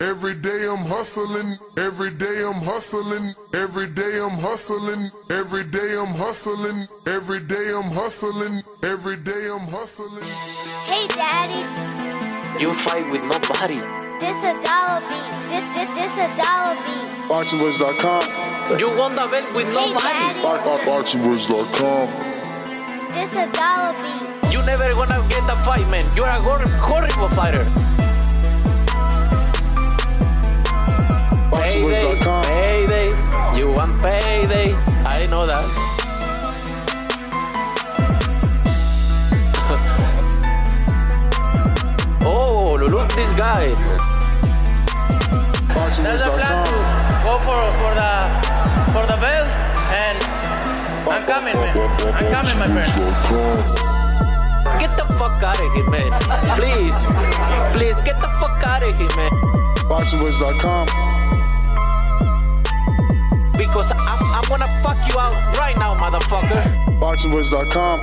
Every day I'm hustling, every day I'm hustling, every day I'm hustling, every day I'm hustling, every day I'm hustling, every day I'm hustling. Hey daddy, You fight with nobody. this a dollar beat. This this this a dollar beat. BoxingWords.com. You won the belt with Hey nobody. daddy, Box- box- BoxingWords.com. this a dollar beat. You never gonna get the fight, man. You're a hor- horrible fighter. Payday, BoxingWords.com. payday. You want payday. I know that. oh, look this guy. There's a plan to go for, for the for the belt and I'm coming, man. I'm coming, my friend. Get the fuck out of here, man. Please. Please get the fuck out of here, man. BoxingWords.com. Because I'm, I'm gonna fuck you out right now, motherfucker. BoxingWords.com.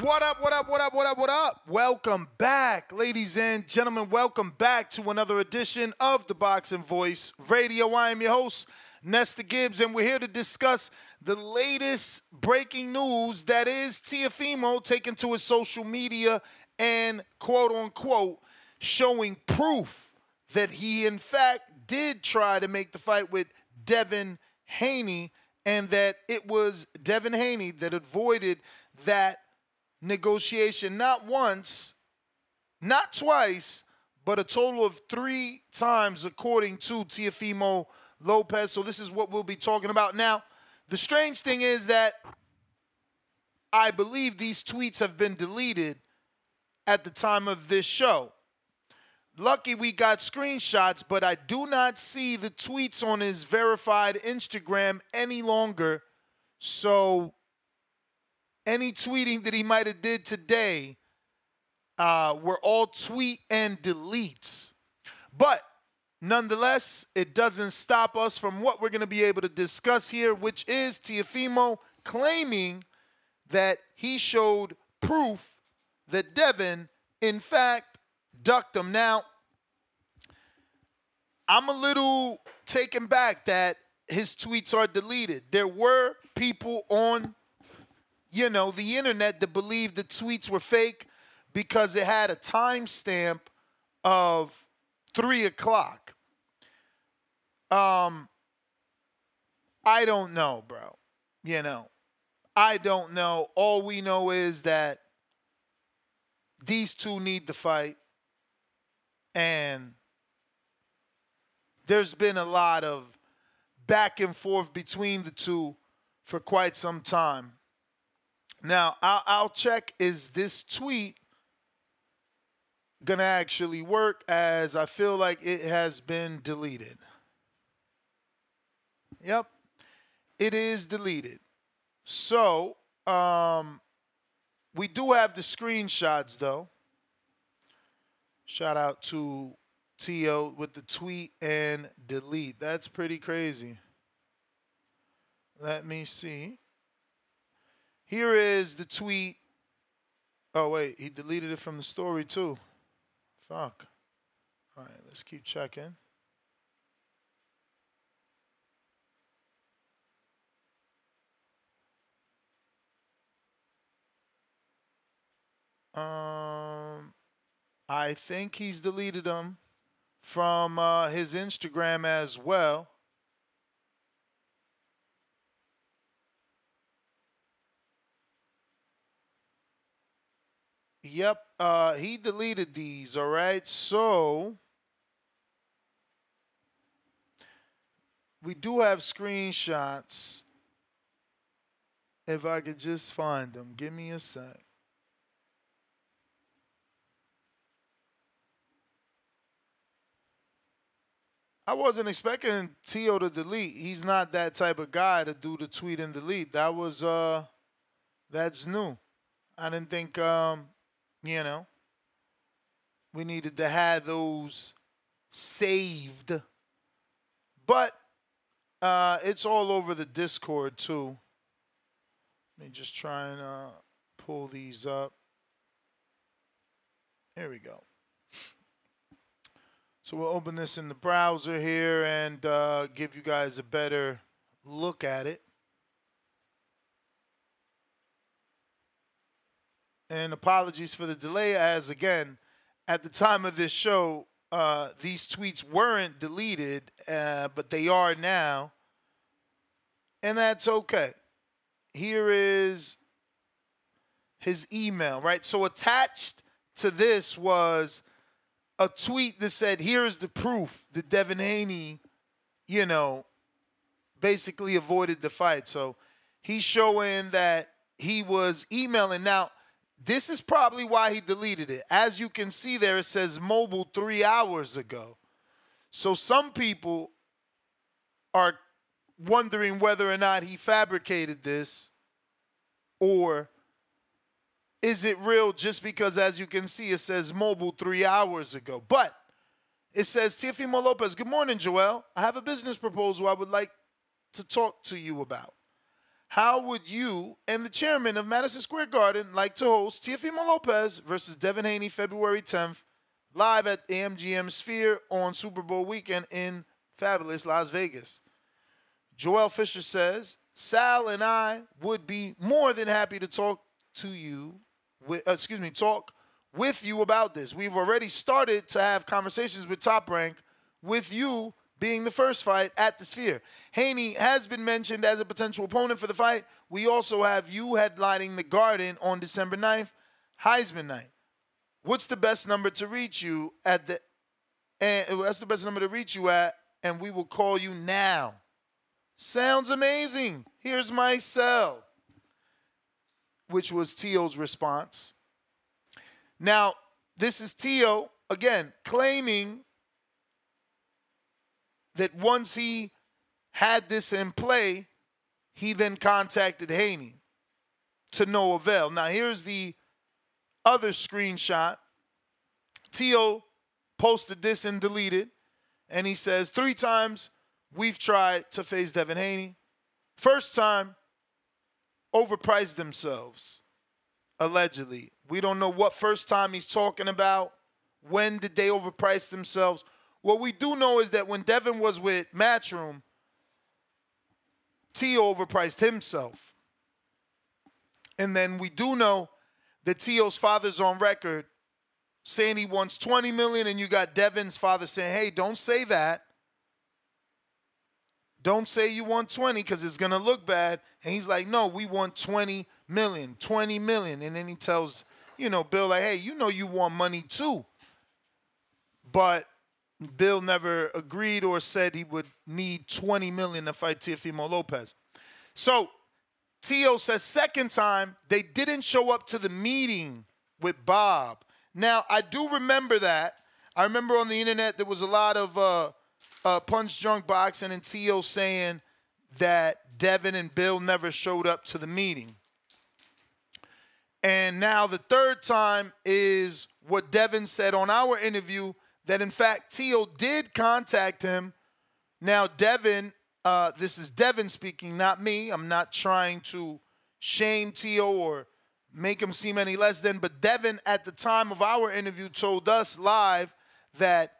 What up, what up, what up, what up, what up? Welcome back, ladies and gentlemen. Welcome back to another edition of the Boxing Voice Radio. I am your host, Nesta Gibbs, and we're here to discuss the latest breaking news that is Teofimo taken to his social media and quote unquote showing proof that he, in fact, did try to make the fight with Devin Haney and that it was Devin Haney that avoided that negotiation not once, not twice, but a total of three times, according to Teofimo Lopez. So, this is what we'll be talking about. Now, the strange thing is that I believe these tweets have been deleted at the time of this show. Lucky we got screenshots, but I do not see the tweets on his verified Instagram any longer. So any tweeting that he might have did today uh, were all tweet and deletes. But nonetheless, it doesn't stop us from what we're going to be able to discuss here, which is Teofimo claiming that he showed proof that Devin, in fact, ducked him. Now, I'm a little taken back that his tweets are deleted. There were people on, you know, the internet that believed the tweets were fake because it had a timestamp of three o'clock. Um, I don't know, bro. You know, I don't know. All we know is that these two need to fight, and there's been a lot of back and forth between the two for quite some time. Now, I'll, I'll check is this tweet gonna actually work as I feel like it has been deleted. Yep, it is deleted. So, um, we do have the screenshots though. Shout out to T.O. with the tweet and delete. That's pretty crazy. Let me see. Here is the tweet. Oh, wait, he deleted it from the story too. Fuck. All right, let's keep checking. Um, I think he's deleted them from uh, his Instagram as well. Yep, uh, he deleted these. All right, so we do have screenshots. If I could just find them, give me a sec. I wasn't expecting Tio to delete. He's not that type of guy to do the tweet and delete. That was uh that's new. I didn't think um, you know, we needed to have those saved. But uh it's all over the Discord too. Let me just try and uh pull these up. Here we go. So we'll open this in the browser here and uh, give you guys a better look at it. And apologies for the delay, as again, at the time of this show, uh, these tweets weren't deleted, uh, but they are now. And that's okay. Here is his email, right? So attached to this was a tweet that said, "Here's the proof that Devin Haney, you know, basically avoided the fight." So he's showing that he was emailing. Now, this is probably why he deleted it. As you can see there, it says mobile three hours ago. So some people are wondering whether or not he fabricated this or is it real just because, as you can see, it says mobile three hours ago? But it says, Teofimo Lopez, good morning, Joel. I have a business proposal I would like to talk to you about. How would you and the chairman of Madison Square Garden like to host Teofimo Lopez versus Devin Haney February 10th live at AMGM Sphere on Super Bowl weekend in fabulous Las Vegas? Joel Fisher says, Sal and I would be more than happy to talk to you with, uh, excuse me, talk with you about this. We've already started to have conversations with Top Rank with you being the first fight at the Sphere. Haney has been mentioned as a potential opponent for the fight. We also have you headlining the Garden on December 9th, Heisman night. What's the best number to reach you at the and that's the best number to reach you at and we will call you now. Sounds amazing. Here's my cell which was Tio's response. Now, this is Tio, again, claiming that once he had this in play, he then contacted Haney to no avail. Now, here's the other screenshot. Tio posted this and deleted, and he says, Three times we've tried to face Devin Haney. First time, overpriced themselves, allegedly. We don't know what first time he's talking about. When did they overprice themselves? What we do know is that when Devin was with Matchroom, Tio overpriced himself. And then we do know that Tio's father's on record saying he wants 20 million, and you got Devin's father saying, hey, don't say that. Don't say you want 20 because it's going to look bad. And he's like, no, we want 20 million, 20 million. And then he tells, you know, Bill, like, hey, you know you want money too. But Bill never agreed or said he would need 20 million to fight Teofimo Lopez. So Tio says second time they didn't show up to the meeting with Bob. Now I do remember that. I remember on the internet there was a lot of uh, uh, Punch Drunk Boxing and Tio saying that Devin and Bill never showed up to the meeting. And now the third time is what Devin said on our interview that in fact Tio did contact him. Now, Devin, uh, this is Devin speaking, not me. I'm not trying to shame Tio or make him seem any less than, but Devin at the time of our interview told us live that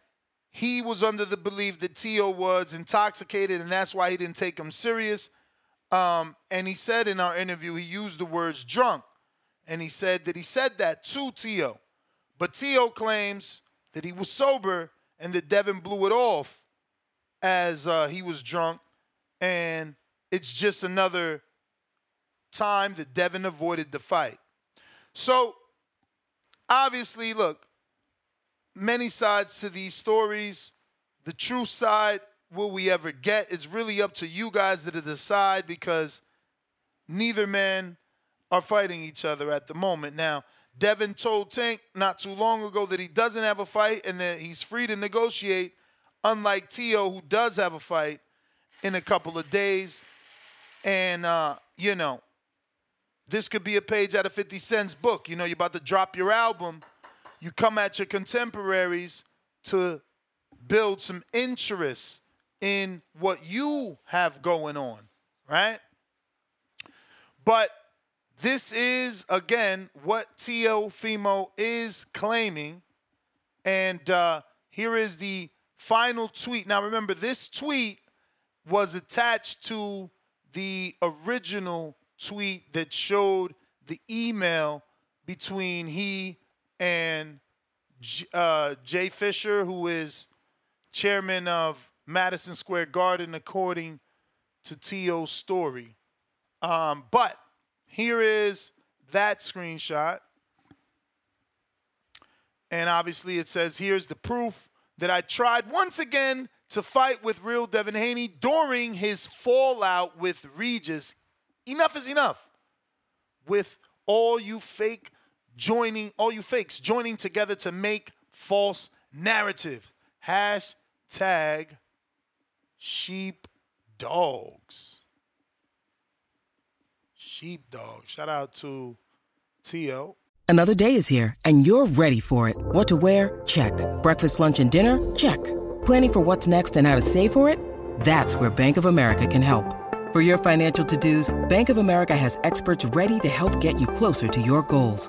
he was under the belief that Tio was intoxicated and that's why he didn't take him serious. Um, and he said in our interview, he used the words drunk. and he said that he said that to T.O. But T.O. claims that he was sober and that Devin blew it off as uh, he was drunk, and it's just another time that Devin avoided the fight. So, obviously, look, many sides to these stories. The true side, will we ever get? It's really up to you guys to decide because neither man are fighting each other at the moment. Now, Devin told Tank not too long ago that he doesn't have a fight and that he's free to negotiate, unlike Tio, who does have a fight in a couple of days. And, uh, you know, this could be a page out of 50 Cent's book. You know, you're about to drop your album. You come at your contemporaries to build some interest in what you have going on, right? But this is, again, what Teofimo is claiming. And uh, here is the final tweet. Now, remember, this tweet was attached to the original tweet that showed the email between he and uh, Jay Fisher, who is chairman of Madison Square Garden, according to T.O.'s story. Um, but here is that screenshot. And obviously it says, here's the proof that I tried once again to fight with real Devin Haney during his fallout with Regis. Enough is enough. With all you fake joining, all you fakes joining together to make false narrative. Hashtag sheep dogs. Sheep Sheepdog. Shout out to T.O. Another day is here, and you're ready for it. What to wear? Check. Breakfast, lunch, and dinner? Check. Planning for what's next and how to save for it? That's where Bank of America can help. For your financial to-dos, Bank of America has experts ready to help get you closer to your goals.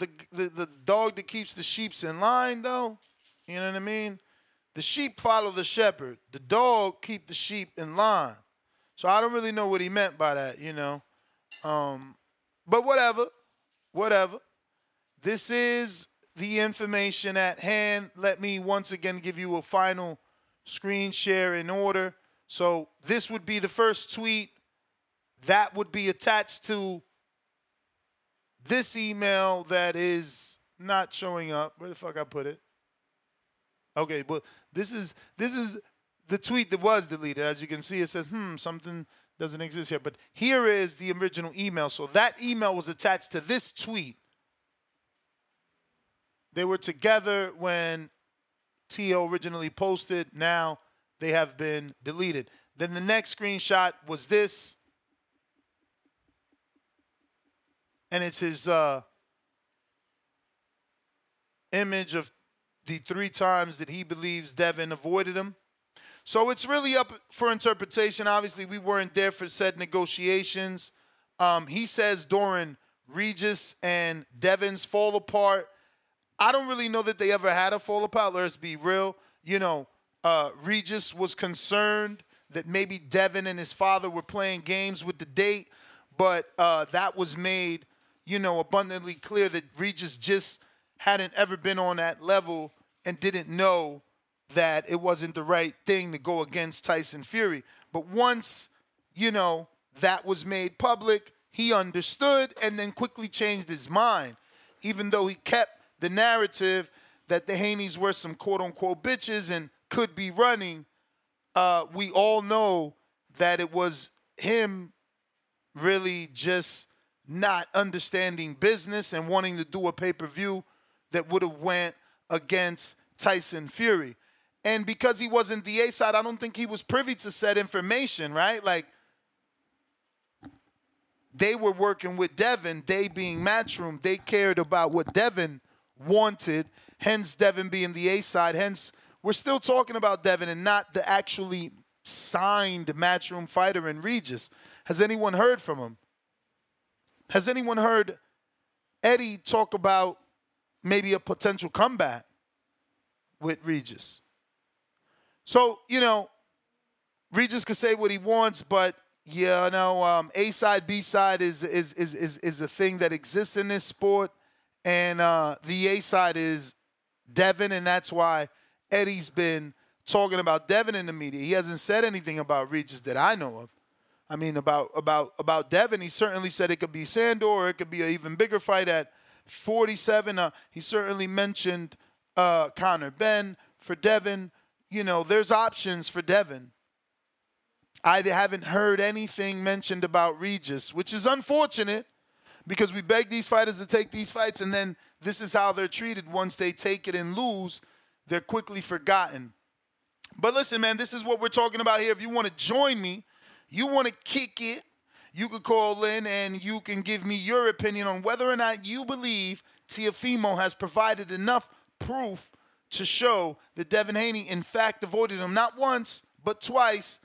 the, the the dog that keeps the sheeps in line though? You know what I mean? The sheep follow the shepherd. The dog keep the sheep in line. So I don't really know what he meant by that, you know. Um, but whatever, whatever. This is the information at hand. Let me once again give you a final screen share in order. So this would be the first tweet that would be attached to this email that is not showing up. Where the fuck I put it? Okay, but this is this is the tweet that was deleted. As you can see, it says, hmm, something doesn't exist here. But here is the original email. So that email was attached to this tweet. They were together when T.O. originally posted. Now they have been deleted. Then the next screenshot was this. And it's his uh, image of the three times that he believes Devin avoided him. So it's really up for interpretation. Obviously, we weren't there for said negotiations. Um, he says during Regis and Devin's fall apart, I don't really know that they ever had a fall apart. Let's be real. You know, uh, Regis was concerned that maybe Devin and his father were playing games with the date, but uh, that was made, you know, abundantly clear that Regis just hadn't ever been on that level and didn't know that it wasn't the right thing to go against Tyson Fury. But once, you know, that was made public, he understood and then quickly changed his mind, even though he kept the narrative that the Haneys were some quote unquote bitches and could be running. Uh, we all know that it was him really just not understanding business and wanting to do a pay-per-view that would have went against Tyson Fury. And because he wasn't the A side, I don't think he was privy to said information, right? Like, they were working with Devin, they being Matchroom, they cared about what Devin wanted, hence Devin being the A side. Hence, we're still talking about Devin and not the actually signed Matchroom fighter in Regis. Has anyone heard from him? Has anyone heard Eddie talk about maybe a potential comeback with Regis? So, you know, Regis could say what he wants, but yeah, no, um, A side, B side is, is is is is a thing that exists in this sport, and uh, the A side is Devin, and that's why Eddie's been talking about Devin in the media. He hasn't said anything about Regis that I know of. I mean, about about about Devin, he certainly said it could be Sandor, it could be an even bigger fight at 47. Uh, he certainly mentioned uh, Conor Benn for Devin. You know, there's options for Devin. I haven't heard anything mentioned about Regis, which is unfortunate because we beg these fighters to take these fights, and then this is how they're treated. Once they take it and lose, they're quickly forgotten. But listen, man, this is what we're talking about here. If you want to join me, you want to kick it, you could call in and you can give me your opinion on whether or not you believe Teofimo has provided enough proof to show that Devin Haney, in fact, avoided him not once, but twice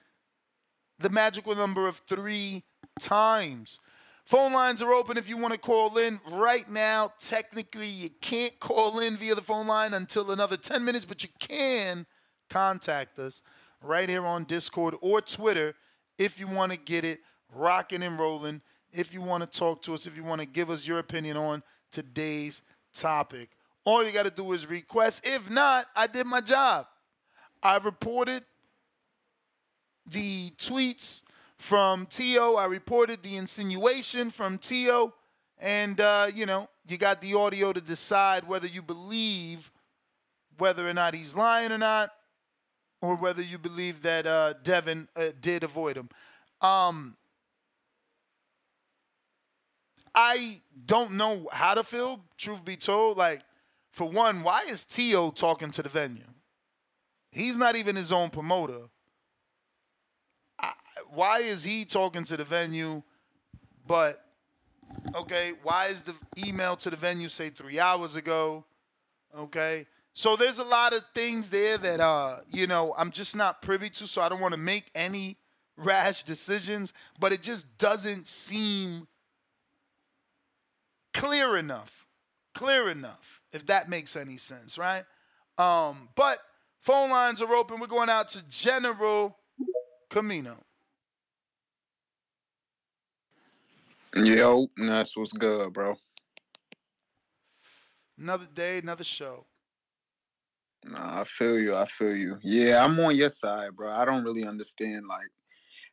the magical number of three times. Phone lines are open if you want to call in right now. Technically, you can't call in via the phone line until another 10 minutes, but you can contact us right here on Discord or Twitter if you want to get it rocking and rolling. If you want to talk to us, if you want to give us your opinion on today's topic, all you got to do is request. If not, I did my job. I reported the tweets from Tio. I reported the insinuation from Tio. And, uh, you know, you got the audio to decide whether you believe whether or not he's lying or not, or whether you believe that uh, Devin uh, did avoid him. Um, I don't know how to feel, truth be told. Like, for one, why is Tio talking to the venue? He's not even his own promoter why is he talking to the venue, but okay, why is the email to the venue say three hours ago? Okay. So there's a lot of things there that uh, you know, I'm just not privy to, so I don't want to make any rash decisions, but it just doesn't seem clear enough. Clear enough, if that makes any sense, right? Um, but phone lines are open. We're going out to General Camino. Yo, that's what's good, bro. Another day, another show. Nah, I feel you. I feel you. Yeah, I'm on your side, bro. I don't really understand like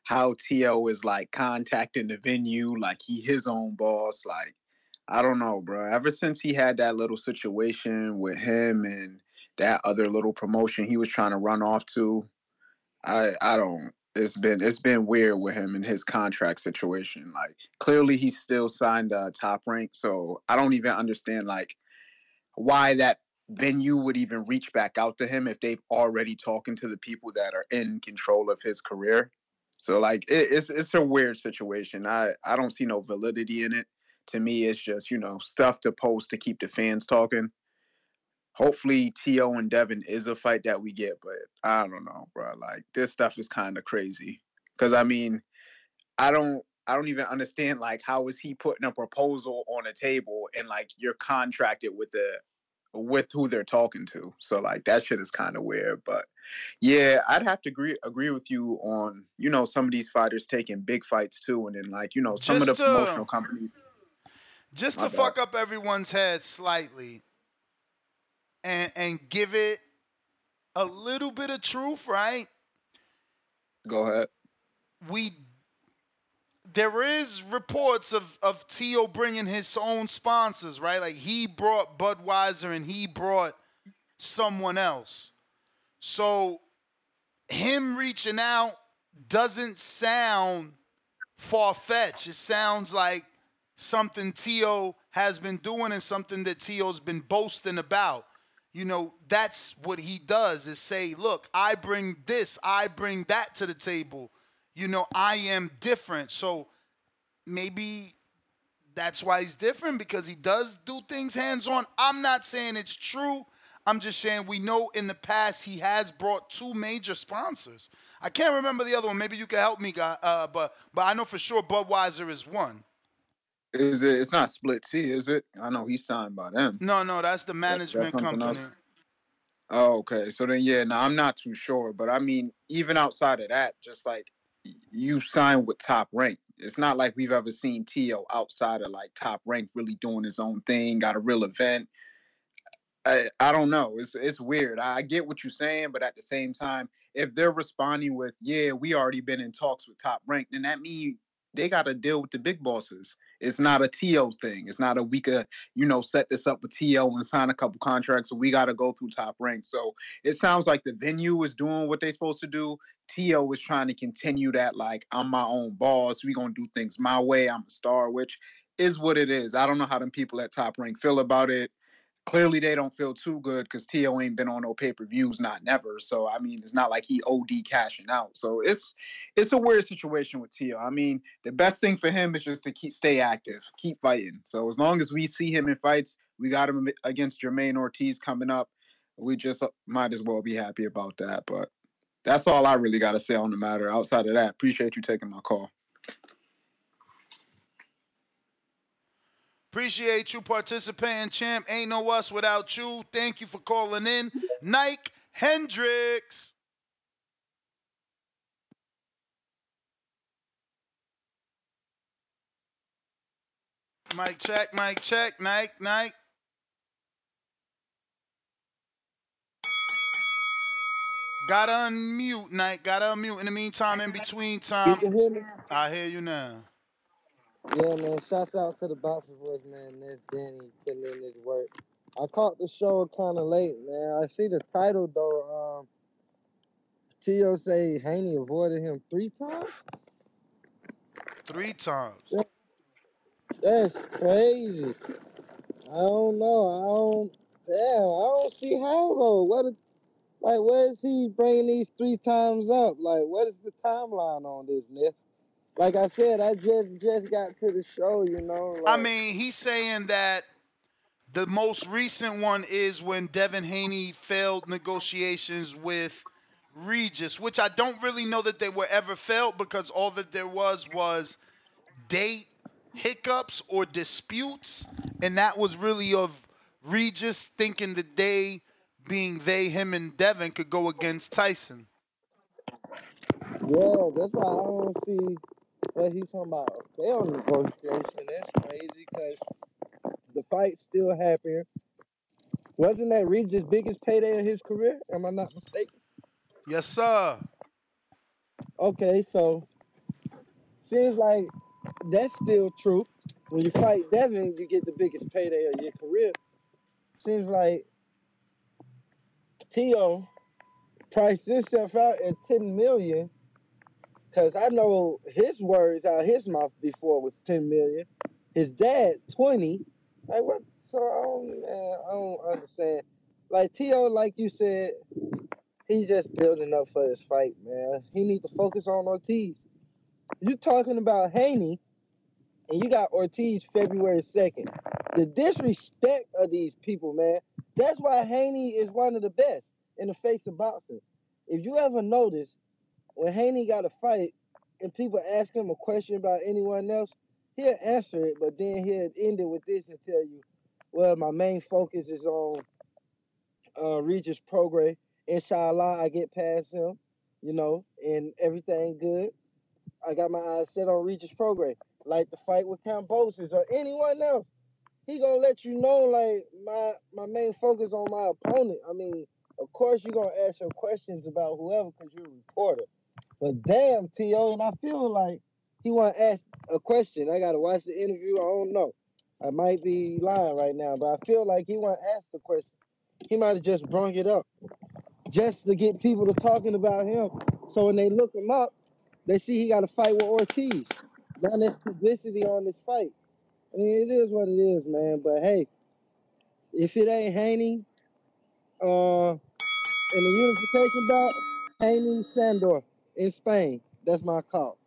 how T.O. is like contacting the venue, like he his own boss. Like, I don't know, bro. Ever since he had that little situation with him and that other little promotion he was trying to run off to, I I don't it's been it's been weird with him and his contract situation. Like clearly he's still signed uh, top rank, so I don't even understand like why that venue would even reach back out to him if they've already talking to the people that are in control of his career. So like it, it's it's a weird situation. I I don't see no validity in it. To me, it's just you know stuff to post to keep the fans talking hopefully T.O. and Devin is a fight that we get, but I don't know, bro. Like this stuff is kind of crazy. Cause I mean, I don't I don't even understand like how is he putting a proposal on a table and like you're contracted with the with who they're talking to. So like that shit is kind of weird. But yeah, I'd have to agree agree with you on, you know, some of these fighters taking big fights too. And then like, you know, some just of the to, uh, promotional companies. Just to bad. fuck up everyone's head slightly and and give it a little bit of truth, right? Go ahead. We there is reports of of Tio bringing his own sponsors, right? Like he brought Budweiser and he brought someone else. So him reaching out doesn't sound far fetched. It sounds like something Tio has been doing and something that Tio's been boasting about you know, that's what he does is say, look, I bring this, I bring that to the table. You know, I am different. So maybe that's why he's different because he does do things hands on. I'm not saying it's true. I'm just saying we know in the past he has brought two major sponsors. I can't remember the other one. Maybe you can help me, guy. Uh, but but I know for sure Budweiser is one. Is it? It's not Split T, is it? I know he's signed by them. No, no, that's the management that's company. else? Oh, okay. So then, yeah, no, I'm not too sure. But I mean, even outside of that, just like you sign with Top Rank, it's not like we've ever seen Tio outside of like Top Rank really doing his own thing, got a real event. I, I don't know. It's it's weird. I I get what you're saying, but at the same time, if they're responding with, "Yeah, we already been in talks with Top Rank," then that means they got to deal with the big bosses. It's not a TO thing. It's not a we could, you know, set this up with TO and sign a couple contracts. So we got to go through Top Rank. So it sounds like the venue is doing what they're supposed to do. TO is trying to continue that, like I'm my own boss. We gonna do things my way. I'm a star, which is what it is. I don't know how them people at Top Rank feel about it clearly they don't feel too good because Tio ain't been on no pay per views, not never. So I mean, it's not like he OD cashing out. So it's it's a weird situation with Tio. I mean, the best thing for him is just to keep stay active, keep fighting. So as long as we see him in fights, we got him against Jermaine Ortiz coming up. We just might as well be happy about that. But that's all I really got to say on the matter. Outside of that, appreciate you taking my call. Appreciate you participating, champ. Ain't no us without you. Thank you for calling in. Nike Hendricks. Mic check, mic check, Nike, Nike. Gotta unmute, Nike. Gotta unmute. In the meantime, in between time, You can hear me? I hear you now. Yeah, man. Shouts out to the Boxer Voice, man. That's Danny putting in his work. I caught the show kind of late, man. I see the title though. Um, Tio say Haney avoided him three times. Three times. That's crazy. I don't know. I don't. Damn, I don't see how though. What? Is, like, where is he bringing these three times up? Like, what is the timeline on this, Nick? Like I said, I just just got to the show, you know. I mean, he's saying that the most recent one is when Devin Haney failed negotiations with Regis, which I don't really know that they were ever failed because all that there was was date hiccups or disputes, and that was really of Regis thinking that they, being they, him, and Devin, could go against Tyson. Yeah, that's why I don't see what he's talking about a failed negotiation. That's crazy because the fight's still happening. Wasn't that Regis' biggest payday of his career? Am I not mistaken? Yes, sir. Okay, so seems like that's still true. When you fight Devin, you get the biggest payday of your career. Seems like Tio priced himself out at ten million. Cause I know his words out of his mouth before was ten million. His dad twenty. Like what? So I don't, I don't understand. Like Tio, like you said, he's just building up for his fight, man. He need to focus on Ortiz. You talking about Haney, and you got Ortiz February second. The disrespect of these people, man. That's why Haney is one of the best in the face of boxing. If you ever notice, when Haney got a fight and people ask him a question about anyone else, he'll answer it, but then he'll end it with this and tell you, well, my main focus is on uh, Regis Prograis. Inshallah, I get past him, you know, and everything good. I got my eyes set on Regis Prograis. Like the fight with Kambosos or anyone else. He gonna let you know, like, my my main focus on my opponent. I mean, of course you're gonna ask him questions about whoever because you're a reporter. But damn, T.O., and I feel like he want to ask a question. I got to watch the interview. I don't know. I might be lying right now, but I feel like he want to ask the question. He might have just brung it up just to get people to talking about him. So when they look him up, they see he got a fight with Ortiz. Now there's publicity on this fight. I mean, it is what it is, man. But hey, if it ain't Haney, uh, in the unification bout, Haney Sandor in Spain. That's my call.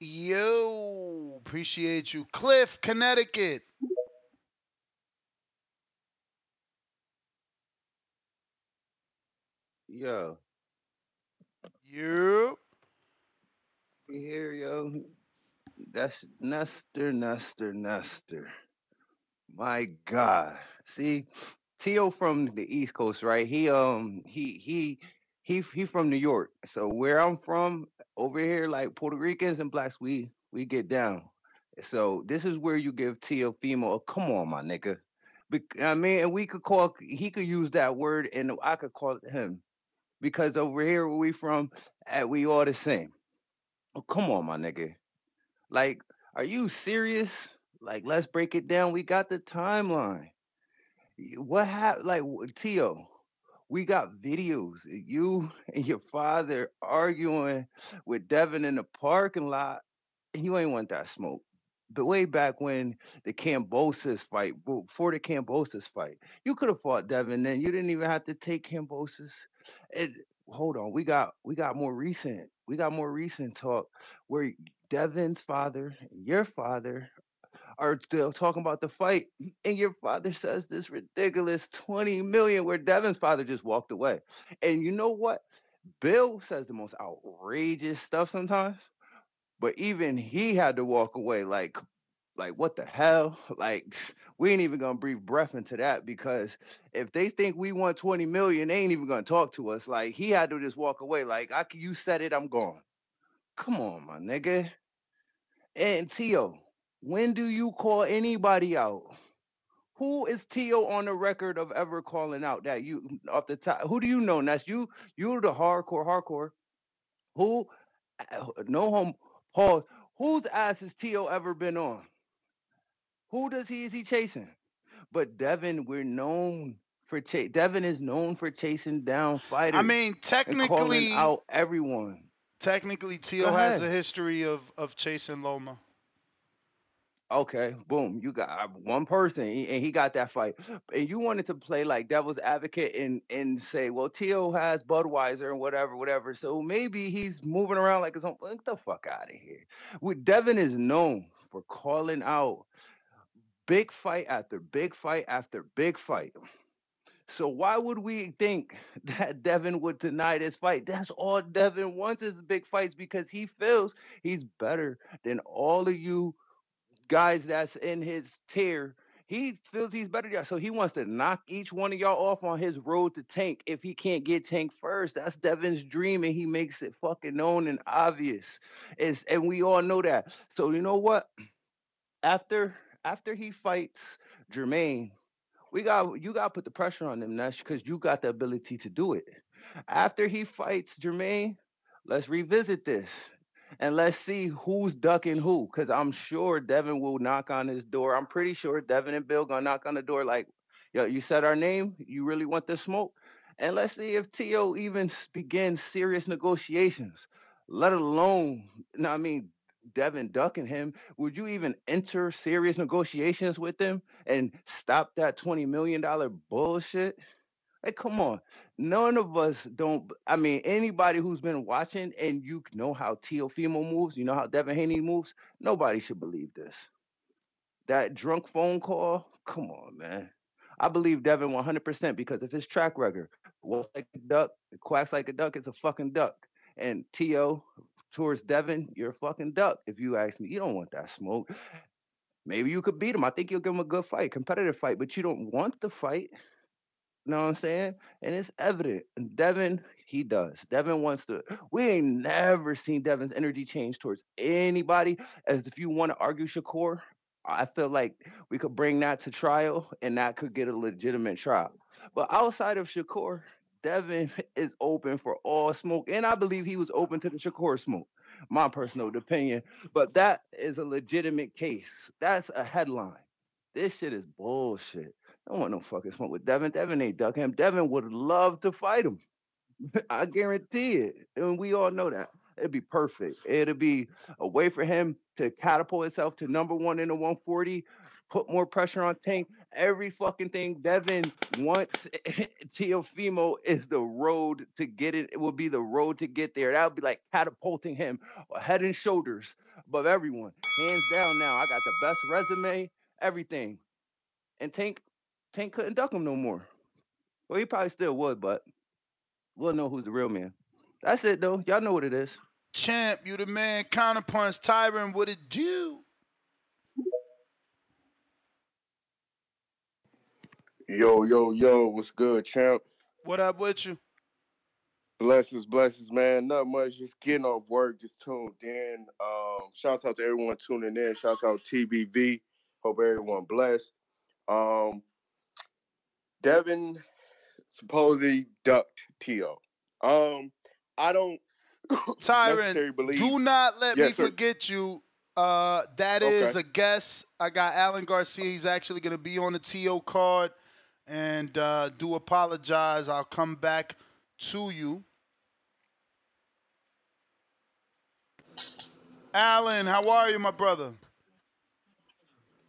Yo, appreciate you. Cliff, Connecticut. Yo. You. we here, yo. That's Nestor, Nestor, Nestor. My God. See, Tio from the East Coast, right? He um he he he he from New York. So where I'm from, over here, like Puerto Ricans and blacks, we we get down. So this is where you give Tio Fimo a come on, my nigga. I mean, and we could call he could use that word, and I could call it him because over here where we from, uh, we all the same. Oh, come on, my nigga. Like, are you serious? Like, let's break it down. We got the timeline. What happened? Like, Tio, we got videos of you and your father arguing with Devin in the parking lot, you ain't want that smoke. But way back when the Kambosos fight, before the Kambosos fight, you could have fought Devin then. You didn't even have to take Kambosos. It, hold on, we got we got more recent. We got more recent talk where Devin's father and your father are still talking about the fight, and your father says this ridiculous 20 million where Devin's father just walked away. And you know what? Bill says the most outrageous stuff sometimes, but even he had to walk away like like what the hell? Like we ain't even gonna breathe breath into that because if they think we want 20 million, they ain't even gonna talk to us. Like he had to just walk away. Like I you said it, I'm gone. Come on, my nigga. And Tio, when do you call anybody out? Who is Tio on the record of ever calling out that you off the top? Who do you know? That's you. You're the hardcore, hardcore. Who? No home. Pause. Whose ass has Tio ever been on? Who does he is he chasing? But Devin, we're known for chase. Devin is known for chasing down fighters. I mean, technically, out everyone. technically, Tio has a history of of chasing Loma. Okay, boom. You got one person, and he got that fight. And you wanted to play like devil's advocate and and say, well, Tio has Budweiser and whatever, whatever. So maybe he's moving around like his own. Get the fuck out of here. With Devin is known for calling out big fight after big fight after big fight. So why would we think that Devin would deny this fight? That's all Devin wants is big fights because he feels he's better than all of you guys that's in his tier. He feels he's better than y'all. So he wants to knock each one of y'all off on his road to tank if he can't get tank first. That's Devin's dream, and he makes it fucking known and obvious. It's, and we all know that. So you know what? After after he fights Jermaine, we got you got to put the pressure on him, Nash, because you got the ability to do it. After he fights Jermaine, let's revisit this and let's see who's ducking who. Because I'm sure Devin will knock on his door. I'm pretty sure Devin and Bill gonna knock on the door like, yo, you said our name. You really want this smoke? And let's see if To even begins serious negotiations. Let alone, no, I mean, Devin ducking him. Would you even enter serious negotiations with him and stop that twenty million dollar bullshit? Like, come on. None of us don't. I mean, anybody who's been watching and you know how Teofimo moves, you know how Devin Haney moves, nobody should believe this. That drunk phone call, come on, man. I believe Devin 100% because of his track record. Walks like a duck, quacks like a duck, it's a fucking duck. And T.O. towards Devin, you're a fucking duck. If you ask me, you don't want that smoke. Maybe you could beat him. I think you'll give him a good fight, competitive fight, but you don't want the fight. Know what I'm saying? And it's evident. And Devin, he does. Devin wants to. We ain't never seen Devin's energy change towards anybody. As if you want to argue Shakur, I feel like we could bring that to trial and that could get a legitimate trial. But outside of Shakur, Devin is open for all smoke. And I believe he was open to the Shakur smoke, my personal opinion. But that is a legitimate case. That's a headline. This shit is bullshit. I don't want no fucking smoke with Devin. Devin ain't ducking him. Devin would love to fight him. I guarantee it. And we all know that. It'd be perfect. It'd be a way for him to catapult himself to number one in the 140, put more pressure on Tank. Every fucking thing Devin wants Teofimo is the road to get it. It will be the road to get there. That would be like catapulting him head and shoulders above everyone. Hands down now. I got the best resume, everything. And Tank Tank couldn't duck him no more. Well, he probably still would, but we'll know who's the real man. That's it though. Y'all know what it is. Champ, you the man. Counterpunch, Tyron, what it do? Yo, yo, yo, what's good, champ? What up with you? Blessings, blessings, man. Not much, just getting off work, just tuned in. Um, shouts out to everyone tuning in. Shouts out TBV. Hope everyone blessed. Um, Devin supposedly ducked T.O. Um, I don't necessarily Tyron, believe. do not let Yes, me sir. forget you. Uh, that is Okay. a guess. I got Alan Garcia. He's actually going to be on the TO card. And uh, do apologize. I'll come back to you. Alan, how are you, my brother?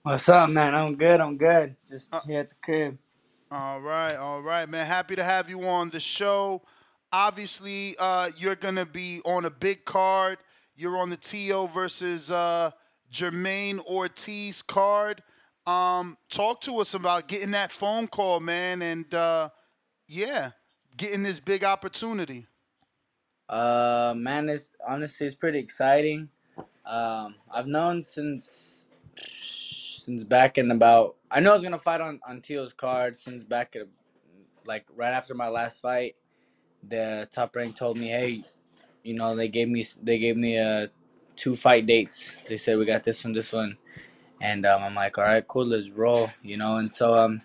What's up, man? I'm good. I'm good. Just here at the crib. All right, all right, man. Happy to have you on the show. Obviously, uh, you're gonna be on a big card. You're on the TO versus uh, Jermaine Ortiz card. Um, talk to us about getting that phone call, man, and uh, yeah, getting this big opportunity. Uh, man, it's honestly it's pretty exciting. Um, I've known since since back in about. I know I was gonna fight on on Tio's card since back at like right after my last fight. The top rank told me, hey, you know, they gave me they gave me uh two fight dates. They said we got this one, this one, and um, I'm like, all right, cool, let's roll, you know. And so um,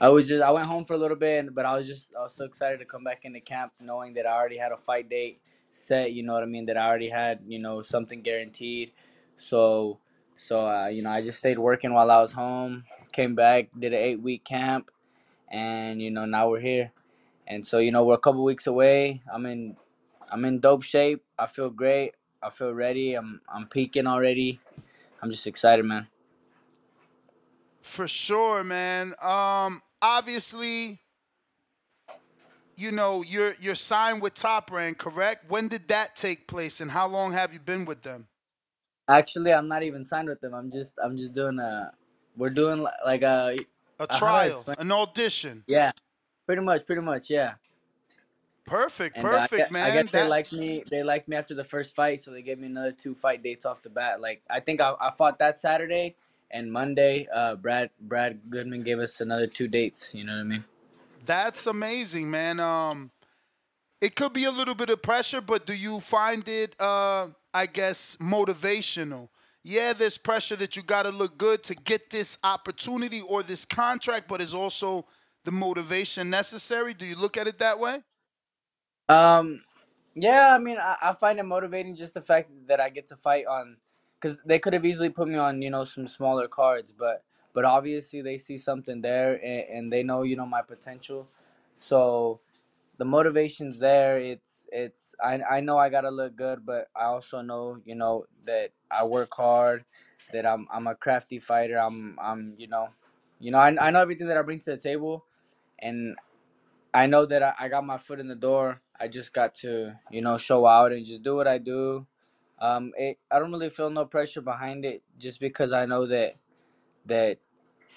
I was just I went home for a little bit, but I was just I was so excited to come back into camp, knowing that I already had a fight date set. You know what I mean? That I already had you know something guaranteed. So so uh, you know I just stayed working while I was home. Came back, did an eight week camp, and you know now we're here. And so you know we're a couple weeks away. I'm in I'm in dope shape. I feel great. I feel ready. I'm I'm peaking already. I'm just excited, man. For sure, man. Um, obviously, you know you're you're signed with Top Rank, correct? When did that take place, and how long have you been with them? Actually, I'm not even signed with them. I'm just I'm just doing a we're doing li- like a A I trial, an audition. Yeah, pretty much, pretty much, yeah. Perfect, And uh, I perfect, man. I guess they That- liked me. They liked me after the first fight, so they gave me another two fight dates off the bat. Like I think I, I fought that Saturday and Monday. Uh, Brad Brad Goodman gave us another two dates. You know what I mean? That's amazing, man. Um, it could be a little bit of pressure, but do you find it, uh, I guess, motivational? Yeah, there's pressure that you got to look good to get this opportunity or this contract, but is also the motivation necessary? Do you look at it that way? Um, yeah, I mean, I, I find it motivating just the fact that I get to fight on, because they could have easily put me on, you know, some smaller cards, but but obviously they see something there and, and they know, you know, my potential, so the motivation's there. It's it's I I know I gotta look good, but I also know, you know, that I work hard, that I'm I'm a crafty fighter. I'm I'm you know, you know, I I know everything that I bring to the table, and I know that I, I got my foot in the door. I just got to, you know, show out and just do what I do. Um, it, I don't really feel no pressure behind it, just because I know that that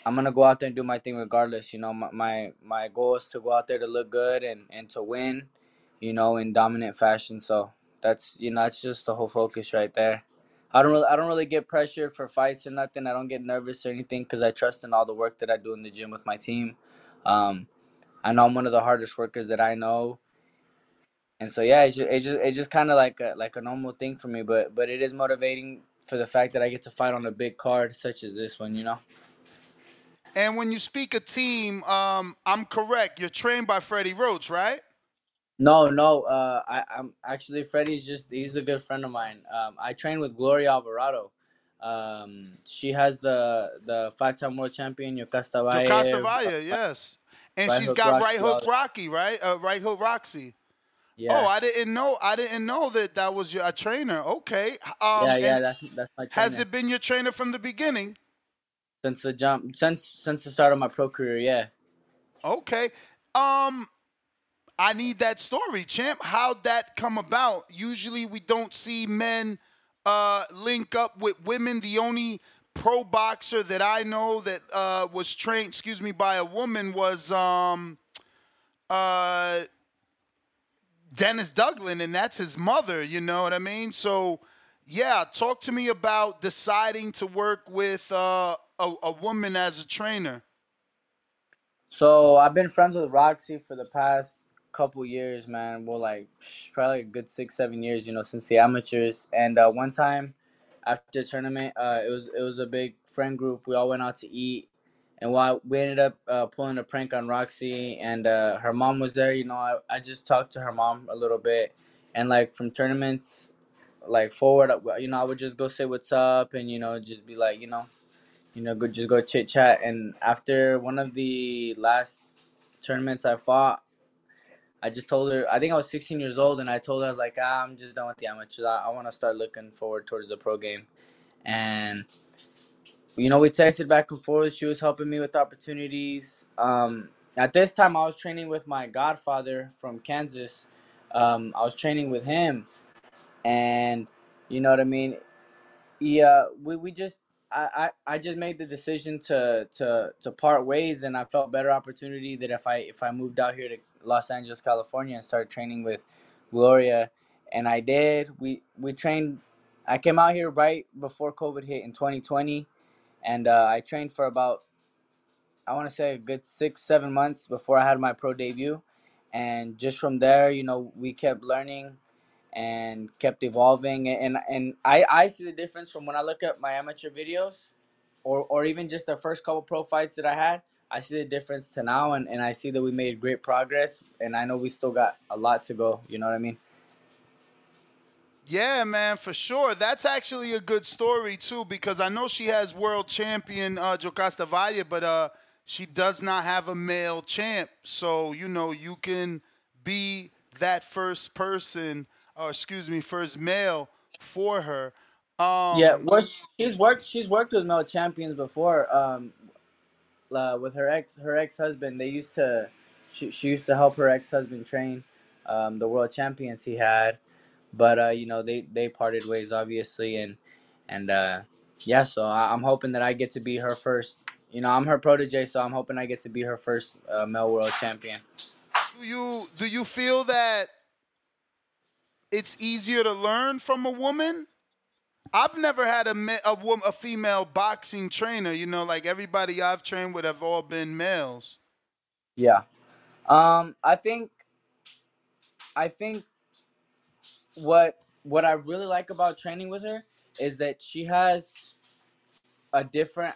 I'm gonna go out there and do my thing regardless. You know, my my, my goal is to go out there to look good and, and to win, you know, in dominant fashion. So that's you know that's just the whole focus right there. I don't really I don't really get pressure for fights or nothing. I don't get nervous or anything because I trust in all the work that I do in the gym with my team. Um, I know I'm one of the hardest workers that I know, and so yeah, it's just it's just, it's just kind of like a like a normal thing for me. But but it is motivating for the fact that I get to fight on a big card such as this one. You know. And when you speak a team, um, I'm correct. You're trained by Freddie Roach, right? No, no. Uh, I, I'm actually Freddie's just he's a good friend of mine. Um, I train with Gloria Alvarado. Um, she has the the five time world champion Yokasta Valle. Yokasta Valle, yes. And Right she's got Roxy right hook Rocky, right? Uh, right hook Roxy. Yeah. Oh, I didn't know. I didn't know that that was your a trainer. Okay. Um, yeah, yeah, that's that's my trainer. has it been your trainer from the beginning? since the jump since since the start of my pro career, yeah. Okay. Um, I need that story, champ. How'd that come about? Usually, we don't see men uh, link up with women. The only pro boxer that I know that uh, was trained, excuse me, by a woman was um, uh, Dennis Douglin, and that's his mother. You know what I mean? So, yeah, talk to me about deciding to work with uh, a, a woman as a trainer. So I've been friends with Roxy for the past couple years, man. Well, like probably a good six, seven years, you know, since the amateurs. And uh, one time after the tournament, uh, it was it was a big friend group. We all went out to eat, and while we ended up uh, pulling a prank on Roxy, and uh, her mom was there. You know, I, I just talked to her mom a little bit, and like from tournaments, like forward, uh, you know, I would just go say what's up, and you know, just be like, you know, you know, go just go chit chat. And after one of the last tournaments I fought, I just told her I think I was 16 years old, and I told her I was like, ah, I'm just done with the amateurs. I, I want to start looking forward towards the pro game, and you know, we texted back and forth. She was helping me with opportunities. Um, at this time, I was training with my godfather from Kansas. Um, I was training with him, and you know what I mean. Yeah, we, we just I, I, I just made the decision to, to to part ways, and I felt better opportunity that if I if I moved out here to Los Angeles, California, and started training with Gloria, and I did. We we trained. I came out here right before COVID hit in 2020, and uh, I trained for about I want to say a good six seven months before I had my pro debut, and just from there, you know, we kept learning and kept evolving and and I, I see the difference from when I look at my amateur videos or or even just the first couple pro fights that I had I see the difference to now and, and I see that we made great progress and I know we still got a lot to go you know what I mean Yeah, man, for sure. That's actually a good story too, because I know she has world champion uh, Yokasta Valle, but uh, she does not have a male champ. So you know you can be that first person, or excuse me, first male for her. Um, yeah well she's worked she's worked with male champions before um uh, with her ex her ex husband they used to she, she used to help her ex husband train um the world champions he had but uh you know they they parted ways obviously and and uh yeah so I, i'm hoping that i get to be her first you know i'm her protege so i'm hoping i get to be her first uh, male world champion do you do you feel that it's easier to learn from a woman? I've never had a a woman, a female boxing trainer. You know, like everybody I've trained with have all been males. yeah um i think i think what what i really like about training with her is that she has a different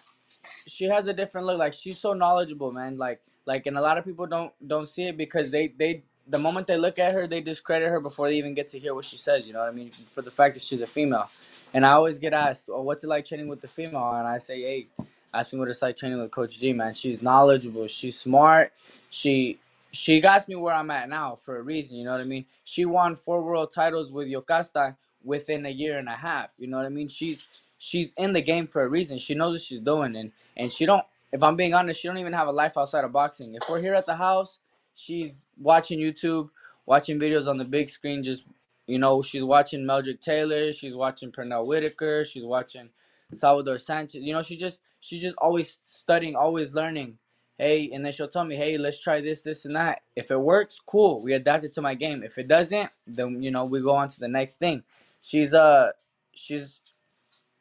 she has a different look like she's so knowledgeable man like like and a lot of people don't don't see it because they they the moment they look at her they discredit her before they even get to hear what she says you know what i mean? For the fact that she's a female. And i always get asked oh what's it like training with the female? And i say hey ask me what it's like training with coach g man. She's knowledgeable. She's smart. She she got me where i'm at now for a reason you know what i mean? She won four world titles with yokasta within a year and a half you know what i mean? She's she's in the game for a reason. She knows what she's doing. And and she don't if i'm being honest she don't even have a life outside of boxing. If we're here at the house she's watching youtube watching videos on the big screen just you know she's watching meldrick taylor she's watching pernell whitaker she's watching salvador sanchez you know she just she's just always studying always learning. Hey and then she'll tell me hey let's try this this and that. If it works cool we adapt it to my game. If it doesn't then you know we go on to the next thing. She's uh she's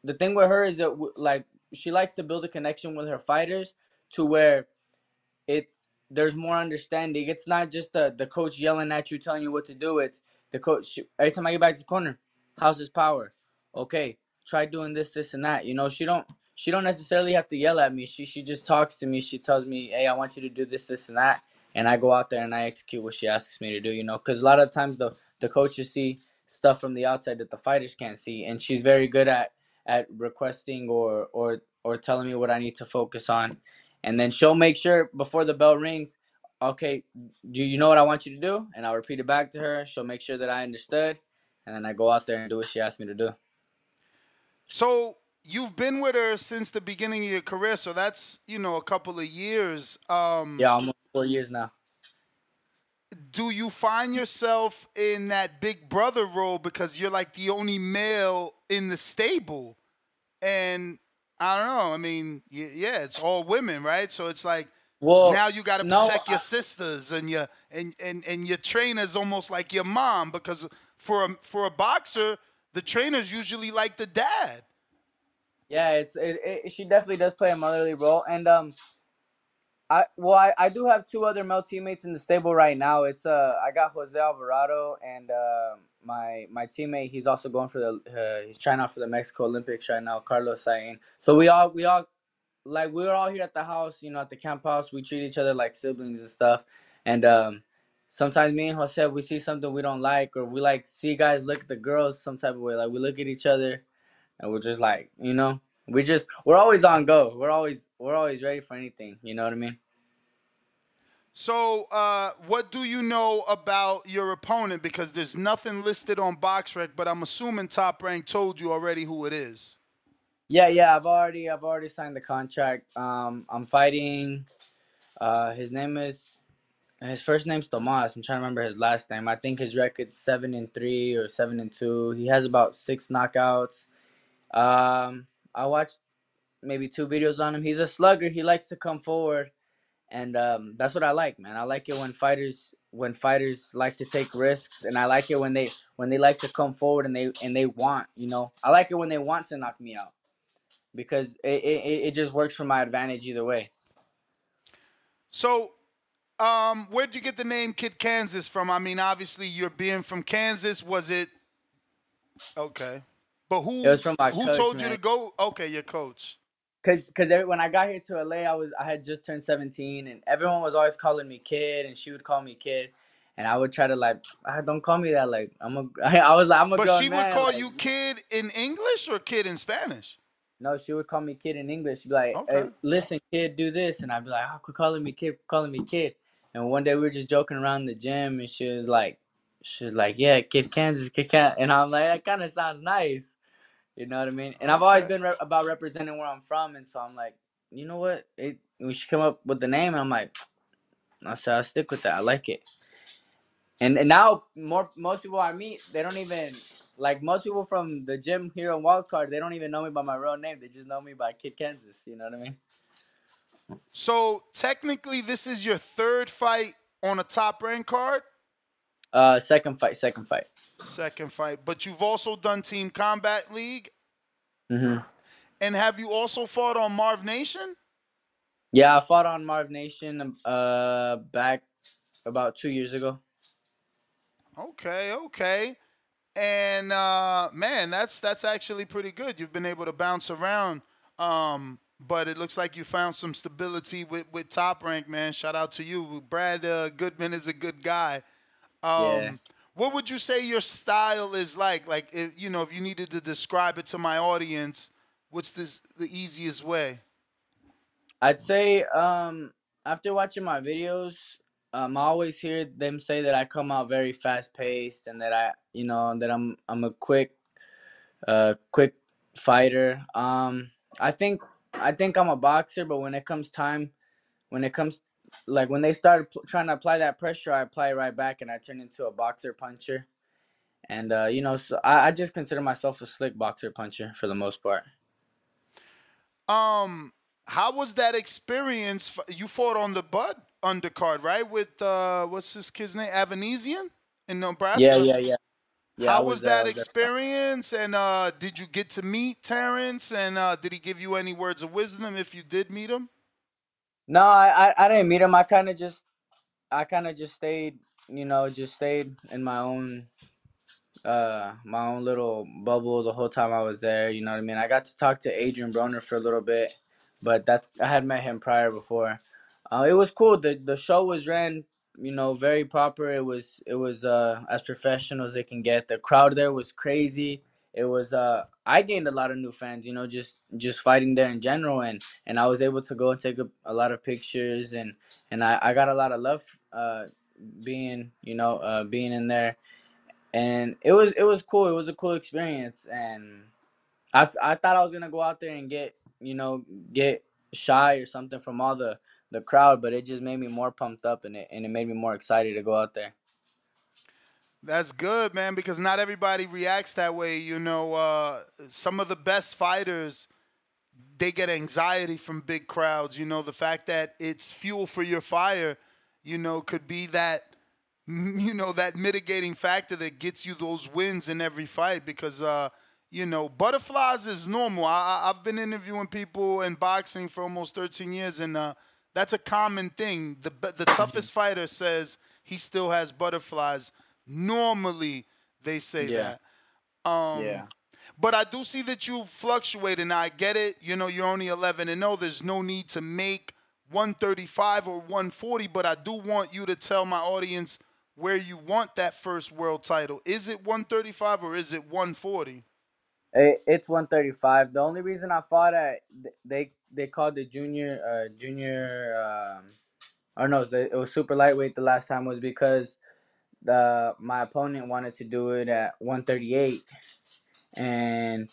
the thing with her is that like she likes to build a connection with her fighters to where it's there's more understanding. It's not just the the coach yelling at you, telling you what to do. It's the coach. Every time I get back to the corner, how's his power? Okay, try doing this, this, and that. You know, she don't she don't necessarily have to yell at me. She she just talks to me. She tells me, hey, I want you to do this, this, and that, and I go out there and I execute what she asks me to do. You know, because a lot of times the the coaches see stuff from the outside that the fighters can't see, and she's very good at at requesting or or or telling me what I need to focus on, and then she'll make sure before the bell rings, okay, do you know what I want you to do? And I'll repeat it back to her. She'll make sure that I understood, and then I go out there and do what she asked me to do. So you've been with her since the beginning of your career, so that's you know a couple of years. Um, Yeah, almost four years now. do you find yourself in that big brother role because you're like the only male in the stable and i don't know i mean yeah it's all women right so it's like Well, now you got to no, protect your I- sisters and your and, and and your trainer's almost like your mom because for a for a boxer the trainers usually like the dad Yeah, it's it, it, she definitely does play a motherly role, and um, I well I, I do have two other male teammates in the stable right now. It's uh I got Jose Alvarado and uh, my my teammate. He's also going for the uh, he's trying out for the Mexico Olympics right now, Carlos Sain. So we all we all like we were all here at the house, you know, at the camp house. We treat each other like siblings and stuff, and um. Sometimes me and Jose, we see something we don't like, or we like see guys look at the girls some type of way. Like we look at each other, and we're just like, you know, we just we're always on go. We're always we're always ready for anything. You know what I mean? So uh, what do you know about your opponent because there's nothing listed on boxrec but i'm assuming top rank told you already who it is Yeah, yeah. I've already I've already signed the contract. Um, I'm fighting. Uh, his name is his first name's Tomas. I'm trying to remember his last name. I think his record's seven and three or seven and two. He has about six knockouts. Um, I watched maybe two videos on him. He's a slugger. He likes to come forward, and um, that's what I like, man. I like it when fighters when fighters like to take risks, and I like it when they when they like to come forward and they and they want, you know, I like it when they want to knock me out because it it, it just works for my advantage either way. So, um, where'd you get the name Kid Kansas from? I mean, obviously you're being from Kansas. Was it okay? But who It was from my who coach, told you to go? Okay, your coach. Cause, cause every, when I got here to LA, I was I had just turned 17, and everyone was always calling me kid, and she would call me kid, and I would try to like, ah, don't call me that. Like I'm a, I was like I'm a But grown she would man. call like, you kid in English or kid in Spanish. No, she would call me kid in English. She'd be like, Okay. hey, listen, kid, do this. And I'd be like, oh, quit calling me kid, quit calling me kid. And one day we were just joking around in the gym and she was like, she was like, yeah, kid Kansas, kid Kansas. And I'm like, that kind of sounds nice. You know what I mean? And I've always been re- about representing where I'm from. And so I'm like, you know what? It, we should come up with the name. And I'm like, I said, I'll stick with that. I like it. And, and now more most people I meet, they don't even like most people from the gym here in Wildcard, they don't even know me by my real name. They just know me by Kid Kansas. You know what I mean? So technically, this is your third fight on a top rank card. Uh, second fight, second fight. Second fight, but you've also done Team Combat League, hmm and have you also fought on Marv Nation? Yeah, I fought on Marv Nation uh back about two years ago. Okay, okay. And uh, man, that's that's actually pretty good. You've been able to bounce around. Um, but it looks like you found some stability with, with top rank, man. Shout out to you. Brad uh, Goodman is a good guy. Um, Yeah. What would you say your style is like? Like, if, you know, if you needed to describe it to my audience, what's this the easiest way? I'd say um after watching my videos, um I always hear them say that I come out very fast paced and that I you know that I'm I'm a quick uh quick fighter. Um I think I think I'm a boxer, but when it comes time when it comes like when they started pl- trying to apply that pressure, I apply it right back and I turn into a boxer puncher. And uh, you know, so I, I just consider myself a slick boxer puncher for the most part. Um, how was that experience? You fought on the Bud undercard, right? With uh, what's his kid's name? Avanesyan in Nebraska. Yeah, yeah, yeah. Yeah, How was, I that was there. experience? And uh, did you get to meet Terrence? And uh, did he give you any words of wisdom if you did meet him? No, I, I, didn't meet him. I kind of just, I kind of just stayed, you know, just stayed in my own, uh, my own little bubble the whole time I was there. You know what I mean? I got to talk to Adrian Broner for a little bit, but that's I had met him prior before. Uh, it was cool. the The show was ran, you know, very proper. It was it was uh as professional as it can get. The crowd there was crazy. It was uh I gained a lot of new fans, you know, just just fighting there in general, and and I was able to go and take a, a lot of pictures, and and I I got a lot of love uh being you know uh being in there, and it was it was cool. It was a cool experience, and I I thought I was gonna go out there and get you know get shy or something from all the the crowd, but it just made me more pumped up, and it and it made me more excited to go out there. That's good, man, because not everybody reacts that way. You know, uh, some of the best fighters, they get anxiety from big crowds. You know, the fact that it's fuel for your fire, you know, could be that, you know, that mitigating factor that gets you those wins in every fight because, uh, you know, butterflies is normal. I, I've been interviewing people in boxing for almost 13 years, and uh, that's a common thing. The, the toughest fighter says he still has butterflies Normally, they say Yeah. that. Um, Yeah. But I do see that you fluctuate, and I get it. You know, you're only 11 and no, There's no need to make 135 or 140, but I do want you to tell my audience where you want that first world title. Is it 135 or is it 140? It's 135. The only reason I fought at they they called the junior uh junior um or no the, it was super lightweight the last time was because the my opponent wanted to do it at 138 and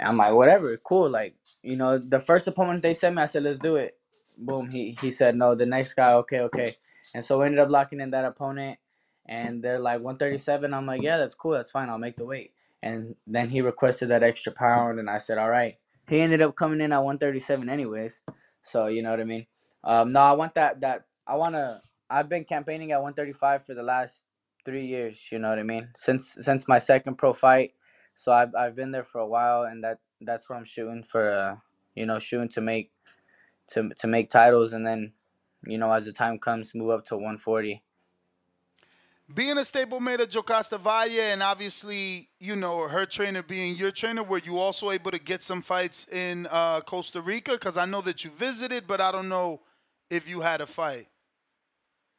I'm like whatever cool like you know the first opponent they sent me I said let's do it. Boom he he said no the next guy okay okay. And so we ended up locking in that opponent and they're like 137 I'm like yeah that's cool that's fine I'll make the weight and then he requested that extra pound and I said all right. He ended up coming in at 137 anyways so you know what I mean? Um no I want that that I want to I've been campaigning at 135 for the last 3 years you know what I mean since since my second pro fight so I've I've been there for a while and that that's where I'm shooting for uh you know shooting to make to to make titles and then you know as the time comes move up to 140 Being a stablemate of Yokasta Valle, and obviously, you know, her trainer being your trainer, were you also able to get some fights in uh, Costa Rica? Because I know that you visited, but I don't know if you had a fight.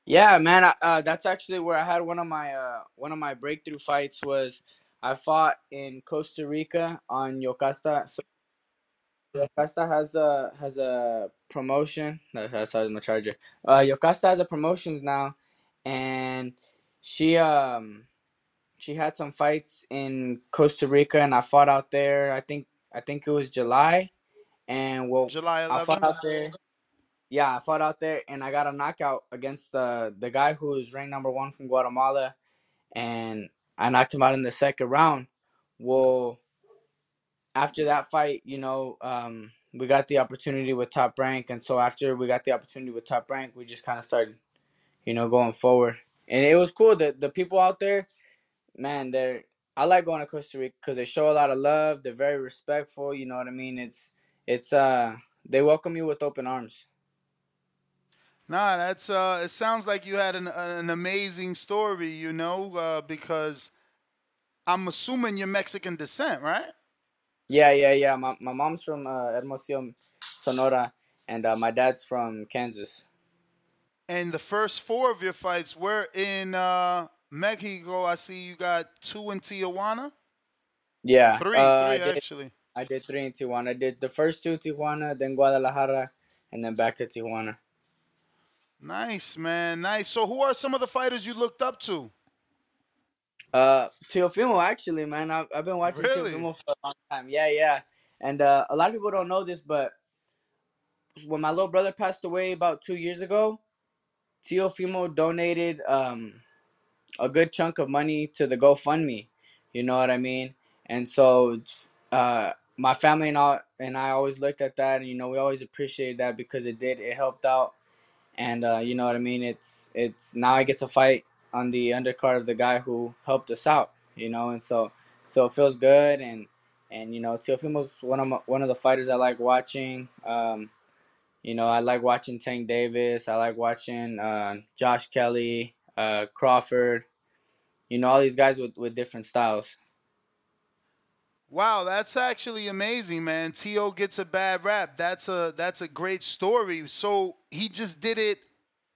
Yeah, man. I, uh, that's actually where I had one of my uh, one of my breakthrough fights was I fought in Costa Rica on Yokasta. So Yokasta has a has a promotion. That's that's my charger. Uh, Yokasta has a promotion now, and she um she had some fights in Costa Rica, and I fought out there. I think I think it was July, and well, July I fought 11th? out there. Yeah, I fought out there, and I got a knockout against the the guy who is ranked number one from Guatemala, and I knocked him out in the second round. Well, after that fight, you know, um, we got the opportunity with Top Rank, and so after we got the opportunity with Top Rank, we just kind of started, you know, going forward, and it was cool. that the people out there, man, they're I like going to Costa Rica because they show a lot of love. They're very respectful. You know what I mean? It's it's uh they welcome you with open arms. Nah, that's uh. It sounds like you had an an amazing story, you know, uh, because I'm assuming you're Mexican descent, right? Yeah, yeah, yeah. My my mom's from uh, Hermosillo, Sonora, and uh, my dad's from Kansas. And the first four of your fights were in uh, Mexico. I see you got two in Tijuana. Yeah, Three, uh, I three did- actually. I did three in Tijuana. I did the first two in Tijuana, then Guadalajara, and then back to Tijuana. Nice, man. Nice. So, who are some of the fighters you looked up to? Uh, Teofimo, actually, man, I've, I've been watching Really? Teofimo for a long time. Yeah, yeah. And uh, a lot of people don't know this, but when my little brother passed away about two years ago, Teofimo donated um a good chunk of money to the GoFundMe. You know what I mean? And so, uh, my family and all and I always looked at that, and you know, we always appreciated that because it did it helped out. And uh, you know what I mean? It's it's now I get to fight on the undercard of the guy who helped us out. You know, and so so it feels good and. And you know, Teofimo's one of my, one of the fighters I like watching. Um, you know, I like watching Tank Davis. I like watching uh, Josh Kelly, uh, Crawford. You know, all these guys with, with different styles. Wow, that's actually amazing, man. T.O. gets a bad rap. That's a that's a great story. So he just did it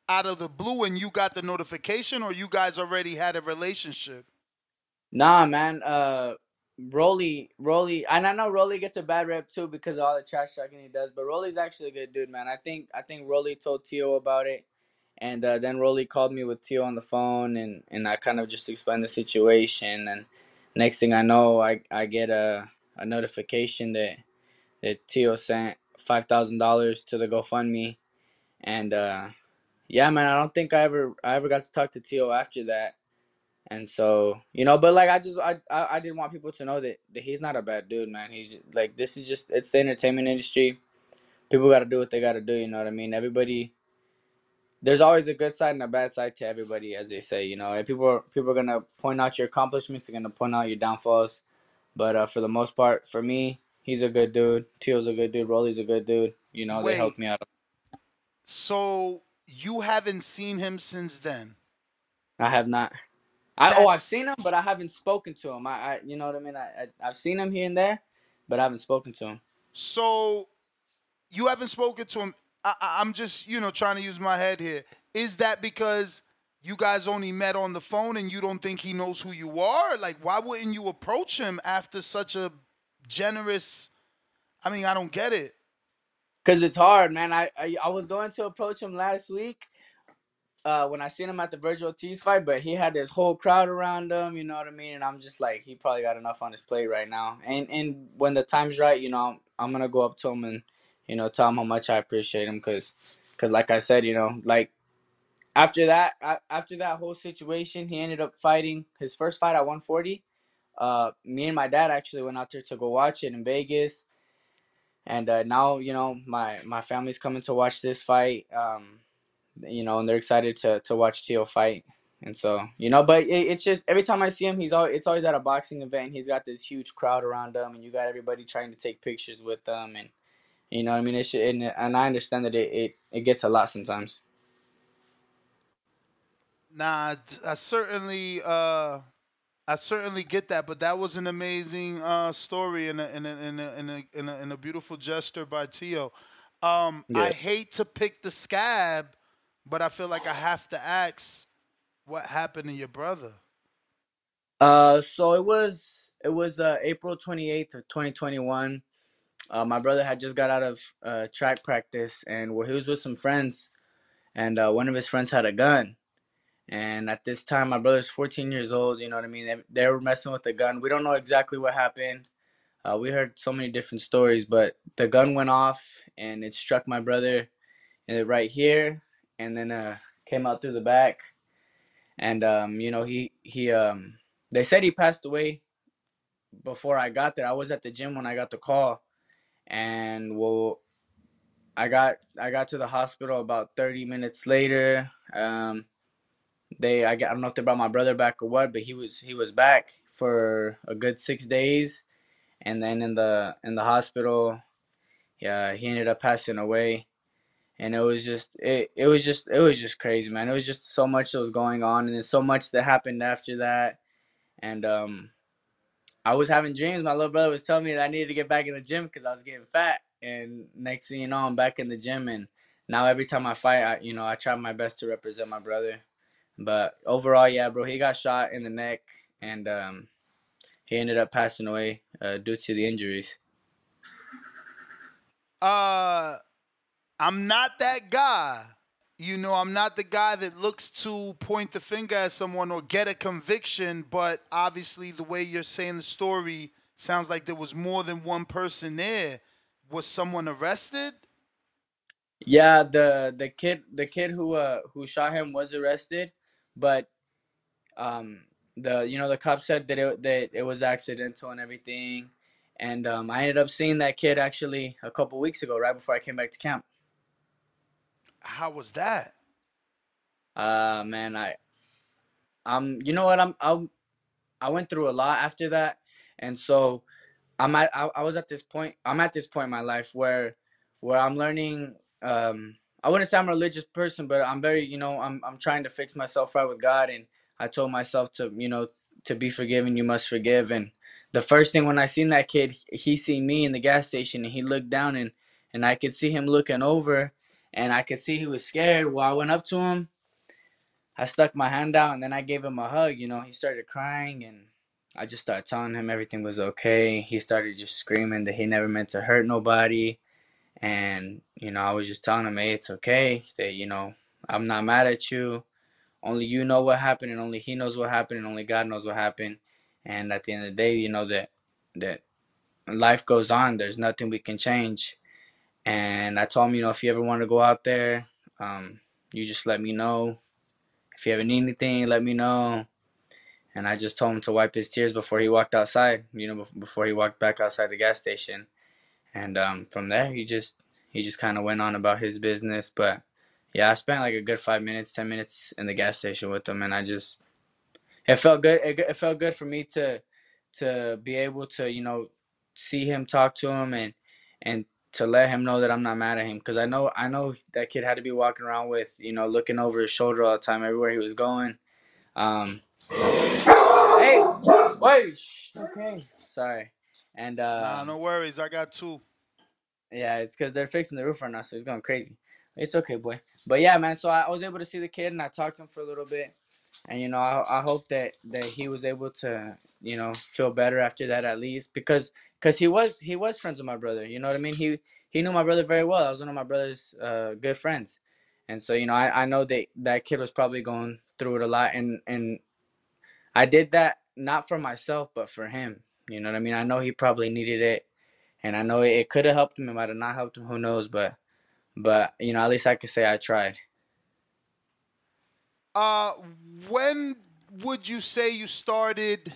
out of the blue and you got the notification or you guys already had a relationship? Nah, man. Uh, Rolly, Rolly, and I know Rolly gets a bad rep too because of all the trash talking he does. But Rolly's actually a good dude, man. I think I think Rolly told Tio about it, and uh, then Rolly called me with Tio on the phone, and and I kind of just explained the situation. And next thing I know, I I get a a notification that that Tio sent five thousand dollars to the GoFundMe, and uh, yeah, man, I don't think I ever I ever got to talk to Tio after that. And so, you know, but like I just I I, I didn't want people to know that, that he's not a bad dude, man. He's like this is just it's the entertainment industry. People got to do what they got to do, you know what I mean? Everybody there's always a good side and a bad side to everybody as they say, you know. And people are, people are going to point out your accomplishments, they're going to point out your downfalls. But uh, for the most part, for me, he's a good dude. Tio's a good dude. Rolly's a good dude. You know, they helped me out. So you haven't seen him since then. I have not. I oh I've seen him, but I haven't spoken to him. I, I you know what I mean. I, I I've seen him here and there, but I haven't spoken to him. So you haven't spoken to him. I, I'm just, you know, trying to use my head here. Is that because you guys only met on the phone and you don't think he knows who you are? Like, why wouldn't you approach him after such a generous? I mean, I don't get it. Cause it's hard, man. I, I I was going to approach him last week, uh, when I seen him at the Vergil Ortiz fight, but he had this whole crowd around him. You know what I mean? And I'm just like, he probably got enough on his plate right now. And and when the time's right, you know, I'm, I'm gonna go up to him and you know tell him how much I appreciate him, cause, cause like I said, you know, like after that, after that whole situation, he ended up fighting his first fight at 140. Uh, me and my dad actually went out there to go watch it in Vegas and uh, now you know my my family's coming to watch this fight um you know and they're excited to to watch Tio fight and so you know but it, it's just every time i see him he's always it's always at a boxing event he's got this huge crowd around him and you got everybody trying to take pictures with them and you know what i mean it's and, and i understand that it, it it gets a lot sometimes Nah, I certainly, uh, I certainly get that. But that was an amazing uh, story and a, and, a, and, a, and, a, and, a, and a beautiful gesture by Tio. Um, I hate to pick the scab, but I feel like I have to ask, what happened to your brother? Uh, so it was it was uh, April twenty eighth of twenty twenty one. Uh, my brother had just got out of uh, track practice, and well, he was with some friends, and uh, one of his friends had a gun. And at this time, my brother's fourteen years old. You know what I mean? They, they were messing with the gun. We don't know exactly what happened. Uh, we heard so many different stories, but the gun went off, and it struck my brother, uh, right here, and then uh, came out through the back and um, you know he he um, they said he passed away before I got there. I was at the gym when I got the call, and well, I got I got to the hospital about thirty minutes later. Um, they I, got- I don't know if they brought my brother back or what, but he was he was back for a good six days, and then in the in the hospital, yeah, he ended up passing away. And it was just it, it was just it was just crazy man. It was just so much that was going on and then so much that happened after that. And um i was having dreams. My little brother was telling me that i needed to get back in the gym because i was getting fat. And next thing you know i'm back in the gym and now every time i fight i you know i try my best to represent my brother. But overall yeah bro he got shot in the neck and um he ended up passing away uh, due to the injuries. Uh, I'm not that guy. You know, I'm not the guy that looks to point the finger at someone or get a conviction, but obviously the way you're saying the story sounds like there was more than one person there. Was someone arrested? Yeah, the the kid the kid who uh who shot him was arrested, but um the you know the cop said that it that it was accidental and everything, and um I ended up seeing that kid actually a couple weeks ago, right before I came back to camp. How was that? Uh man, I um you know what I'm I I went through a lot after that, and so I'm at I, I was at this point I'm at this point in my life where where I'm learning um I wouldn't say I'm a religious person, but I'm very, you know, I'm I'm trying to fix myself right with God and I told myself to, you know, to be forgiven, you must forgive. And the first thing when I seen that kid, he seen me in the gas station and he looked down and and I could see him looking over and I could see he was scared. Well, I went up to him, I stuck my hand out and then I gave him a hug, you know, he started crying and I just started telling him everything was okay. He started just screaming that he never meant to hurt nobody. And, you know, I was just telling him, hey, it's okay. That, you know, I'm not mad at you. Only you know what happened and only he knows what happened and only God knows what happened. And at the end of the day, you know that that life goes on. There's nothing we can change. And I told him, you know, if you ever want to go out there, um, you just let me know. If you ever need anything, let me know. And I just told him to wipe his tears before he walked outside, you know, before he walked back outside the gas station. And um, from there, he just he just kind of went on about his business. But yeah, I spent like a good five minutes, ten minutes in the gas station with him, and I just it felt good. It, it felt good for me to to be able to you know see him talk to him and and to let him know that I'm not mad at him because I know I know that kid had to be walking around with you know looking over his shoulder all the time everywhere he was going. Um, hey, wait, okay, sorry, and uh, Nah, no worries. I got two. yeah, it's because they're fixing the roof right now, so it's going crazy. It's okay, boy. But yeah, man. So I, I was able to see the kid and I talked to him for a little bit, and you know I I hope that that he was able to you know feel better after that at least because because he was he was friends with my brother. You know what I mean? He he knew my brother very well. I was one of my brother's uh, good friends, and so you know I, I know that that kid was probably going through it a lot, and and I did that not for myself but for him. You know what I mean? I know he probably needed it, and I know it, it could have helped him. It might have not helped him. Who knows? But but you know at least I could say I tried. Uh, when would you say you started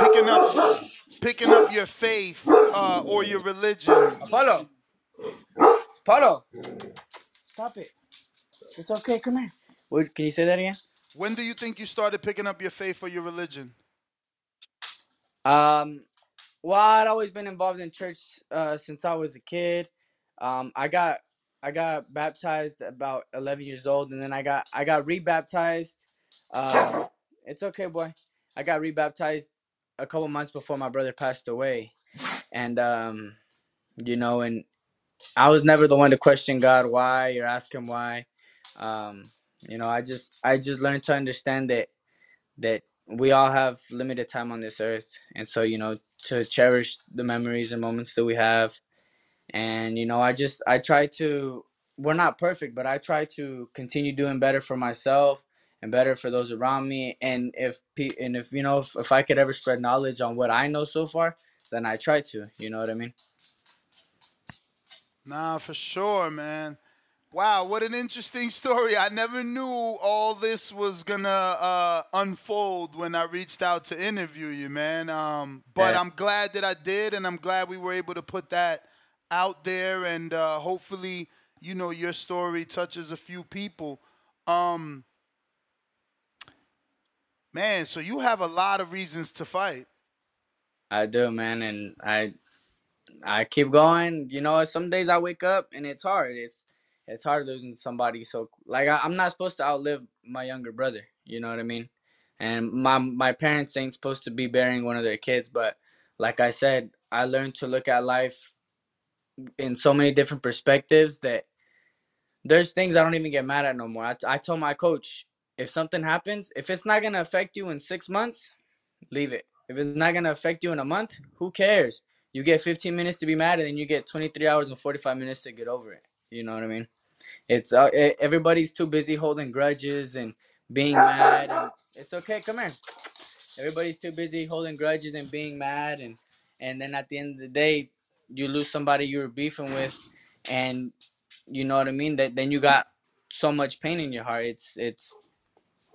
picking up picking up your faith uh, or your religion? Apollo, Apollo, stop it. It's okay. Come here. What, can you say that again? When do you think you started picking up your faith or your religion? Um, well, I'd always been involved in church uh, since I was a kid. Um, I got I got baptized about 11 years old, and then I got I got rebaptized. Uh, it's okay, boy. I got rebaptized a couple months before my brother passed away, and um, you know, and I was never the one to question God why or ask Him why. Um, you know, I just I just learned to understand that that we all have limited time on this earth, and so you know to cherish the memories and moments that we have, and you know I just I try to we're not perfect, but I try to continue doing better for myself and better for those around me, and if and if you know if, if I could ever spread knowledge on what I know so far, then I try to. You know what I mean? Nah, for sure, man. Wow, what an interesting story. I never knew all this was gonna uh, unfold when I reached out to interview you, man. Um, but Yeah. I'm glad that I did, and I'm glad we were able to put that out there, and uh, hopefully, you know, your story touches a few people. Um, man, so you have a lot of reasons to fight. I do, man, and I I keep going. You know, some days I wake up and it's hard. It's it's hard losing somebody. So like I, I'm not supposed to outlive my younger brother. You know what I mean? And my my parents ain't supposed to be burying one of their kids. But like I said, I learned to look at life in so many different perspectives that there's things I don't even get mad at no more. I, I told my coach, if something happens, if it's not gonna affect you in six months, leave it. If it's not gonna affect you in a month, who cares? You get 15 minutes to be mad, and then you get 23 hours and 45 minutes to get over it. You know what I mean? It's uh, everybody's too busy holding grudges and being mad. And it's okay. Come here. Everybody's too busy holding grudges and being mad, and and then at the end of the day, you lose somebody you were beefing with, and you know what I mean. That then you got so much pain in your heart. It's it's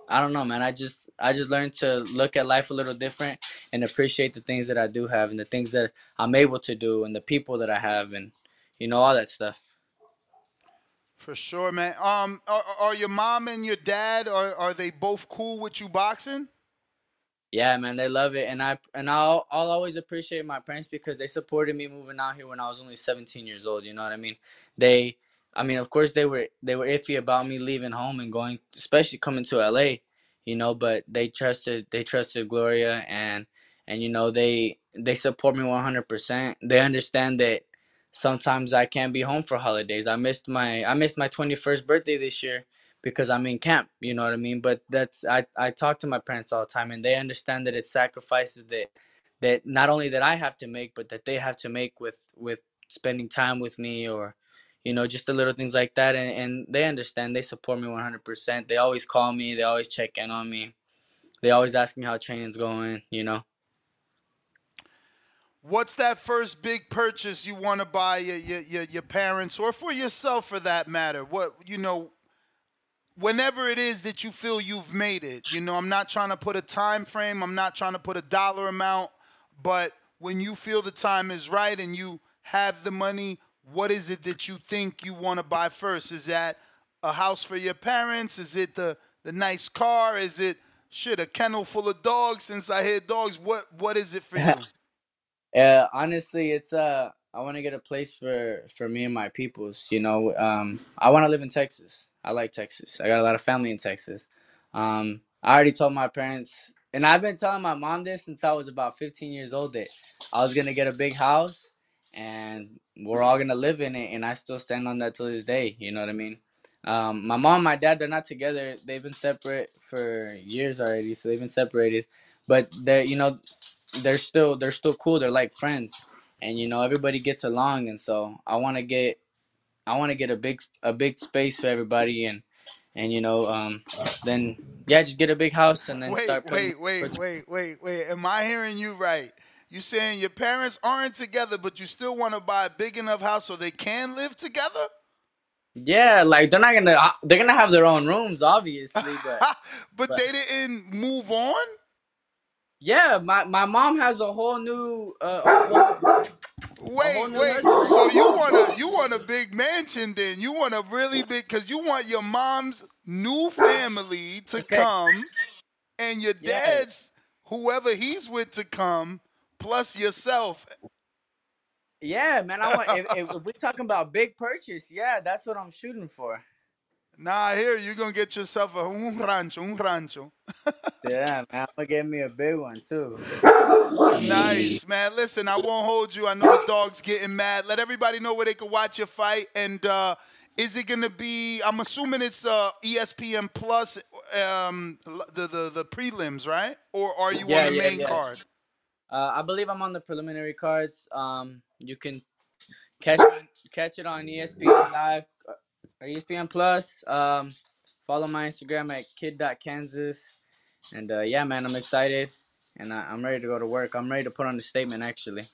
I don't know, man. I just I just learned to look at life a little different and appreciate the things that I do have and the things that I'm able to do and the people that I have and you know all that stuff. For sure, man. Um, are, are your mom and your dad are are they both cool with you boxing? Yeah, man, they love it, and I and I'll I'll always appreciate my parents because they supported me moving out here when I was only 17 years old. You know what I mean? They, I mean, of course they were they were iffy about me leaving home and going, especially coming to LA. You know, but they trusted they trusted Gloria and and you know they they support me 100%. They understand that sometimes I can't be home for holidays. I missed my I missed my 21st birthday this year because I'm in camp. You know what I mean? But that's I I talk to my parents all the time, and they understand that it's sacrifices that that not only that I have to make, but that they have to make with with spending time with me or you know just the little things like that and, and they understand they support me 100% they always call me they always check in on me. They always ask me how training's going you know. What's that first big purchase you want to buy your, your, your, your parents or for yourself for that matter? What, you know, whenever it is that you feel you've made it, you know, I'm not trying to put a time frame, I'm not trying to put a dollar amount, but when you feel the time is right and you have the money, what is it that you think you want to buy first? Is that a house for your parents? Is it the, the nice car? Is it shit a kennel full of dogs? Since I hear dogs, what what is it for you? Uh, honestly, it's uh, I want to get a place for for me and my peoples. You know, um, I want to live in Texas. I like Texas. I got a lot of family in Texas. Um, I already told my parents, and I've been telling my mom this since I was about 15 years old that I was gonna get a big house, and we're all gonna live in it. And I still stand on that till this day. You know what I mean? Um, my mom, my dad, they're not together. They've been separate for years already, so they've been separated. But they're, you know, they're still they're still cool. They're like friends, and you know everybody gets along. And so I want to get I want to get a big a big space for everybody, and and you know um then yeah just get a big house and then Wait, start putting, wait, wait, wait, wait, wait. Am I hearing you right? You saying your parents aren't together, but you still want to buy a big enough house so they can live together? Yeah, like they're not gonna uh, they're gonna have their own rooms, obviously, but But they didn't move on. yeah, my my mom has a whole new uh whole, Wait, wait. So you want a you want a big mansion? Then you want a really big because you want your mom's new family to come, and your dad's whoever he's with to come, plus yourself. yeah, man. I want if, if, we're talking about big purchase, yeah, that's what I'm shooting for. Nah, you. you're gonna get yourself a un rancho, un rancho. Yeah, man. I'm gonna get me a big one too. Nice, man. Listen, I won't hold you. I know the dog's getting mad. Let everybody know where they can watch your fight. And uh, is it gonna be? I'm assuming it's uh, ESPN Plus, um, the, the the prelims, right? Or are you Yeah, on the yeah, main yeah. card? Uh, I believe I'm on the preliminary cards. Um, you can catch catch it on ESPN Live uh, or ESPN Plus. Um, follow my Instagram at kid.kansas. And uh, yeah, man, I'm excited and I, I'm ready to go to work. I'm ready to put on the statement actually.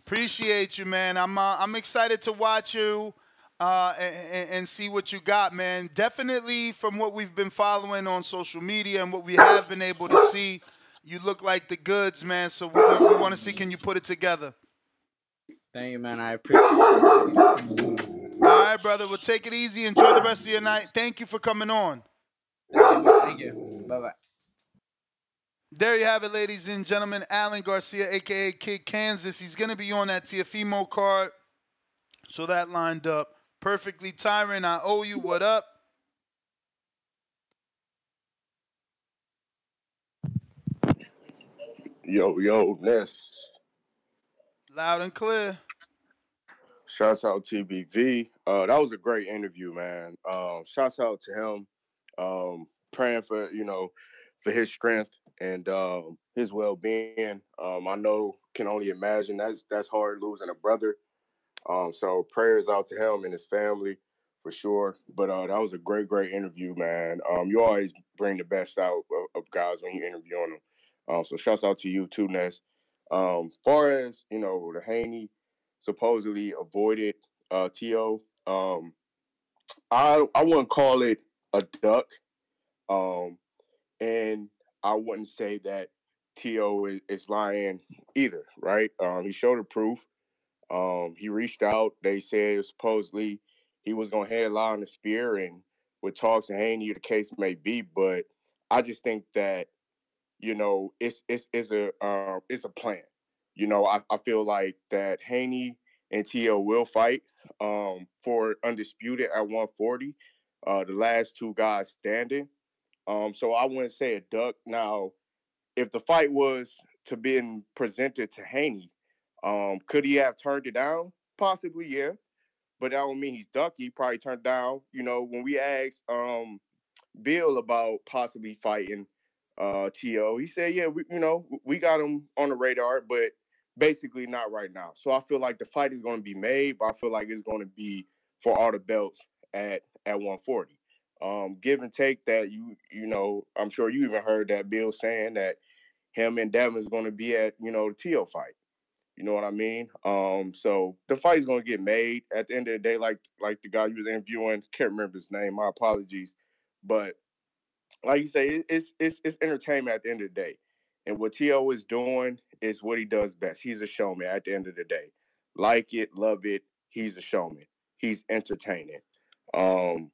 Appreciate you, man. I'm uh, I'm excited to watch you uh, and, and see what you got, man. Definitely from what we've been following on social media and what we have been able to see, you look like the goods, man. So we, we want to see can you put it together. Thank you, man. I appreciate it. All right, brother. Well, take it easy. Enjoy the rest of your night. Thank you for coming on. Thank you. Bye bye. There you have it, ladies and gentlemen. Alan Garcia, aka Kid Kansas. He's gonna be on that Teofimo card. So that lined up perfectly. Tyron, I owe you. What up? Yo, yo, Ness. Loud and clear. Shouts out TBV. Uh, that was a great interview, man. Um, shouts out to him. Um, praying for you know for his strength and um, his well being. Um, I know can only imagine that's that's hard losing a brother. Um, so prayers out to him and his family for sure. But uh, that was a great, great interview, man. Um, you always bring the best out of, of guys when you interview them. Um, so shouts out to you too, Ness. Um, far as you know, the Haney supposedly avoided uh, To. Um, I I wouldn't call it a duck, um, and I wouldn't say that To is, is lying either. Right? Um, he showed the proof. Um, he reached out. They said supposedly he was to headline the spear, and with talks and Haney, the case may be. But I just think that you know it's it's it's a uh, it's a plan. You know, I, I feel like that Haney and TL will fight um, for undisputed at 140. Uh, the last two guys standing. Um, so I wouldn't say a duck. Now, if the fight was to been presented to Haney, um, could he have turned it down? Possibly, yeah. but that don't mean he's ducky. He probably turned down. You know, when we asked um Bill about possibly fighting uh T.O., he said, yeah, we, you know, we got him on the radar, but basically not right now. So I feel like the fight is going to be made, but I feel like it's going to be for all the belts at at 140. Um, give and take that you you know, I'm sure you even heard that Bill saying that him and Devin's going to be at you know the T.O. fight. You know what I mean? Um, so the fight is gonna get made at the end of the day, like like the guy you was interviewing, can't remember his name. My apologies, but like you say, it's it's it's entertainment at the end of the day. And what T.O. is doing is what he does best. He's a showman at the end of the day. Like it, love it. He's a showman. He's entertaining. Um,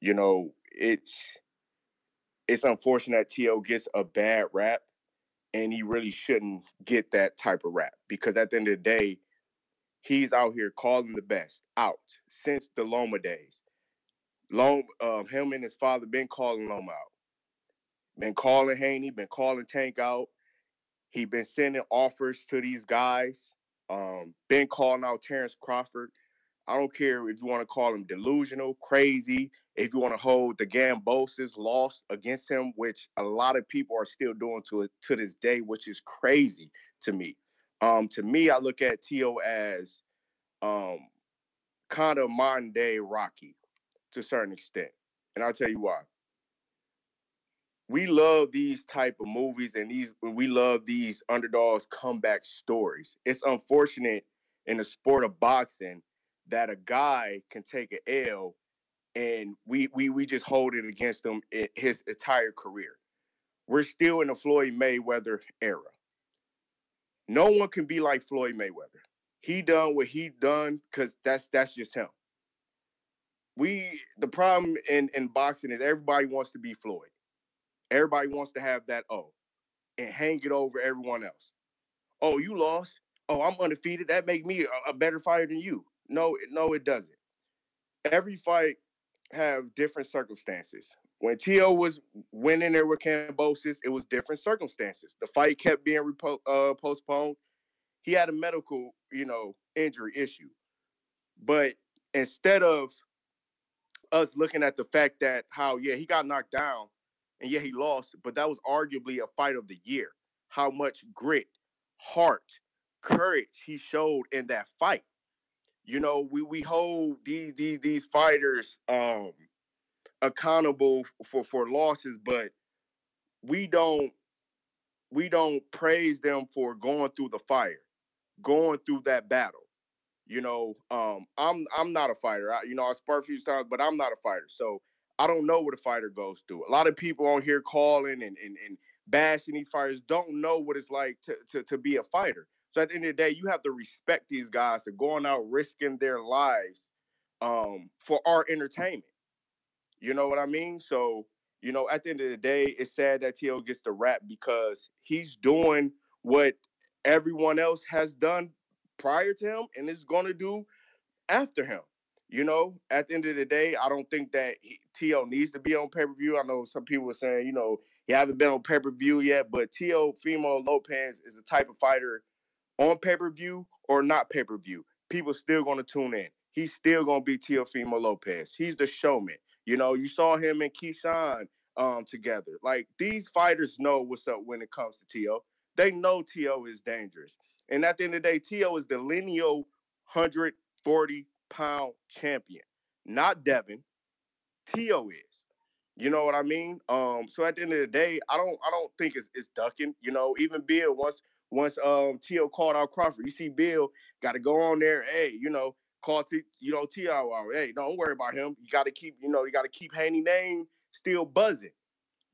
you know, it's it's unfortunate that T.O. gets a bad rap and he really shouldn't get that type of rap because at the end of the day, he's out here calling the best out since the Loma days. Loma, um, him and his father been calling Loma out, been calling Haney, been calling Tank out. He been sending offers to these guys. Um, been calling out Terrence Crawford. I don't care if you want to call him delusional, crazy, if you want to hold the Kambosos loss against him, which a lot of people are still doing to it to this day, which is crazy to me. Um, to me, I look at Tio as um, kind of modern day Rocky to a certain extent, and I'll tell you why. We love these type of movies, and these we love these underdogs comeback stories. It's unfortunate in the sport of boxing that a guy can take an L and we we we just hold it against him his entire career. We're still in the Floyd Mayweather era. No one can be like Floyd Mayweather. He done what he done because that's that's just him. We the problem in in boxing is everybody wants to be Floyd. Everybody wants to have that O and hang it over everyone else. Oh, you lost. Oh, I'm undefeated. That make me a, a better fighter than you. No, no, it doesn't. Every fight have different circumstances. When Tio was winning there with Kambosos, it was different circumstances. The fight kept being repo- uh, postponed. He had a medical, you know, injury issue. But instead of us looking at the fact that how yeah he got knocked down and yeah he lost, but that was arguably a fight of the year. How much grit, heart, courage he showed in that fight. You know, we we hold these these these fighters um accountable for for losses, but we don't we don't praise them for going through the fire, going through that battle. You know, um, I'm I'm not a fighter. I, you know, I spar a few times, but I'm not a fighter. So I don't know what a fighter goes through. A lot of people on here calling and and, and bashing these fighters don't know what it's like to, to to be a fighter. So at the end of the day, you have to respect these guys for going out risking their lives um, for our entertainment. You know what I mean? So, you know, at the end of the day, it's sad that T.O. gets the rap because he's doing what everyone else has done prior to him and is going to do after him. You know, at the end of the day, I don't think that he, T.O. needs to be on pay per view. I know some people were saying, you know, he haven't been on pay per view yet, but T.O. Fimo Lopez is the type of fighter on pay per view or not pay per view. People still going to tune in. He's still going to be Teofimo Lopez. He's the showman. You know, you saw him and Keyshawn um, together. Like these fighters know what's up when it comes to T.O. They know T.O. is dangerous. And at the end of the day, T.O. is the lineal 140 pound champion, not Devin. T.O. is. You know what I mean? Um, so at the end of the day, I don't I don't think it's, it's ducking. You know, even Bill once once um T.O. called out Crawford, you see Bill got to go on there. Hey, you know, call T, you know T.O. Hey, don't worry about him. You got to keep you know you got to keep Haney name still buzzing.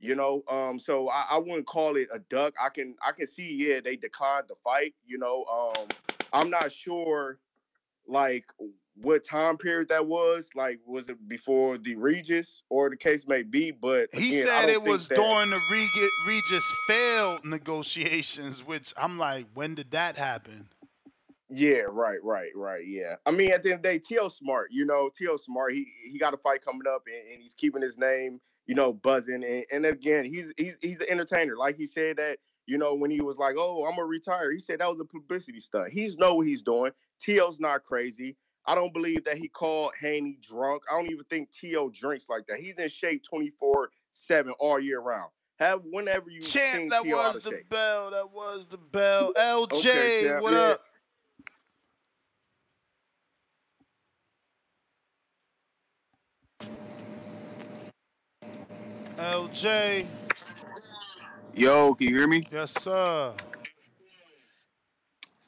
You know, um, so I, I wouldn't call it a duck. I can I can see yeah they declined the fight. You know, um, I'm not sure like what time period that was. Like, was it before the Regis or the case may be? But He again, said it was that- during the Regis, Regis failed negotiations, which I'm like, when did that happen? Yeah, right, right, right. Yeah. I mean, at the end of the day, T.O. smart. You know, T.O. smart. He he got a fight coming up, and, and he's keeping his name, you know, buzzing. And, and again, he's he's he's an entertainer. Like he said that, you know, when he was like, "Oh, I'm gonna retire," he said that was a publicity stunt. He's know what he's doing. T.O.'s not crazy. I don't believe that he called Haney drunk. I don't even think T.O. drinks like that. He's in shape 24 7 all year round. Have whenever you seen that was the shape. bell. That was the bell. LJ, Okay, what yeah. up? LJ. Yo, can you hear me? Yes, sir.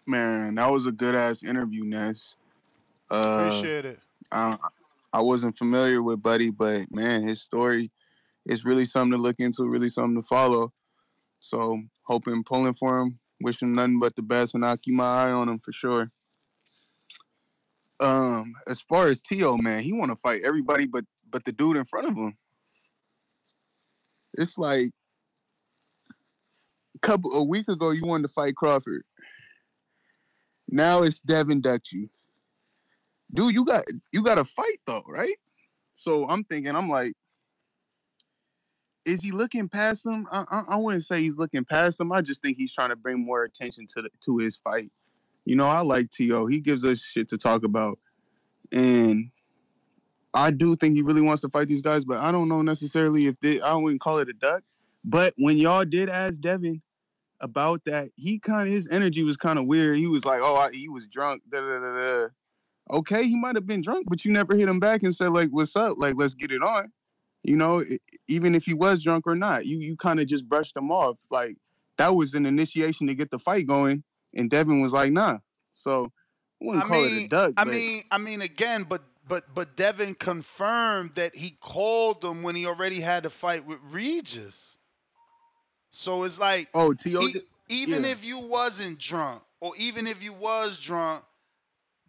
Man, that was a good ass interview, Ness. Uh, Appreciate it. I, I wasn't familiar with Buddy, but man, his story is really something to look into, really something to follow. So, hoping, pulling for him, wishing nothing but the best, and I'll keep my eye on him for sure. Um, as far as T.O., man, he want to fight everybody but but the dude in front of him. It's like a couple a week ago you wanted to fight Crawford. Now it's Devin Dutchy. Dude, you got you got a fight though, right? So I'm thinking, I'm like, is he looking past him? I, I, I wouldn't say he's looking past him. I just think he's trying to bring more attention to the, to his fight. You know, I like To. He gives us shit to talk about, and I do think he really wants to fight these guys. But I don't know necessarily if they. I wouldn't call it a duck. But when y'all did ask Devin about that, he kind of his energy was kind of weird. He was like, "Oh, I, he was drunk." Da, da, da, da. Okay, he might have been drunk, but you never hit him back and said like, "What's up?" Like, let's get it on. You know, e- even if he was drunk or not, you you kind of just brushed him off. Like that was an initiation to get the fight going, and Devin was like, "Nah." So I wouldn't I call it a duck. I but mean, I mean, again, but but but Devin confirmed that he called him when he already had a fight with Regis. So it's like, oh, T.O. e- even yeah. if you wasn't drunk, or even if you was drunk,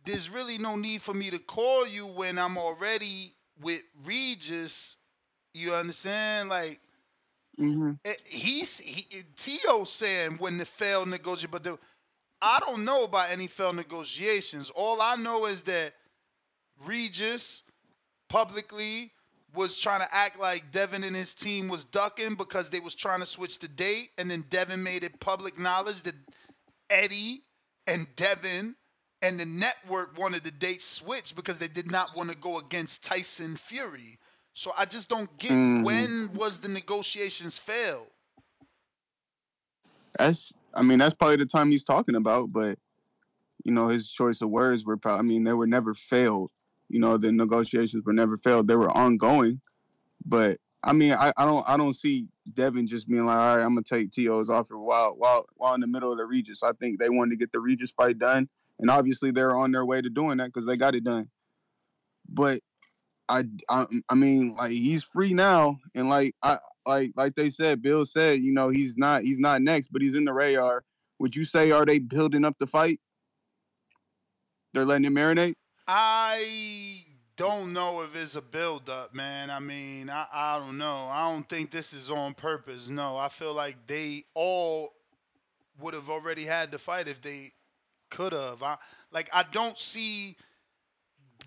there's really no need for me to call you when I'm already with Regis. You understand? Like Mhm. eh, he's he, Tio saying when the failed negotiation, but the, I don't know about any failed negotiations. All I know is that Regis publicly was trying to act like Devin and his team was ducking because they was trying to switch the date, and then Devin made it public knowledge that Eddie and Devin and the network wanted the date switched because they did not want to go against Tyson Fury. So I just don't get Mhm. when was the negotiations failed. That's I mean that's probably the time he's talking about, but you know his choice of words were probably I mean they were never failed. You know the negotiations were never failed. They were ongoing, but I mean I, I don't I don't see Devin just being like all right I'm gonna take To's offer while while while in the middle of the Regis. I think they wanted to get the Regis fight done, and obviously they're on their way to doing that because they got it done. But I, I I mean like he's free now, and like I like like they said, Bill said, you know, he's not he's not next, but he's in the radar. Would you say are they building up the fight? They're letting it marinate. I don't know if it's a build up, man. I mean, I, I don't know. I don't think this is on purpose. No, I feel like they all would have already had the fight if they could have. I like I don't see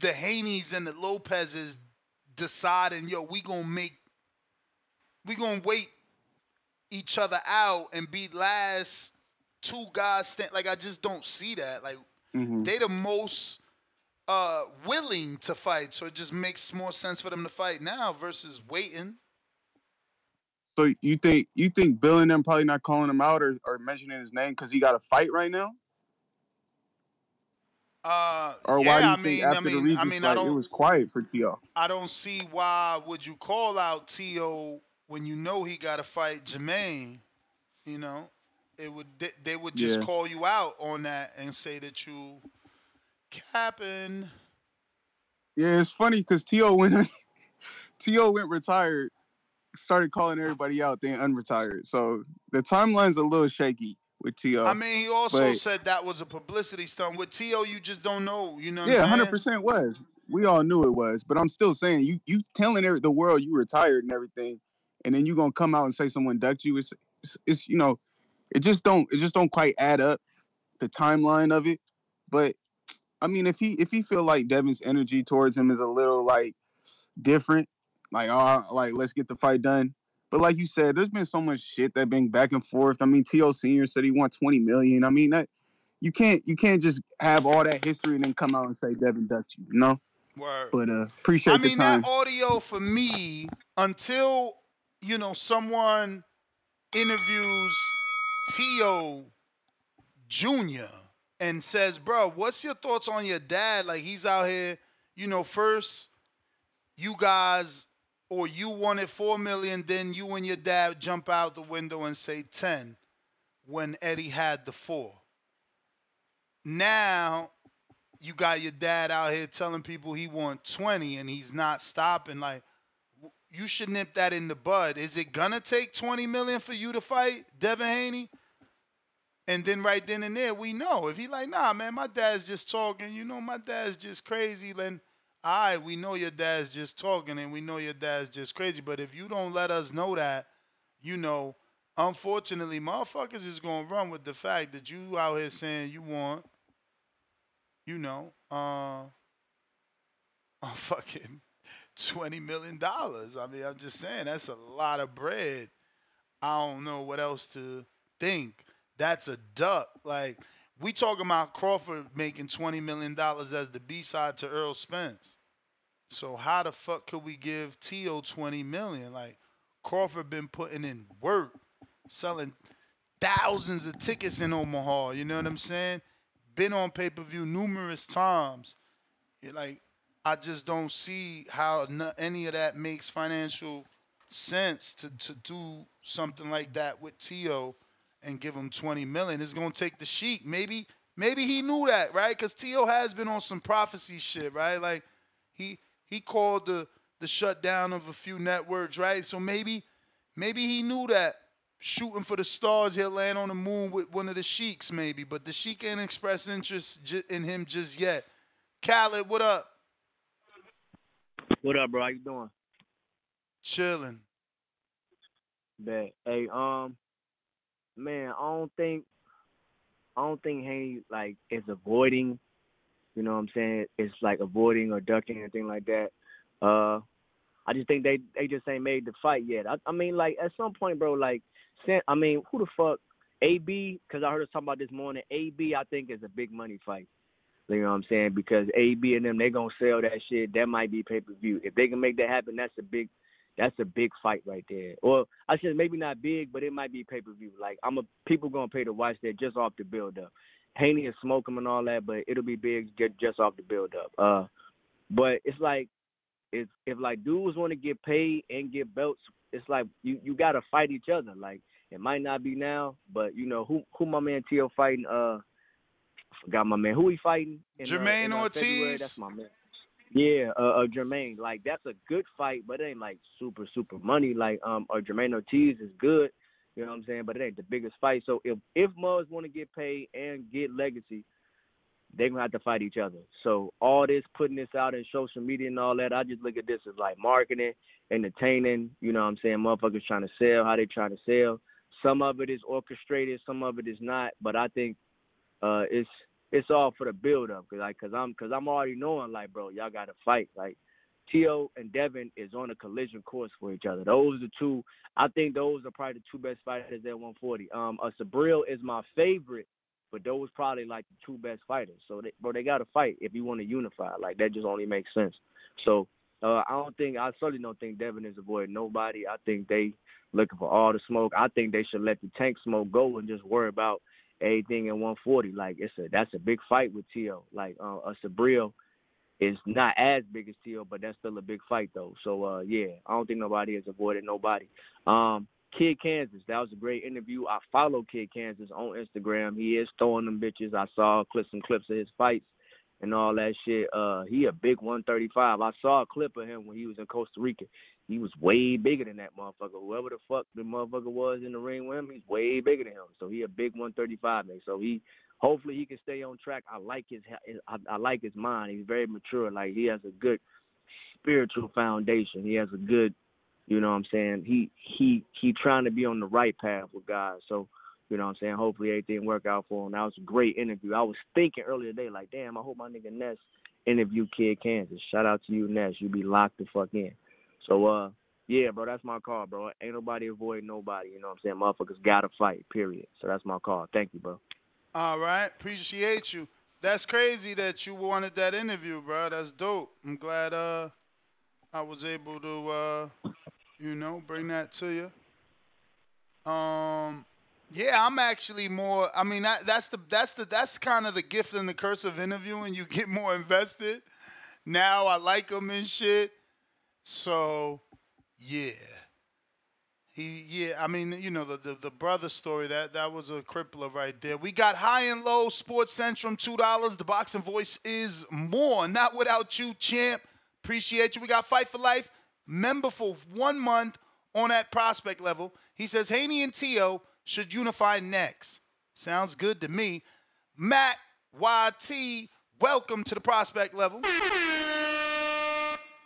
the Haneys and the Lopez's deciding, yo, we gonna make we gonna wait each other out and be last two guys stand like I just don't see that. Like Mm-hmm. they the most uh willing to fight, so it just makes more sense for them to fight now versus waiting. So you think you think Bill and them probably not calling him out or, or mentioning his name because he got a fight right now? Uh Or yeah, why do you I think mean, after I the mean, Regis I mean, I fight it was quiet for T.O.? I don't see why would you call out T.O. when you know he got to fight Jermaine. You know, it would they, they would just Yeah. call you out on that and say that you capping. Yeah, it's funny because T.O. went T.O. went retired, started calling everybody out, then unretired. So the timeline's a little shaky with T.O. I mean, he also but- said that was a publicity stunt. With T.O., you just don't know. You know what yeah, hundred percent was. We all knew it was, but I'm still saying you you telling every- the world you retired and everything, and then you gonna come out and say someone ducked you. It's, it's it's you know, it just don't it just don't quite add up, the timeline of it. But I mean, if he if he feel like Devin's energy towards him is a little like different, like oh like let's get the fight done. But like you said, there's been so much shit that been back and forth. I mean, T.O. Senior said he want 20 million. I mean that you can't you can't just have all that history and then come out and say Devin ducked you, you know. Word. But uh, appreciate I mean that audio for me until you know someone interviews Tio Jr. and says, "Bro, what's your thoughts on your dad? Like he's out here, you know, first you guys or you wanted 4 million, then you and your dad jump out the window and say 10 when Eddie had the 4. Now you got your dad out here telling people he want 20 and he's not stopping like you should nip that in the bud. Is it gonna take 20 million for you to fight Devin Haney? And then right then and there, we know if he like, nah, man, my dad's just talking. You know, my dad's just crazy. Then, all right, we know your dad's just talking, and we know your dad's just crazy. But if you don't let us know that, you know, unfortunately, motherfuckers is gonna run with the fact that you out here saying you want, you know, uh, a fucking twenty million dollars. I mean, I'm just saying that's a lot of bread. I don't know what else to think. That's a duck. Like we talking about Crawford making twenty million dollars as the B side to Errol Spence. So how the fuck could we give T.O. twenty million? Like Crawford been putting in work, selling thousands of tickets in Omaha. You know what I'm saying? Been on pay per view numerous times. Like I just don't see how any of that makes financial sense to to do something like that with T.O. and give him 20 million. It's gonna take the sheik. Maybe maybe he knew that, right? Because T.O. has been on some prophecy shit, right? Like he he called the the shutdown of a few networks, right? So maybe maybe he knew that shooting for the stars, he'll land on the moon with one of the sheiks, maybe. But the sheik ain't expressed interest ju- in him just yet. Khaled, what up? What up, bro? How you doing? Chilling. Bet. Hey, um, man, I don't think, I don't think Haney like is avoiding. You know what I'm saying? It's like avoiding or ducking or anything like that. Uh, I just think they they just ain't made the fight yet. I, I mean, like at some point, bro. Like, I mean, who the fuck? AB, because I heard us talking about this morning. AB, I think is a big money fight. You know what I'm saying? Because AB and them, they gonna sell that shit. That might be pay per view. If they can make that happen, that's a big, that's a big fight right there. Or I said maybe not big, but it might be pay per view. Like I'm a people gonna pay to watch that just off the build up. Haney is smoking and all that, but it'll be big ju- just off the build up. Uh, but it's like if if like dudes want to get paid and get belts, it's like you you gotta fight each other. Like it might not be now, but you know who who my man Tio fighting. Uh, I forgot my man. Who he fighting? In, uh, Jermaine in, uh, February? Ortiz? That's my man. Yeah, uh, uh, Jermaine. Like that's a good fight, but it ain't like super super money. Like um, or Jamaine Ortiz is good. You know what I'm saying? But it ain't the biggest fight. So if if Muzz want to get paid and get legacy, they're gonna have to fight each other. So all this putting this out in social media and all that, I just look at this as like marketing, entertaining. You know what I'm saying? Motherfuckers trying to sell how they trying to sell. Some of it is orchestrated, some of it is not. But I think uh, it's it's all for the build up, cause like, cause I'm, cause I'm already knowing, like, bro, y'all got to fight. Like, Tio and Devin is on a collision course for each other. Those are two. I think those are probably the two best fighters at 140. Um, uh, Subriel is my favorite, but those probably like the two best fighters. So, they, bro, they got to fight if you want to unify. Like that just only makes sense. So, uh, I don't think I certainly don't think Devin is avoiding nobody. I think they looking for all the smoke. I think they should let the tank smoke go and just worry about everything in 140. Like it's a that's a big fight with Tio. Like uh, a Subriel is not as big as Tio, but that's still a big fight though. So uh, yeah, I don't think nobody has avoided nobody. Um, Kid Kansas, that was a great interview. I follow Kid Kansas on Instagram. He is throwing them bitches. I saw clips and clips of his fights and all that shit. Uh, he a big 135. I saw a clip of him when he was in Costa Rica. He was way bigger than that motherfucker. Whoever the fuck the motherfucker was in the ring with him, he's way bigger than him. So he a big 135 man. So he hopefully he can stay on track. I like his I, I like his mind. He's very mature. Like he has a good spiritual foundation. He has a good, you know what I'm saying. He he he trying to be on the right path with God. So you know what I'm saying? Hopefully everything work out for him. That was a great interview. I was thinking earlier today, like, damn, I hope my nigga Ness interview Kid Kansas. Shout out to you, Ness. You be locked the fuck in. So uh yeah, bro, that's my call, bro. Ain't nobody avoiding nobody, you know what I'm saying? Motherfuckers gotta fight, period. So that's my call. Thank you, bro. All right, appreciate you. That's crazy that you wanted that interview, bro. That's dope. I'm glad uh I was able to uh you know bring that to you. Um yeah, I'm actually more I mean that that's the that's the that's kind of the gift and the curse of interviewing. You get more invested. Now I like them and shit. So, yeah. He, yeah, I mean, you know, the, the, the brother story, that, that was a crippler right there. We got high and low, Sports Centrum, $2. The boxing voice is more. Not without you, champ. Appreciate you. We got Fight for Life, member for one month on that prospect level. He says Haney and Tio should unify next. Sounds good to me. Matt YT, welcome to the prospect level.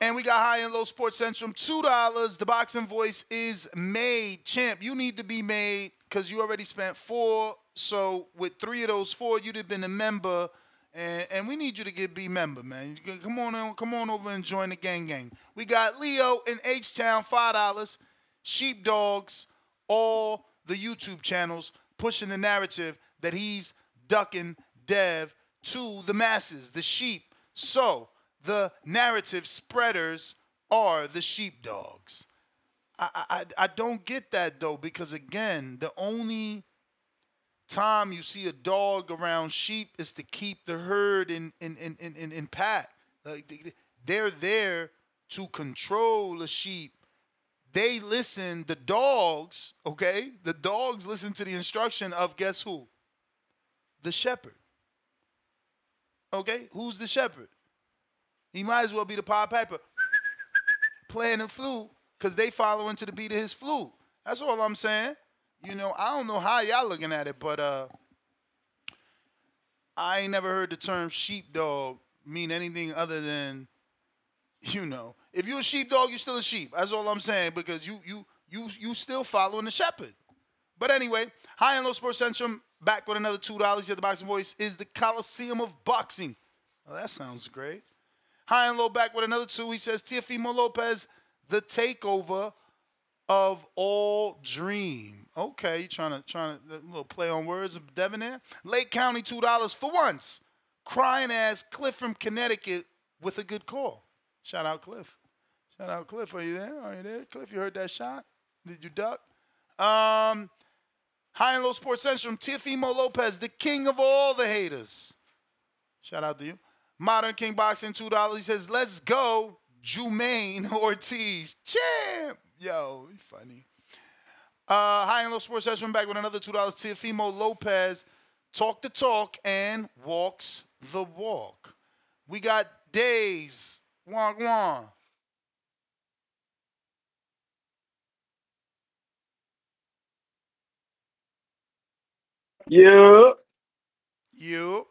And we got high and low sports centrum, two dollars. The boxing voice is made. Champ, you need to be made because you already spent four. So with three of those four, you'd have been a member. And, and we need you to get be member, man. Come on, come on over and join the gang gang. We got Leo in H Town, five dollars. Sheepdogs, all the YouTube channels pushing the narrative that he's ducking Dev to the masses, the sheep. So the narrative spreaders are the sheepdogs. I, I I don't get that though because again, the only time you see a dog around sheep is to keep the herd in in in in, in, pack. Like they- they're there to control the sheep. They listen. The dogs, okay, the dogs listen to the instruction of guess who? The shepherd. Okay, who's the shepherd? He might as well be the Pied Piper playing the flute because they following to the beat of his flute. That's all I'm saying. You know, I don't know how y'all looking at it, but uh, I ain't never heard the term sheepdog mean anything other than, you know, if you're a sheepdog, you're still a sheep. That's all I'm saying because you you you you still following the shepherd. But anyway, High and Low Sports Centrum back with another two dollars. The boxing voice is the Coliseum of Boxing. Oh, that sounds great. High and Low back with another two. He says Teofimo Lopez, the takeover of all dream. Okay, you trying to trying to little play on words of Devin there. Lake County two dollars for once. Crying ass Cliff from Connecticut with a good call. Shout out Cliff. Shout out Cliff. Are you there? Are you there? Cliff, you heard that shot? Did you duck? Um, High and Low Sports Centrum, Teofimo Lopez, the king of all the haters. Shout out to you. Modern King Boxing, $2. He says, let's go, Jamaine Ortiz. Champ. Yo, funny. Uh, High and Low Sports Centrum back with another $2. Teofimo Lopez, talk the talk and walks the walk. We got Days. Wong Wong. Yeah. You.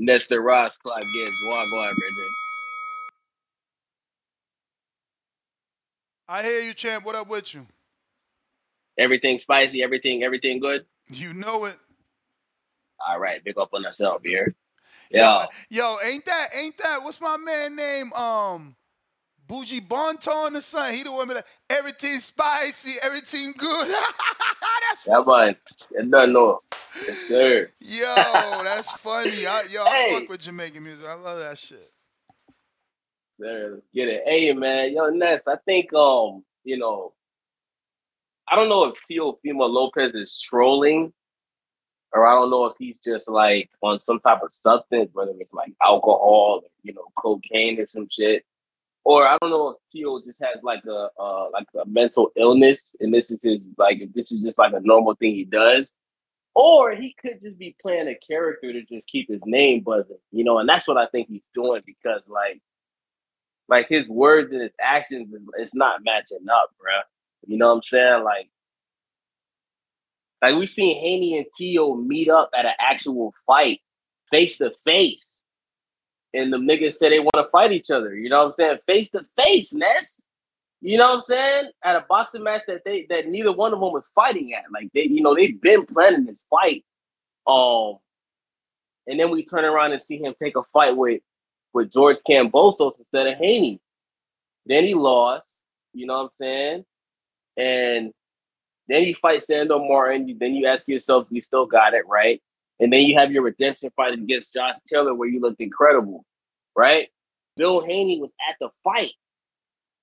Nestor Ross Clark Gibbs. Wagwan, brethren. I hear you, champ. What up with you? Everything spicy, everything, everything good. You know it. All right, big up on yourself here. Yeah. Yo, ain't that ain't that what's my man name? Um Buju Banton the son. He the one that everything spicy, everything good. that's Yeah, man. You don't know. Yes, sir. yo, that's funny. I, yo, I fuck with Jamaican music. I love that shit. Sir, let's get it. Hey man, yo, Ness, I think um, you know, I don't know if Teofimo Lopez is trolling, or I don't know if he's just like on some type of substance, whether it's like alcohol, or, you know, cocaine or some shit. Or I don't know if Tio just has like a uh like a mental illness and this is his like this is just like a normal thing he does. Or he could just be playing a character to just keep his name buzzing, you know, and that's what I think he's doing because like like his words and his actions it's not matching up, bruh. You know what I'm saying? Like, like we've seen Haney and Tio meet up at an actual fight, face to face, and the niggas said they want to fight each other. You know what I'm saying? Face to face, Ness. You know what I'm saying? At a boxing match that they that neither one of them was fighting at. Like they, you know, they've been planning this fight. Um, and then we turn around and see him take a fight with with George Kambosos instead of Haney. Then he lost. You know what I'm saying? And then you fight Sandor Martin. Then you ask yourself, we still got it right. And then you have your redemption fight against Josh Taylor where you looked incredible, right? Bill Haney was at the fight,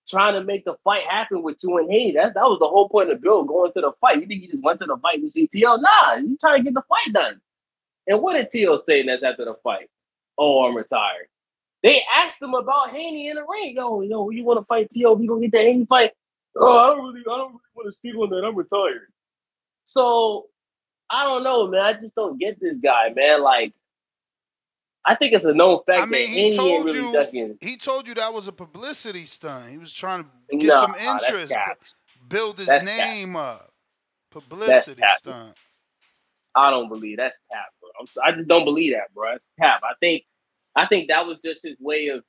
trying to make the fight happen with you and Haney. That, that was the whole point of Bill going to the fight. You think he just went to the fight see T.O.? Nah, you trying to get the fight done. And what did T.O. say next after the fight? Oh, I'm retired. They asked him about Haney in the ring. Yo, yo, you want to fight T.O.? We gonna get the Haney fight? Oh, I don't really, I don't really want to speak on that. I'm retired. So I don't know, man. I just don't get this guy, man. Like, I think it's a known fact I mean, that he told really you ducking. he told you that was a publicity stunt. He was trying to get Nah, some interest, cap. build his That's cap. name up. Publicity stunt. I don't believe that's cap, bro. I'm so, I just don't believe that, bro. That's cap. I think, I think that was just his way of.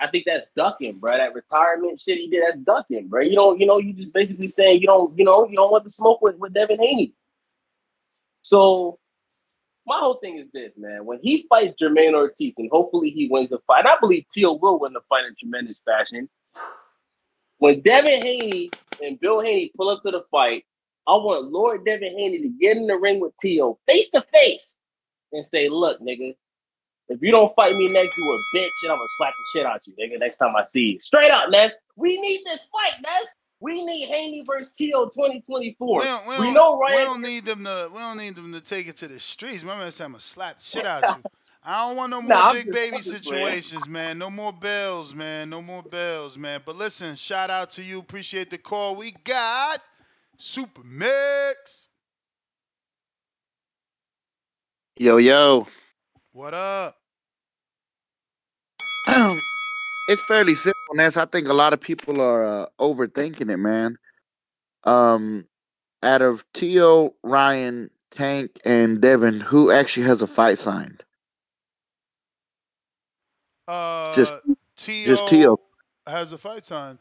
I think that's ducking, bro. That retirement shit he did, that's ducking, bro. You don't, you know, you just basically saying you don't, you know, you don't want to smoke with with Devin Haney. So my whole thing is this, man. When he fights Jamaine Ortiz, and hopefully he wins the fight, and I believe Teal will win the fight in tremendous fashion. When Devin Haney and Bill Haney pull up to the fight, I want Lord Devin Haney to get in the ring with Teal face to face and say, "Look, nigga, if you don't fight me next, you a bitch, and I'm gonna slap the shit out you, nigga. Next time I see you, straight up, Ness. We need this fight, Ness. We need Haney versus Teal 2024. We don't, we, we don't, know we don't need them to. We don't need them to take it to the streets. My man said, "I'm gonna slap shit out you." I don't want no more Nah, big just- baby I'm playing. situations, man. No more bells, man. No more bells, man. But listen, shout out to you. Appreciate the call. We got Super Mix. Yo, yo. What up? it's fairly simple, Ness. I think a lot of people are uh, overthinking it, man. Um, out of Tio, Ryan, Tank, and Devin, who actually has a fight signed? Uh, Just- T.O. just T.O. has a fight signed.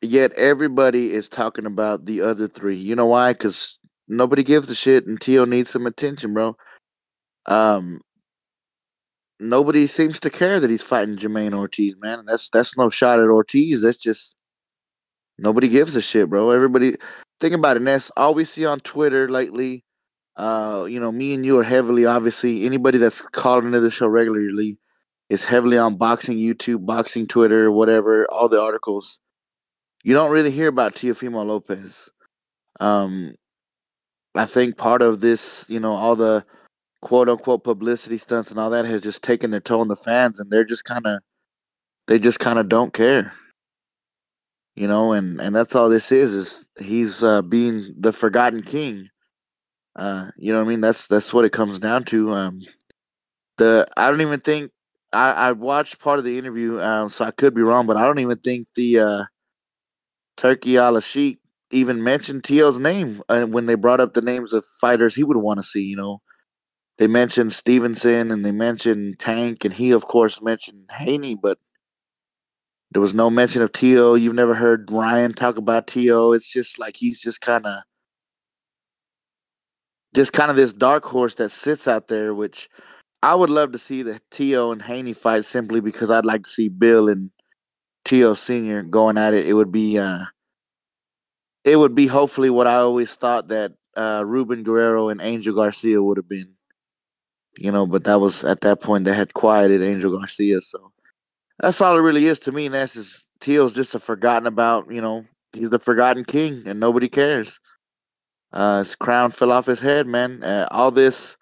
Yet everybody is talking about the other three. You know why? Because nobody gives a shit, and Tio needs some attention, bro. Um, nobody seems to care that he's fighting Jamaine Ortiz, man. That's that's no shot at Ortiz. That's just nobody gives a shit, bro. Everybody think about it. That's all we see on Twitter lately. Uh, you know, me and you are heavily, obviously, anybody that's calling into the show regularly is heavily on boxing YouTube, boxing Twitter, whatever, all the articles. You don't really hear about Teofimo Lopez. Um, I think part of this, you know, all the quote unquote publicity stunts and all that has just taken their toll on the fans, and they're just kind of, they just kind of don't care, you know, and and that's all this is. Is he's uh, being the forgotten king. Uh, you know what I mean? That's that's what it comes down to. Um, the I don't even think I I watched part of the interview, um, so I could be wrong, but I don't even think the uh, Turkey Al Sheik even mentioned Tio's name uh, when they brought up the names of fighters he would want to see. You know, they mentioned Stevenson and they mentioned Tank, and he of course mentioned Haney, but there was no mention of Tio. You've never heard Ryan talk about Tio. It's just like he's just kind of just kind of this dark horse that sits out there, which I would love to see the Tio and Haney fight simply because I'd like to see Bill and Tio Senior going at it. It would be uh it would be hopefully what I always thought that uh Ruben Guerrero and Angel Garcia would have been. You know, but that was at that point they had quieted Angel Garcia, so that's all it really is to me, and that's is Teal's just a forgotten about, you know, he's the forgotten king and nobody cares. Uh his crown fell off his head, man. Uh, all this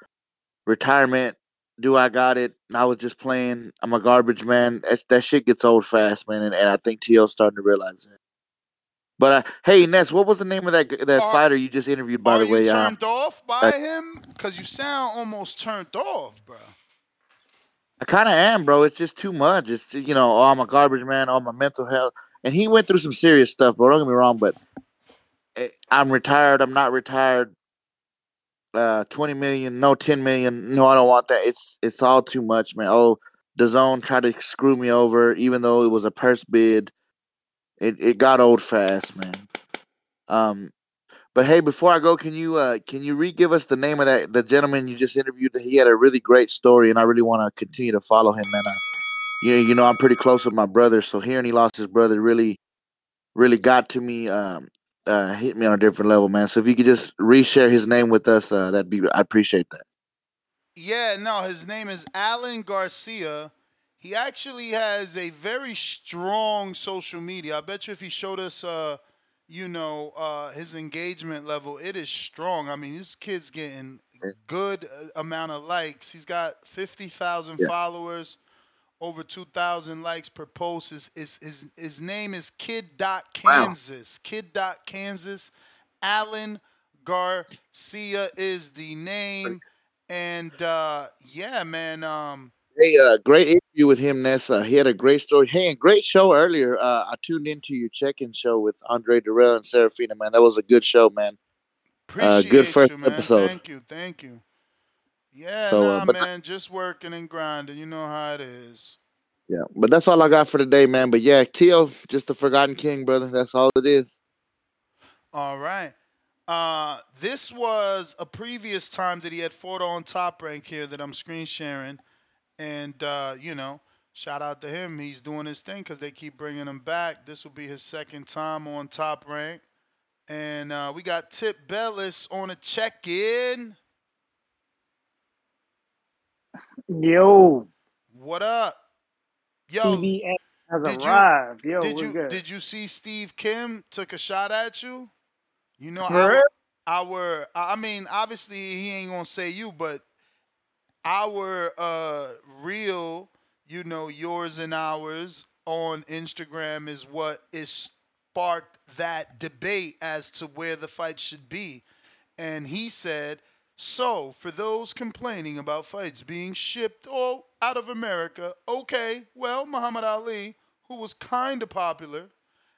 retirement do I got it? I was just playing. I'm a garbage man. That, that shit gets old fast, man, and, and I think T.O.'s starting to realize that. But uh, hey, Ness, what was the name of that that fighter you just interviewed? By the way, you um, turned off by uh, him? Because you sound almost turned off, bro. I kind of am, bro. It's just too much. It's just, you know, oh, I'm a garbage man. Oh, my mental health, and he went through some serious stuff, bro. Don't get me wrong, but eh, I'm retired. I'm not retired. Uh, twenty million, no, ten million. No, I don't want that. It's it's all too much, man. Oh, the zone tried to screw me over, even though it was a purse bid. It it got old fast, man. Um, but hey, before I go, can you uh can you re-give us the name of that the gentleman you just interviewed? He had a really great story, and I really want to continue to follow him, man. I, you you know I'm pretty close with my brother, so hearing he lost his brother really really got to me. Um, uh, hit me on a different level, man. So if you could just reshare his name with us, uh, that'd be I appreciate that. Yeah, no, his name is Alan Garcia. He actually has a very strong social media. I bet you if he showed us, uh, you know, uh, his engagement level, it is strong. I mean, this kid's getting good uh, amount of likes. He's got fifty thousand Yeah. followers, over two thousand likes per post. His his his, his name is Kid Dot Wow. Kansas. Kid Dot Kansas. Alan Garcia is the name, and uh, yeah, man. Um, Hey, uh, great interview with him, Ness. Uh, he had a great story. Hey, and great show earlier. Uh, I tuned into your check-in show with Andre Durrell and Serafina, man. That was a good show, man. Uh, appreciate good first you, man. episode. Thank you, thank you. Yeah, So, nah, uh, man, just working and grinding. You know how it is. Yeah, but that's all I got for today, man. But yeah, Tio, just the forgotten king, brother. That's all it is. All right. Uh, this was a previous time that he had fought on top rank here that I'm screen sharing, and uh, you know, shout out to him. He's doing his thing because they keep bringing him back. This will be his second time on top rank, and uh, we got Tip Bellis on a check-in. Yo, What up? Yo, TBS has did arrived. you Yo, did you good? did you see Steve Kim took a shot at you? You know our, our I mean obviously he ain't gonna say you, but our uh real, you know, yours and ours on Instagram is what is sparked that debate as to where the fight should be. And he said, so for those complaining about fights being shipped all out of America, okay, well, Muhammad Ali, who was kind of popular,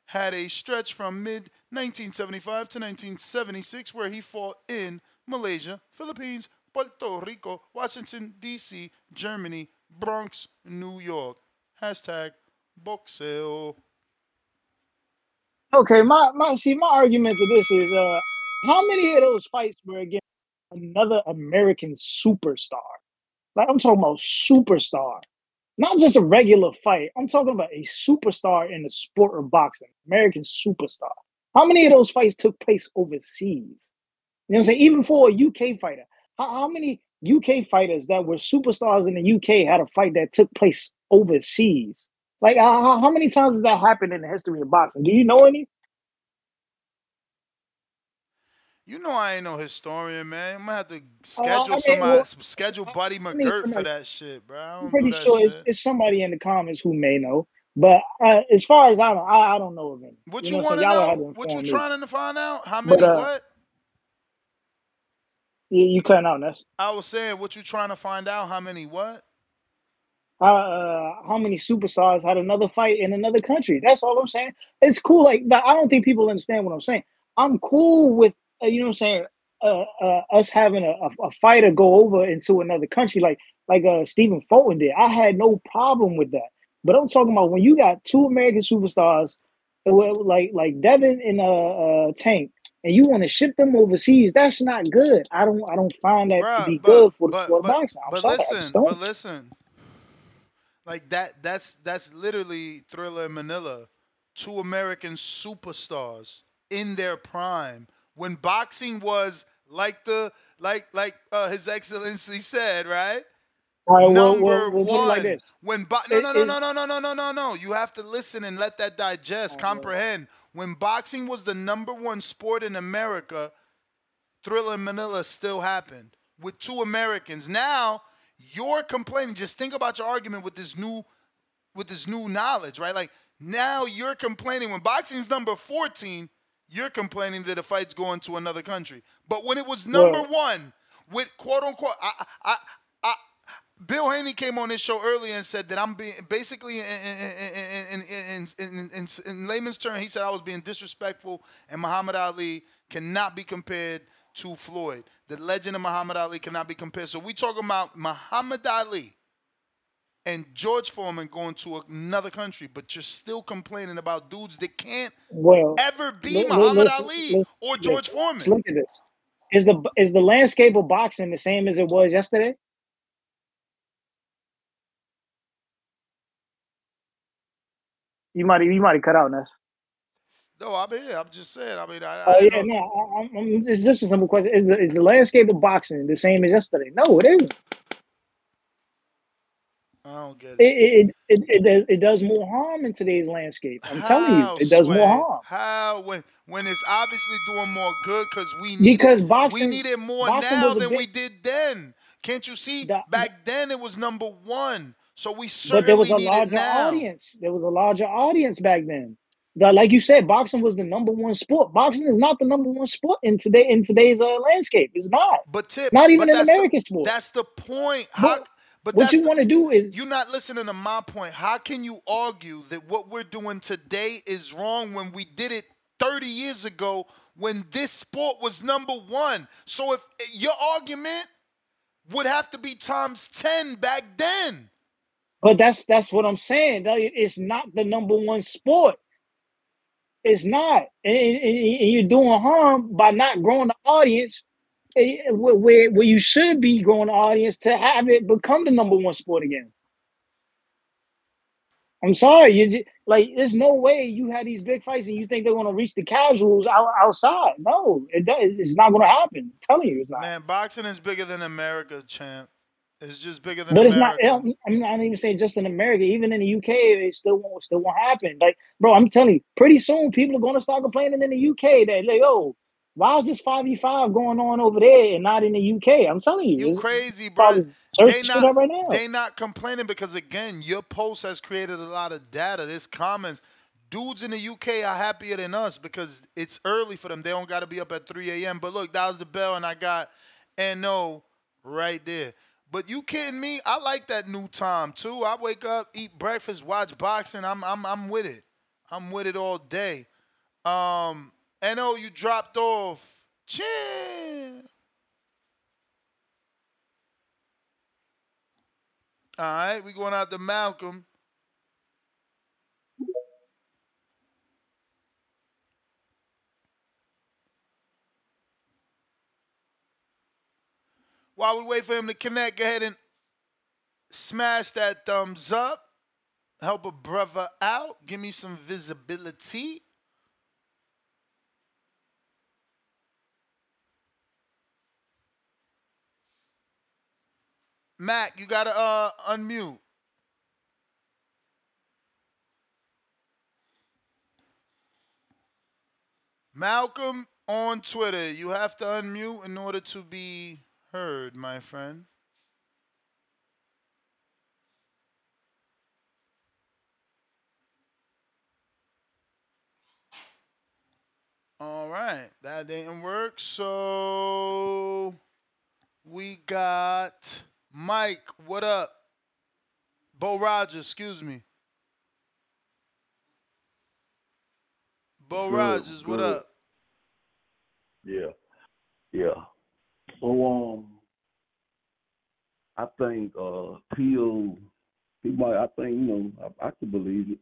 had a stretch from mid 1975 to 1976 where he fought in Malaysia, Philippines, Puerto Rico, Washington, D.C., Germany, Bronx, New York. Hashtag boxeo. Okay, my, my see my argument to this is uh how many of those fights were against another American superstar? Like I'm talking about superstar. Not just a regular fight. I'm talking about a superstar in the sport of boxing, American superstar. How many of those fights took place overseas? You know what I'm saying? Even for a UK fighter. How, how many UK fighters that were superstars in the UK had a fight that took place overseas? Like, how, how- many times has that happened in the history of boxing? Do you know any? You know I ain't no historian, man. I'm gonna have to Uh, schedule I mean, somebody, well, schedule Buddy McGirt for that shit, bro. I'm pretty sure it's, it's somebody in the comments who may know. But uh, as far as I know, I, I don't know of any. What you you, know, so want to would have know? What you me. trying to find out? How But, many uh, what? You, you cutting out, Ness. I was saying, what you trying to find out? How many what? Uh, uh, how many superstars had another fight in another country? That's all I'm saying. It's cool. Like, but I don't think people understand what I'm saying. I'm cool with, uh, you know what I'm saying, uh, uh, us having a, a, a fighter go over into another country like like uh, Stephen Fulton did. I had no problem with that. But I'm talking about when you got two American superstars, like like Devin and uh, uh, Tank, and you want to ship them overseas. That's not good. I don't I don't find that to be good for the but sport of but boxing. I'm but sorry, listen, but listen. Like that that's that's literally Thrilla in Manila. Two American superstars in their prime when boxing was like the like like uh, his excellency said, right? Right, well, Number well, we'll it one. like. When bo- no no no no no no no no no no. You have to listen and let that Oh, digest, comprehend. When boxing was the number one sport in America, Thrilla in Manila still happened with two Americans. Now you're complaining. Just think about your argument with this new, with this new knowledge, right? Like now you're complaining when boxing's number 14, you're complaining that a fight's going to another country. But when it was number one, with quote unquote, I, I, I, Bill Haney came on this show earlier and said that I'm being basically in in, in, in, in, in, in layman's term, he said I was being disrespectful and Muhammad Ali cannot be compared to Floyd. The legend of Muhammad Ali cannot be compared. So we talking about Muhammad Ali and George Foreman going to another country, but you're still complaining about dudes that can't Well, ever be Muhammad Ali or George Foreman. Look at this. Is the is the landscape of boxing the same as it was yesterday? You might you might have cut out, Ness. No, I'm here. I'm just saying. I mean, I, I Oh yeah, know- no. I, I'm, I'm, it's just a simple question. Is the, is the landscape of boxing the same as yesterday? No, it isn't. I don't get it it, it, it, it, it does more harm in today's landscape. I'm telling you, How, it does more Sway? harm. How when when it's obviously doing more good because we need Because it, we boxing- need it more boxing now was a than big- we did then. Can't you see? Back then it was number one, so we But there was a larger audience. There was a larger audience back then. The- like you said, boxing was the number one sport. Boxing is not the number one sport in today in today's uh, landscape. It's not. But tip, not even an that's the- American sport. That's the point. How, But but what you want to do is You're not listening to my point. How can you argue that what we're doing today is wrong when we did it 30 years ago when this sport was number one? So if your argument would have to be times 10 back then. But that's that's what I'm saying. It's not the number one sport. It's not, and, and- and you're doing harm by not growing the audience eh, where, where you should be growing the audience to have it become the number one sport again. I'm sorry, you just, like there's no way you had these big fights and you think they're going to reach the casuals out, outside. No, it it's not going to happen. I'm telling you, it's not. Man, boxing is bigger than America, champ. It's just bigger than that. But it's not. I'm not even saying just in America. Even in the UK, it still won't still won't happen. Like, bro, I'm telling you, pretty soon people are going to start complaining in the UK that like, oh, why is this five v five going on over there and not in the UK? I'm telling you, You crazy, bro. They the not right now. they not complaining because again, your post has created a lot of data. There's comments. Dudes in the UK are happier than us because it's early for them. They don't got to be up at 3 a.m. But look, that was the bell, and I got NO right there. But you kidding me? I like that new time too. I wake up, eat breakfast, watch boxing. I'm I'm I'm with it. I'm with it all day. Um, NO, you dropped off. Chin. All right, we going out to Malcolm. While we wait for him to connect, go ahead and smash that thumbs up. Help a brother out. Give me some visibility. Mac, you gotta uh unmute. Malcolm on Twitter, you have to unmute in order to be heard, my friend. All right, that didn't work. So we got Mike. What up? Bo Rogers, excuse me. Bo Good, Rogers, what good. up? Yeah, yeah. So um, I think uh Peel, he might. I think you know I, I could believe it.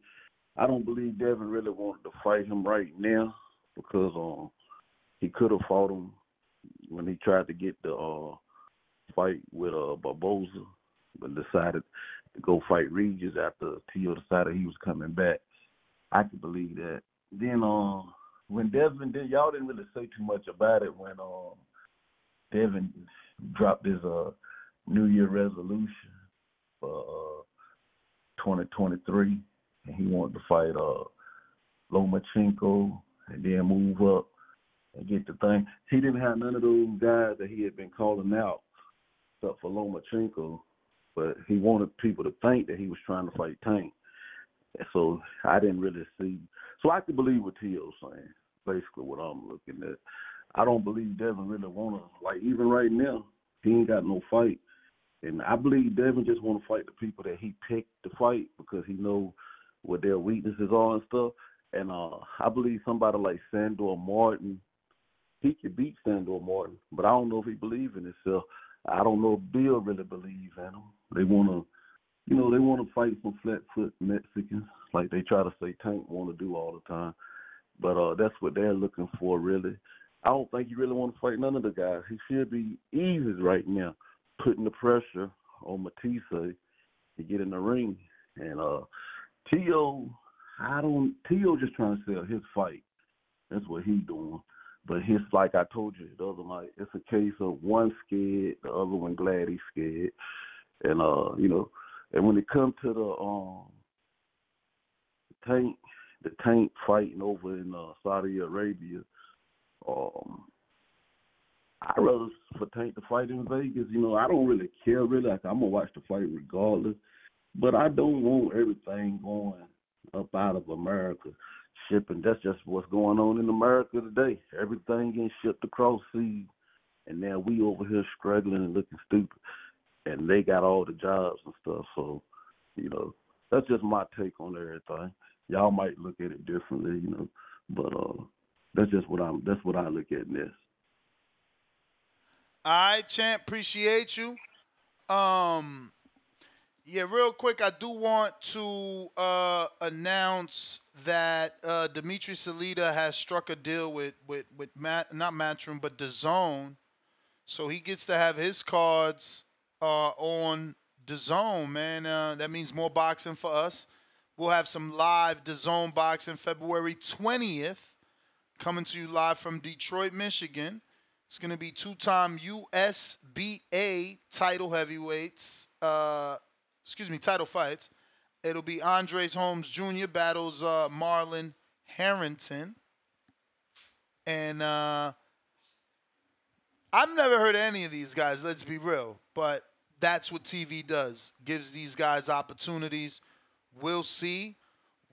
I don't believe Devin really wanted to fight him right now because um he could have fought him when he tried to get the uh fight with uh Barboza, but decided to go fight Regis after Teal decided he was coming back. I could believe that. Then uh when Devin did y'all didn't really say too much about it when um Devin dropped his uh New Year resolution for uh twenty twenty three and he wanted to fight uh Lomachenko and then move up and get the thing. He didn't have none of those guys that he had been calling out except for Lomachenko, but he wanted people to think that he was trying to fight Tank. So I didn't really see. So I could believe what Tio's saying. Basically, what I'm looking at. I don't believe Devin really want to like even right now. He ain't got no fight, and I believe Devin just want to fight the people that he picked to fight because he know what their weaknesses are and stuff. And uh I believe somebody like Sandor Martin, he could beat Sandor Martin, but I don't know if he believes in himself. I don't know if Bill really believes in him. They want to you know, they want to fight some flat foot Mexicans, like they try to say Tank want to do all the time. But uh that's what they're looking for, really. I don't think he really want to fight none of the guys. He should be easy right now, putting the pressure on Matisse to get in the ring. And uh Tio, I don't. Tio just trying to sell his fight. That's what he doing. But his, like I told you the other night, it's a case of one scared, the other one glad he's scared. And uh, you know, And when it comes to the um the tank the tank fighting over in uh, Saudi Arabia, um I rather for Tank to fight in Vegas. You know, I don't really care really. Like I'm gonna watch the fight regardless. But I don't want everything going up out of America shipping. That's just what's going on in America today. Everything getting shipped across seas, and now we over here struggling and looking stupid. And they got all the jobs and stuff. So, you know, that's just my take on everything. Y'all might look at it differently, you know, but uh, that's just what I'm. That's what I look at in this. All right, champ. Appreciate you. Um, yeah, real quick, I do want to uh, announce that uh, Dimitri Salita has struck a deal with with with Matt, not Matchroom, but DAZN, So he gets to have his cards uh, on DAZN. man. Uh, that means more boxing for us. We'll have some live DAZN boxing February 20th, coming to you live from Detroit, Michigan. It's going to be two-time USBA title heavyweights. Uh, excuse me, title fights. It'll be Andres Holmes Jr. battles uh, Marlon Harrington. And uh, I've never heard of any of these guys, let's be real. But that's what TV does. Gives these guys opportunities. We'll see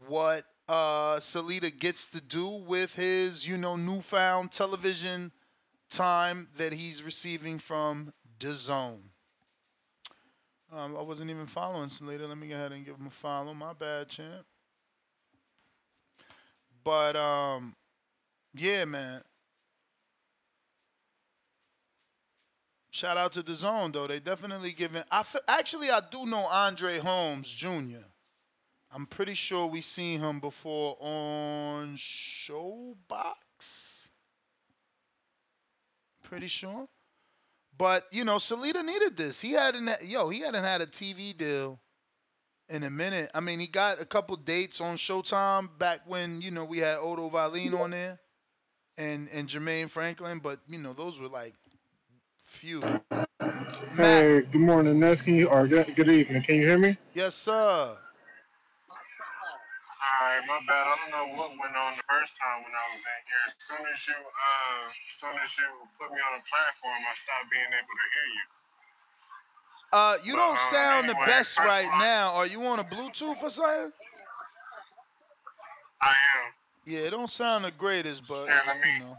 what uh, Salita gets to do with his, you know, newfound television time that he's receiving from DAZN. Um, I wasn't even following Salita. Let me go ahead and give him a follow. My bad, champ. But um, yeah, man. Shout out to DAZN though. They definitely giving. I fe- actually I do know Andre Holmes Jr. I'm pretty sure we seen him before on ShoBox. Pretty sure. But you know, Salita needed this. He hadn't, yo, he hadn't had a TV deal in a minute. I mean, he got a couple dates on Showtime back when you know we had Otto Wallin on there, and and Jermaine Franklin. But you know, those were like few. Hey, good morning, you or good good evening? Can you hear me? Yes, sir. All right, my bad. I don't know what went on the first time when I was in here. As soon as you, uh, as soon as you put me on a platform, I stopped being able to hear you. Uh, you But, don't uh, sound the best right all- now. Are you on a Bluetooth or something? I am. Yeah, it don't sound the greatest, but Yeah, let me- you know.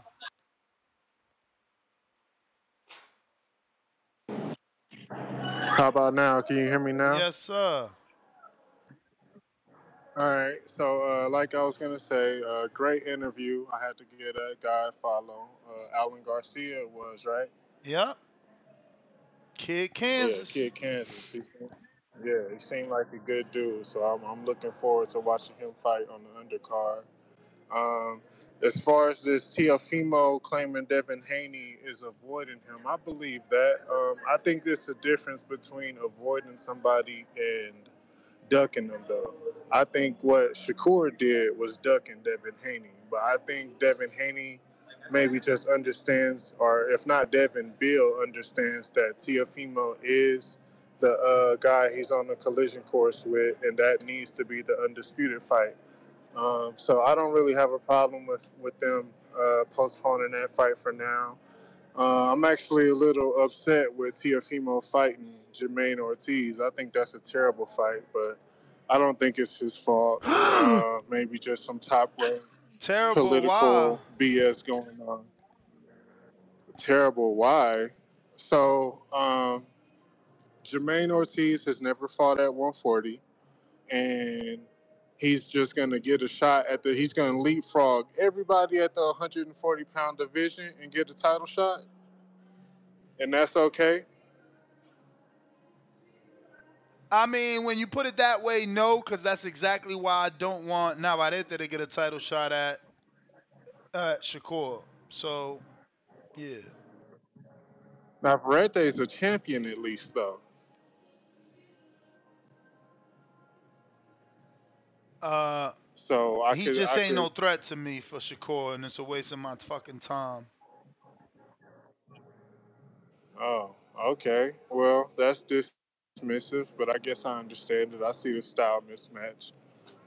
How about now? Can you hear me now? Yes, sir. All right. So, uh, like I was gonna say, uh, great interview. I had to get a guy a follow. Uh, Alan Garcia was right. Yep. Kid Kansas. Yeah, kid Kansas. He seemed, yeah, he seemed like a good dude. So I'm, I'm looking forward to watching him fight on the undercard. Um, as far as this Teofimo claiming Devin Haney is avoiding him, I believe that. Um, I think there's a difference between avoiding somebody and ducking them, though. I think what Shakur did was ducking Devin Haney, but I think Devin Haney maybe just understands, or if not Devin, Bill understands that Teofimo is the uh, guy he's on the collision course with, and that needs to be the undisputed fight. Um, so I don't really have a problem with with them uh, postponing that fight for now. Uh, I'm actually a little upset with Teofimo fighting Jamaine Ortiz. I think that's a terrible fight, but I don't think it's his fault. uh, maybe just some top rank Terrible. political. BS going on. Terrible. Why? So, um, Jamaine Ortiz has never fought at 140, and he's just going to get a shot at the. He's going to leapfrog everybody at the 140 pound division and get a title shot, and that's okay. I mean, when you put it that way, no, because that's exactly why I don't want Navarrete to get a title shot at at Shakur. So, yeah. Navarrete is a champion at least, though. Uh, So I he could, just I ain't could, no threat to me for Shakur, and it's a waste of my fucking time. Oh, okay. Well, that's dismissive, but I guess I understand it. I see the style mismatch.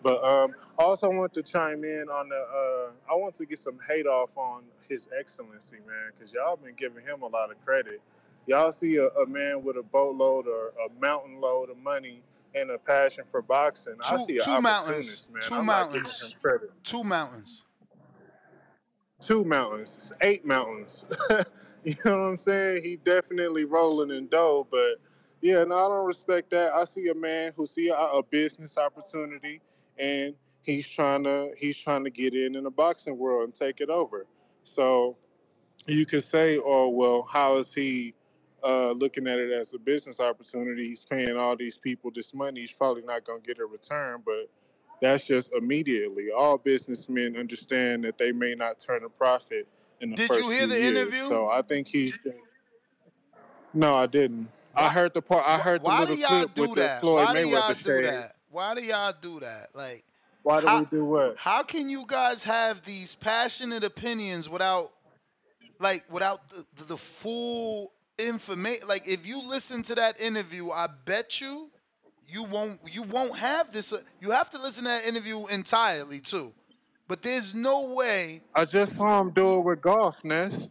But um, I also want to chime in on the. Uh, I want to get some hate off on His Excellency, man, because y'all been giving him a lot of credit. Y'all see a, a man with a boatload or a mountain load of money and a passion for boxing. I Two see an two mountains. man. Two I'm mountains. Two mountains. Two mountains, eight mountains. you know what I'm saying? He definitely rolling in dough, but yeah, no, I don't respect that. I see a man who see a, a business opportunity and he's trying to he's trying to get in in the boxing world and take it over. So you could say, oh well, how is he uh, looking at it as a business opportunity? He's paying all these people this money. He's probably not going to get a return, but that's just immediately. All businessmen understand that they may not turn a profit in the Did first you hear the years. interview? So I think he's. No, I didn't. I heard the part. I heard the Why do little y'all clip do with the that? Floyd Why do y'all Mayweather do that? Why do y'all do that? Like, Why do how, we do what? How can you guys have these passionate opinions without, like, without the, the, the full information? Like, if you listen to that interview, I bet you, you won't you won't have this. uh, You have to listen to that interview entirely too. But there's no way I just saw him do it with golf, Ness.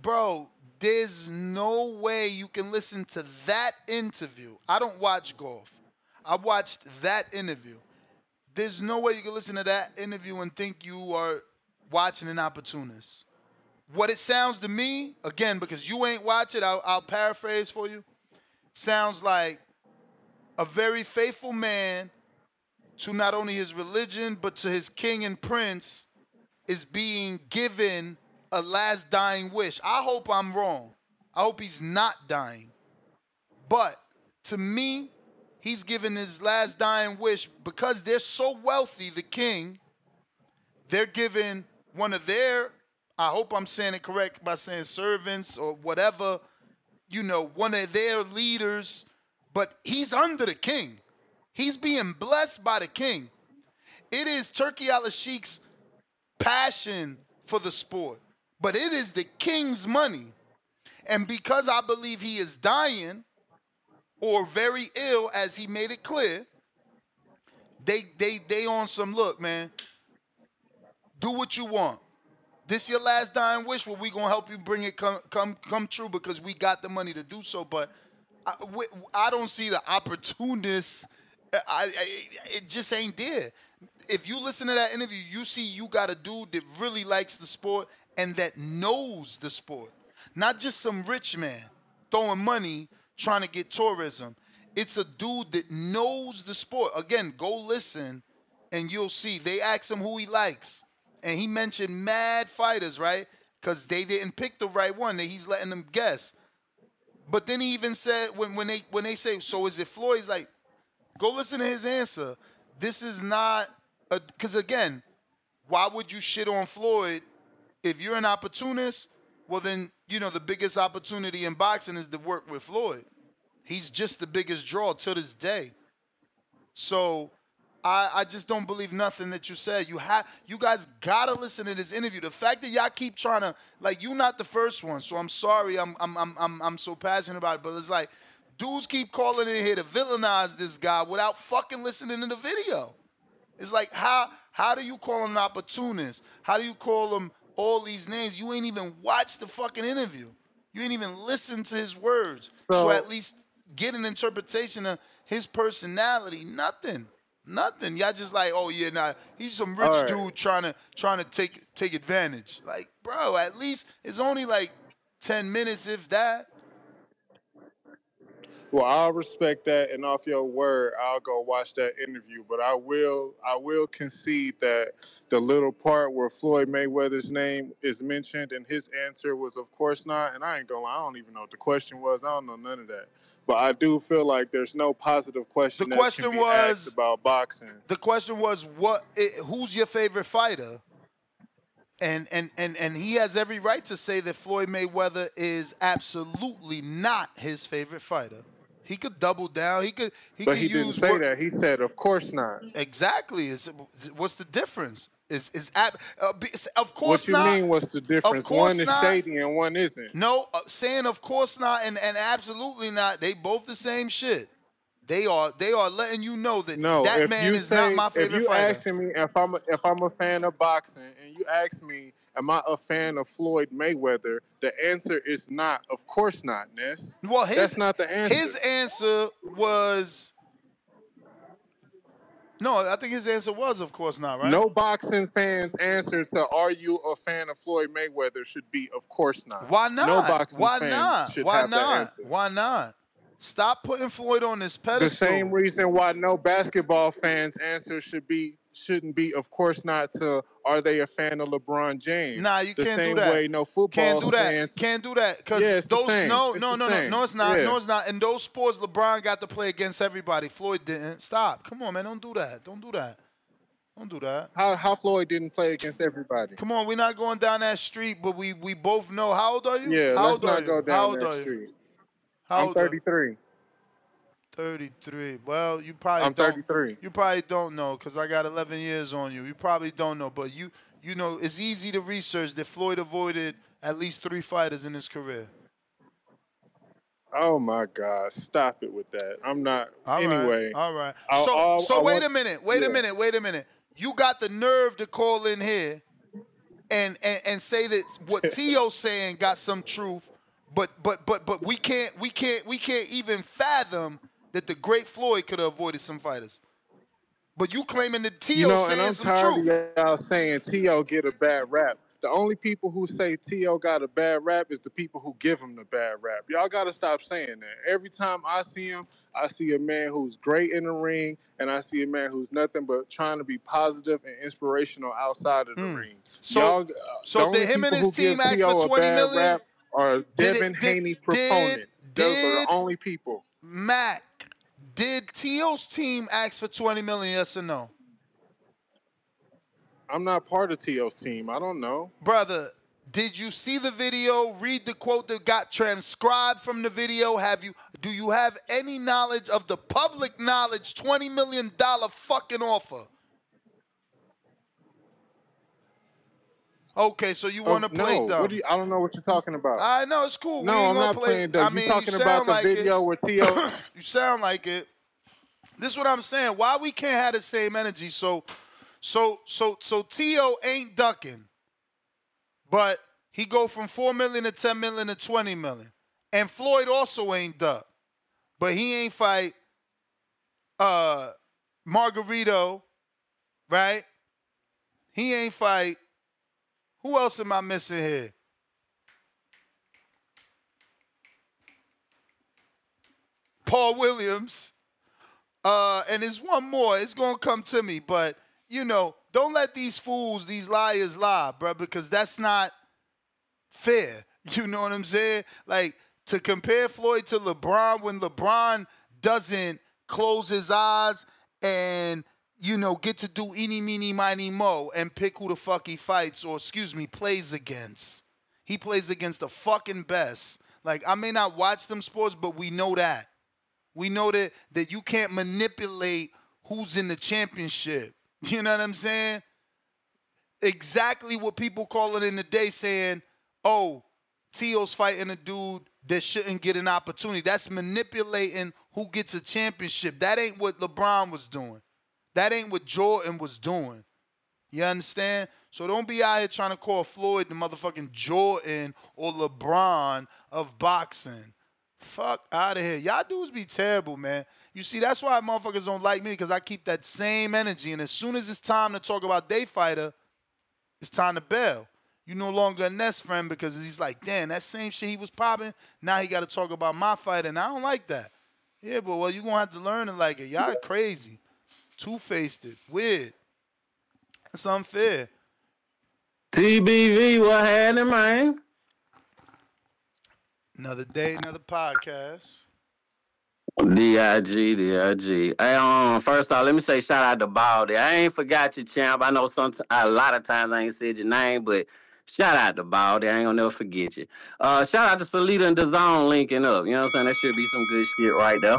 bro, there's no way you can listen to that interview. I don't watch golf. I watched that interview. There's no way you can listen to that interview and think you are watching an opportunist. What it sounds to me, again, because you ain't watch it, I'll, I'll paraphrase for you. Sounds like a very faithful man to not only his religion, but to his king and prince is being given a last dying wish. I hope I'm wrong. I hope he's not dying. But to me, he's given his last dying wish because they're so wealthy, the king, they're giving one of their, I hope I'm saying it correct by saying servants or whatever, you know, one of their leaders, but he's under the king. He's being blessed by the king. It is Turki Alalshikh's passion for the sport, but it is the king's money. And because I believe he is dying or very ill, as he made it clear, they they they on some look, man. Do what you want. This your last dying wish. Well, we gonna help you bring it come come come true because we got the money to do so. But I, I don't see the opportunists. I, I, it just ain't there. If you listen to that interview, you see you got a dude that really likes the sport and that knows the sport, not just some rich man throwing money trying to get tourism. It's a dude that knows the sport. Again, go listen and you'll see. They ask him who he likes. And he mentioned mad fighters, right? Because they didn't pick the right one. That he's letting them guess. But then he even said when, when they when they say, so is it Floyd? He's like, go listen to his answer. This is not a because again, why would you shit on Floyd if you're an opportunist? Well, then you know the biggest opportunity in boxing is to work with Floyd. He's just the biggest draw to this day. So I, I just don't believe nothing that you said. You have you guys gotta listen to this interview. The fact that y'all keep trying to like you not the first one, so I'm sorry I'm I'm I'm I'm, I'm so passionate about it, but it's like dudes keep calling in here to villainize this guy without fucking listening to the video. It's like how how do you call him an opportunist? How do you call him all these names? You ain't even watched the fucking interview. You ain't even listened to his words to at least get an interpretation of his personality. Nothing. Nothing. Y'all just like, oh yeah, nah, he's some rich right. dude trying to trying to take take advantage. Like, bro, at least it's only like 10 minutes if that. Well, I'll respect that, and off your word, I'll go watch that interview. But I will, I will concede that the little part where Floyd Mayweather's name is mentioned and his answer was, "Of course not." And I ain't gonna, lie, I don't even know what the question was. I don't know none of that. But I do feel like there's no positive question. The question was- about boxing. The question was what i who's your favorite fighter? And and and and he has every right to say that Floyd Mayweather is absolutely not his favorite fighter. He could double down. He could he but could he didn't use say that. He said, "Of course not." Exactly. Is what's the difference? Is is ab- uh, of course What you not. mean? What's the difference? course One is not. shady and one isn't. No, uh, saying of course not and, and absolutely not. They both the same shit. They are they are letting you know that No, that man is say, not my favorite if favorite you fighter. asking me if I'm a, if I'm a fan of boxing, and you ask me, am I a fan of Floyd Mayweather? The answer is not. Of course not, Ness. Well, his, that's not the answer. His answer was no. I think his answer was, of course not, right? No boxing fans' answer to "Are you a fan of Floyd Mayweather?" should be, "Of course not." Why not? No boxing Why fans not? should Why not? Why not? Stop putting Floyd on this pedestal. The same reason why no basketball fans' answer should be shouldn't be, of course not, to "Are they a fan of LeBron James?" Nah, you the can't same do that. way no football Can't do that. fans Can't do that because Yeah, those no It's no no no no it's not Yeah. no it's not. In those sports, LeBron got to play against everybody. Floyd didn't. Stop. Come on, man. Don't do that. Don't do that. Don't do that. How how Floyd didn't play against everybody? Come on, we're not going down that street, but we we both know. How old are you? Yeah, How let's old are not you? go How down that are you? street. How I'm old are 33. 33. Well, you probably I'm don't, 33. You probably don't know because I got 11 years on you. You probably don't know, but you you know it's easy to research that Floyd avoided at least three fighters in his career. Oh my God! Stop it with that. I'm not. All right, anyway, all right. I'll- so I'll- so I wait a minute. Wait yeah. a minute. Wait a minute. You got the nerve to call in here and and, and say that what Tio's saying got some truth, but but but but we can't we can't we can't even fathom that the great Floyd could have avoided some fighters. But you claiming that Tio you know, and I'm some tired truth. of y'all saying T.O. get a bad rap. The only people who say T.O. got a bad rap is the people who give him the bad rap. Y'all got to stop saying that. Every time I see him, I see a man who's great in the ring, and I see a man who's nothing but trying to be positive and inspirational outside of the ring. Hmm. So- Y'all, uh, so the did him and his team ask for a 20? Rap are Did it- Devin did- Haney did- proponents. Those are the only people. Mac, did Tio's team ask for 20 million, yes or no? I'm not part of T.O.'s team. I don't know. Brother, did you see the video? Read the quote that got transcribed from the video. Have you do you have any knowledge of the public knowledge 20 million dollar fucking offer? Okay, so you Oh, want to play no, dumb. Do you, I don't know what you're talking about. I know it's cool. We No, ain't I'm not play. playing dumb. I You mean, talking you about sound the like video it. where T.O. you sound like it. This is what I'm saying. Why we can't have the same energy? So, so, so, so T.O. ain't ducking, but he go from four million to ten million to twenty million, and Floyd also ain't duck, but he ain't fight uh Margarito, right? He ain't fight. Who else am I missing here? Paul Williams. Uh, and there's one more. It's gonna come to me, but you know, don't let these fools, these liars, lie, bro, because that's not fair. You know what I'm saying? Like to compare Floyd to LeBron when LeBron doesn't close his eyes and you know get to do eeny meeny miny mo and pick who the fuck he fights or excuse me plays against. He plays against the fucking best. Like I may not watch them sports, but we know that. We know that that you can't manipulate who's in the championship. You know what I'm saying? Exactly what people call it in the day saying, oh, Tio's fighting a dude that shouldn't get an opportunity. That's manipulating who gets a championship. That ain't what LeBron was doing. That ain't what Jordan was doing. You understand? So don't be out here trying to call Floyd the motherfucking Jordan or LeBron of boxing. Fuck out of here. Y'all dudes be terrible, man. You see, that's why motherfuckers don't like me because I keep that same energy. And as soon as it's time to talk about day fighter, it's time to bail. You no longer a Nest friend because he's like, damn, that same shit he was popping. Now he got to talk about my fight, and I don't like that. Yeah, but well, you gonna have to learn to like it. Y'all crazy, two faced it, weird. That's unfair. TBV, what happening, man? Another day, another podcast. DIG, DIG. Hey, um, first off, let me say shout out to Baldy. I ain't forgot you, champ. I know some a lot of times I ain't said your name, but shout out to Baldy. I ain't gonna never forget you. Uh, shout out to Salita and DAZN linking up. You know what I'm saying? That should be some good shit right there.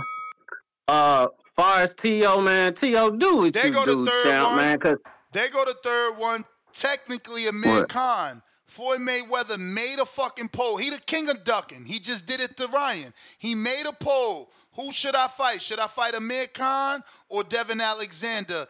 Uh, far as T.O., man, T.O., do what They you go to do, third champ, one. man, because They go to third one. Technically, Amir What? Khan. Floyd Mayweather made a fucking poll. He the king of ducking. He just did it to Ryan. He made a poll. Who should I fight? Should I fight Amir Khan or Devon Alexander?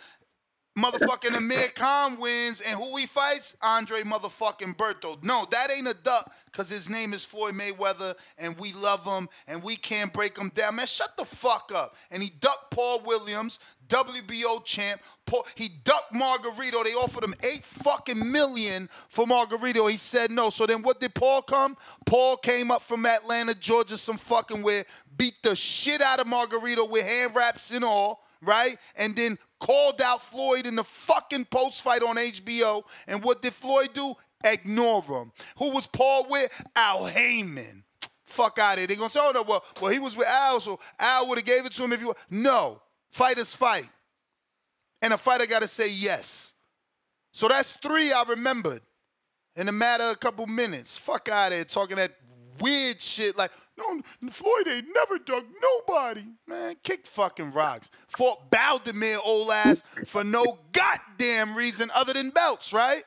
Motherfucking Amir Khan wins, and who he fights? Andre motherfucking Berto. No, that ain't a duck, because his name is Floyd Mayweather, and we love him, and we can't break him down. Man, shut the fuck up. And he ducked Paul Williams, WBO champ. Paul, he ducked Margarito. They offered him eight fucking million for Margarito. He said no. So then what did Paul come? Paul came up from Atlanta, Georgia, some fucking where, beat the shit out of Margarito with hand wraps and all right? And then called out Floyd in the fucking post fight on HBO. And what did Floyd do? Ignore him. Who was Paul with? Al Haymon. Fuck out of here. They're gonna say, oh no, well, well, he was with Al, so Al would have gave it to him if you were. No. Fighters fight. And a fighter gotta say yes. So that's three I remembered in a matter of a couple minutes. Fuck out of here talking that weird shit like, no, Floyd ain't never dug nobody. Man, kick fucking rocks. Fought Baldomir old ass for no goddamn reason other than belts, right?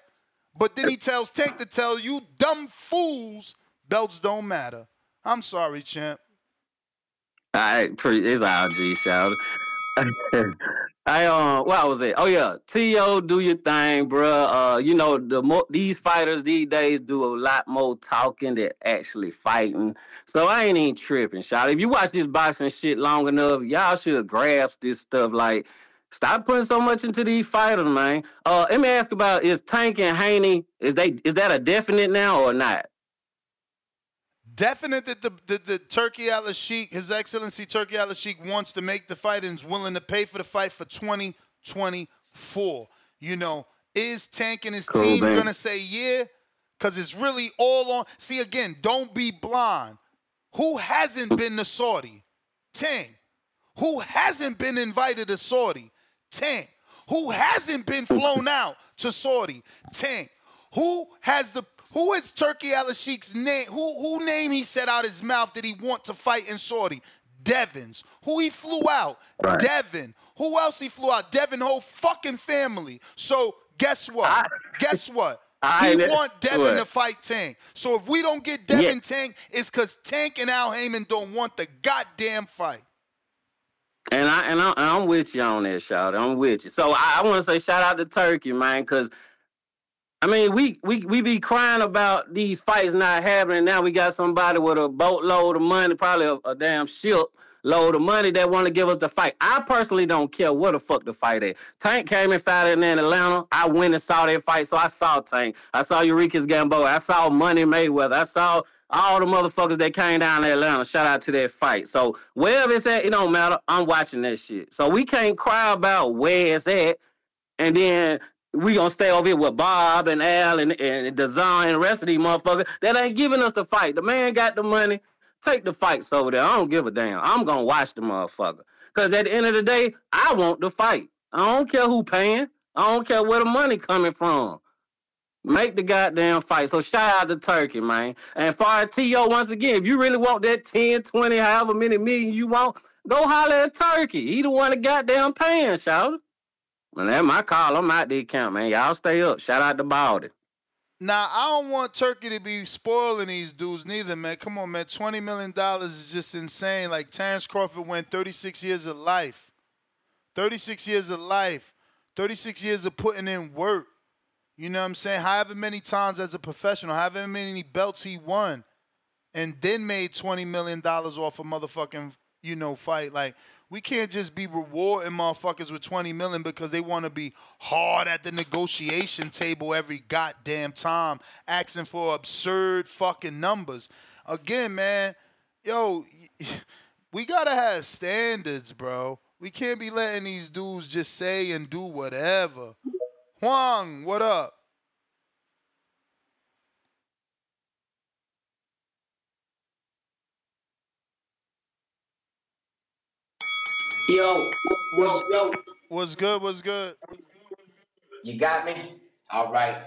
But then he tells Tank to tell you dumb fools belts don't matter. I'm sorry, champ. All right, pretty. It's all G shout. I um, what was it? Oh yeah, To do your thing, bruh. Uh, you know the mo- these fighters these days do a lot more talking than actually fighting. So I ain't even tripping, shot. If you watch this boxing shit long enough, y'all should grasp this stuff. Like, stop putting so much into these fighters, man. Uh, let me ask about is Tank and Haney is they is that a definite now or not? Definite that the, the, the Turki Alalshikh, His Excellency Turki Alalshikh, wants to make the fight and is willing to pay for the fight for 2024. You know, is Tank and his cool, team man. gonna say yeah? Because it's really all on. See again, don't be blind. Who hasn't been to Saudi? Tank. Who hasn't been invited to Saudi? Tank. Who hasn't been flown out to Saudi? Tank. Who has the who is Turki Alalshikh's name? Who who name he said out his mouth that he want to fight in Saudi? Devins. Who he flew out? Right. Devin. Who else he flew out? Devin whole fucking family. So guess what? I, guess what? I, he want Devin what? to fight Tank. So if we don't get Devin yeah. Tank, it's because Tank and Al Haymon don't want the goddamn fight. And I and I, am with you on that, shout. I'm with you. So I, I want to say shout out to Turki, man, because I mean, we, we we be crying about these fights not happening. Now we got somebody with a boatload of money, probably a, a damn ship load of money that want to give us the fight. I personally don't care what the fuck the fight is. Tank came and fought in Atlanta. I went and saw that fight, so I saw Tank. I saw Yuriorkis Gamboa. I saw Money Mayweather. I saw all the motherfuckers that came down to Atlanta. Shout out to that fight. So wherever it's at, it don't matter. I'm watching that shit. So we can't cry about where it's at and then we gonna stay over here with Bob and Al and, and DAZN and the rest of these motherfuckers that ain't giving us the fight. The man got the money. Take the fights over there. I don't give a damn. I'm gonna watch the motherfucker. Cause at the end of the day, I want the fight. I don't care who paying. I don't care where the money coming from. Make the goddamn fight. So shout out to Turki, man. And as T.O. once again, if you really want that 10, 20, however many million you want, go holler at Turki. He the one that goddamn paying, shout and that's my call. I'm out the account, man. Y'all stay up. Shout out to Baldy. Now I don't want Turki to be spoiling these dudes neither, man. Come on, man. Twenty million dollars is just insane. Like Terrence Crawford went 36 years of life. 36 years of life. 36 years of putting in work. You know what I'm saying? However many times as a professional, however many belts he won, and then made $20 million off a motherfucking, you know, fight. Like, we can't just be rewarding motherfuckers with 20 million because they want to be hard at the negotiation table every goddamn time, asking for absurd fucking numbers. Again, man, yo, we gotta have standards, bro. We can't be letting these dudes just say and do whatever. Huang, what up? Yo, what's, yo, what's good? What's good? You got me? All right.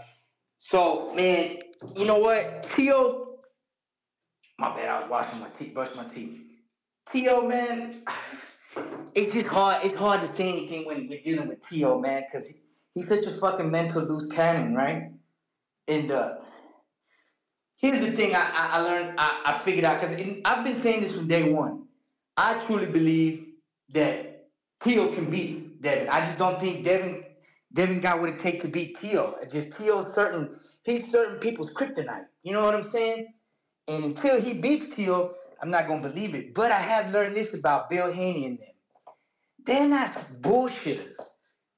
So, man, you know what? Tio, my bad, I was washing my teeth, brush my teeth. Tio, man, it's just hard. It's hard to say anything when we're dealing with Tio, man, because he, he's such a fucking mental loose cannon, right? And uh, here's the thing I, I, I learned, I, I figured out, because I've been saying this from day one. I truly believe that Tio can beat Devin. I just don't think Devin Devin got what it takes to beat. It's Just Tio's certain he's certain people's kryptonite. You know what I'm saying? And until he beats Tio, I'm not gonna believe it. But I have learned this about Bill Haney and them. They're not bullshitters.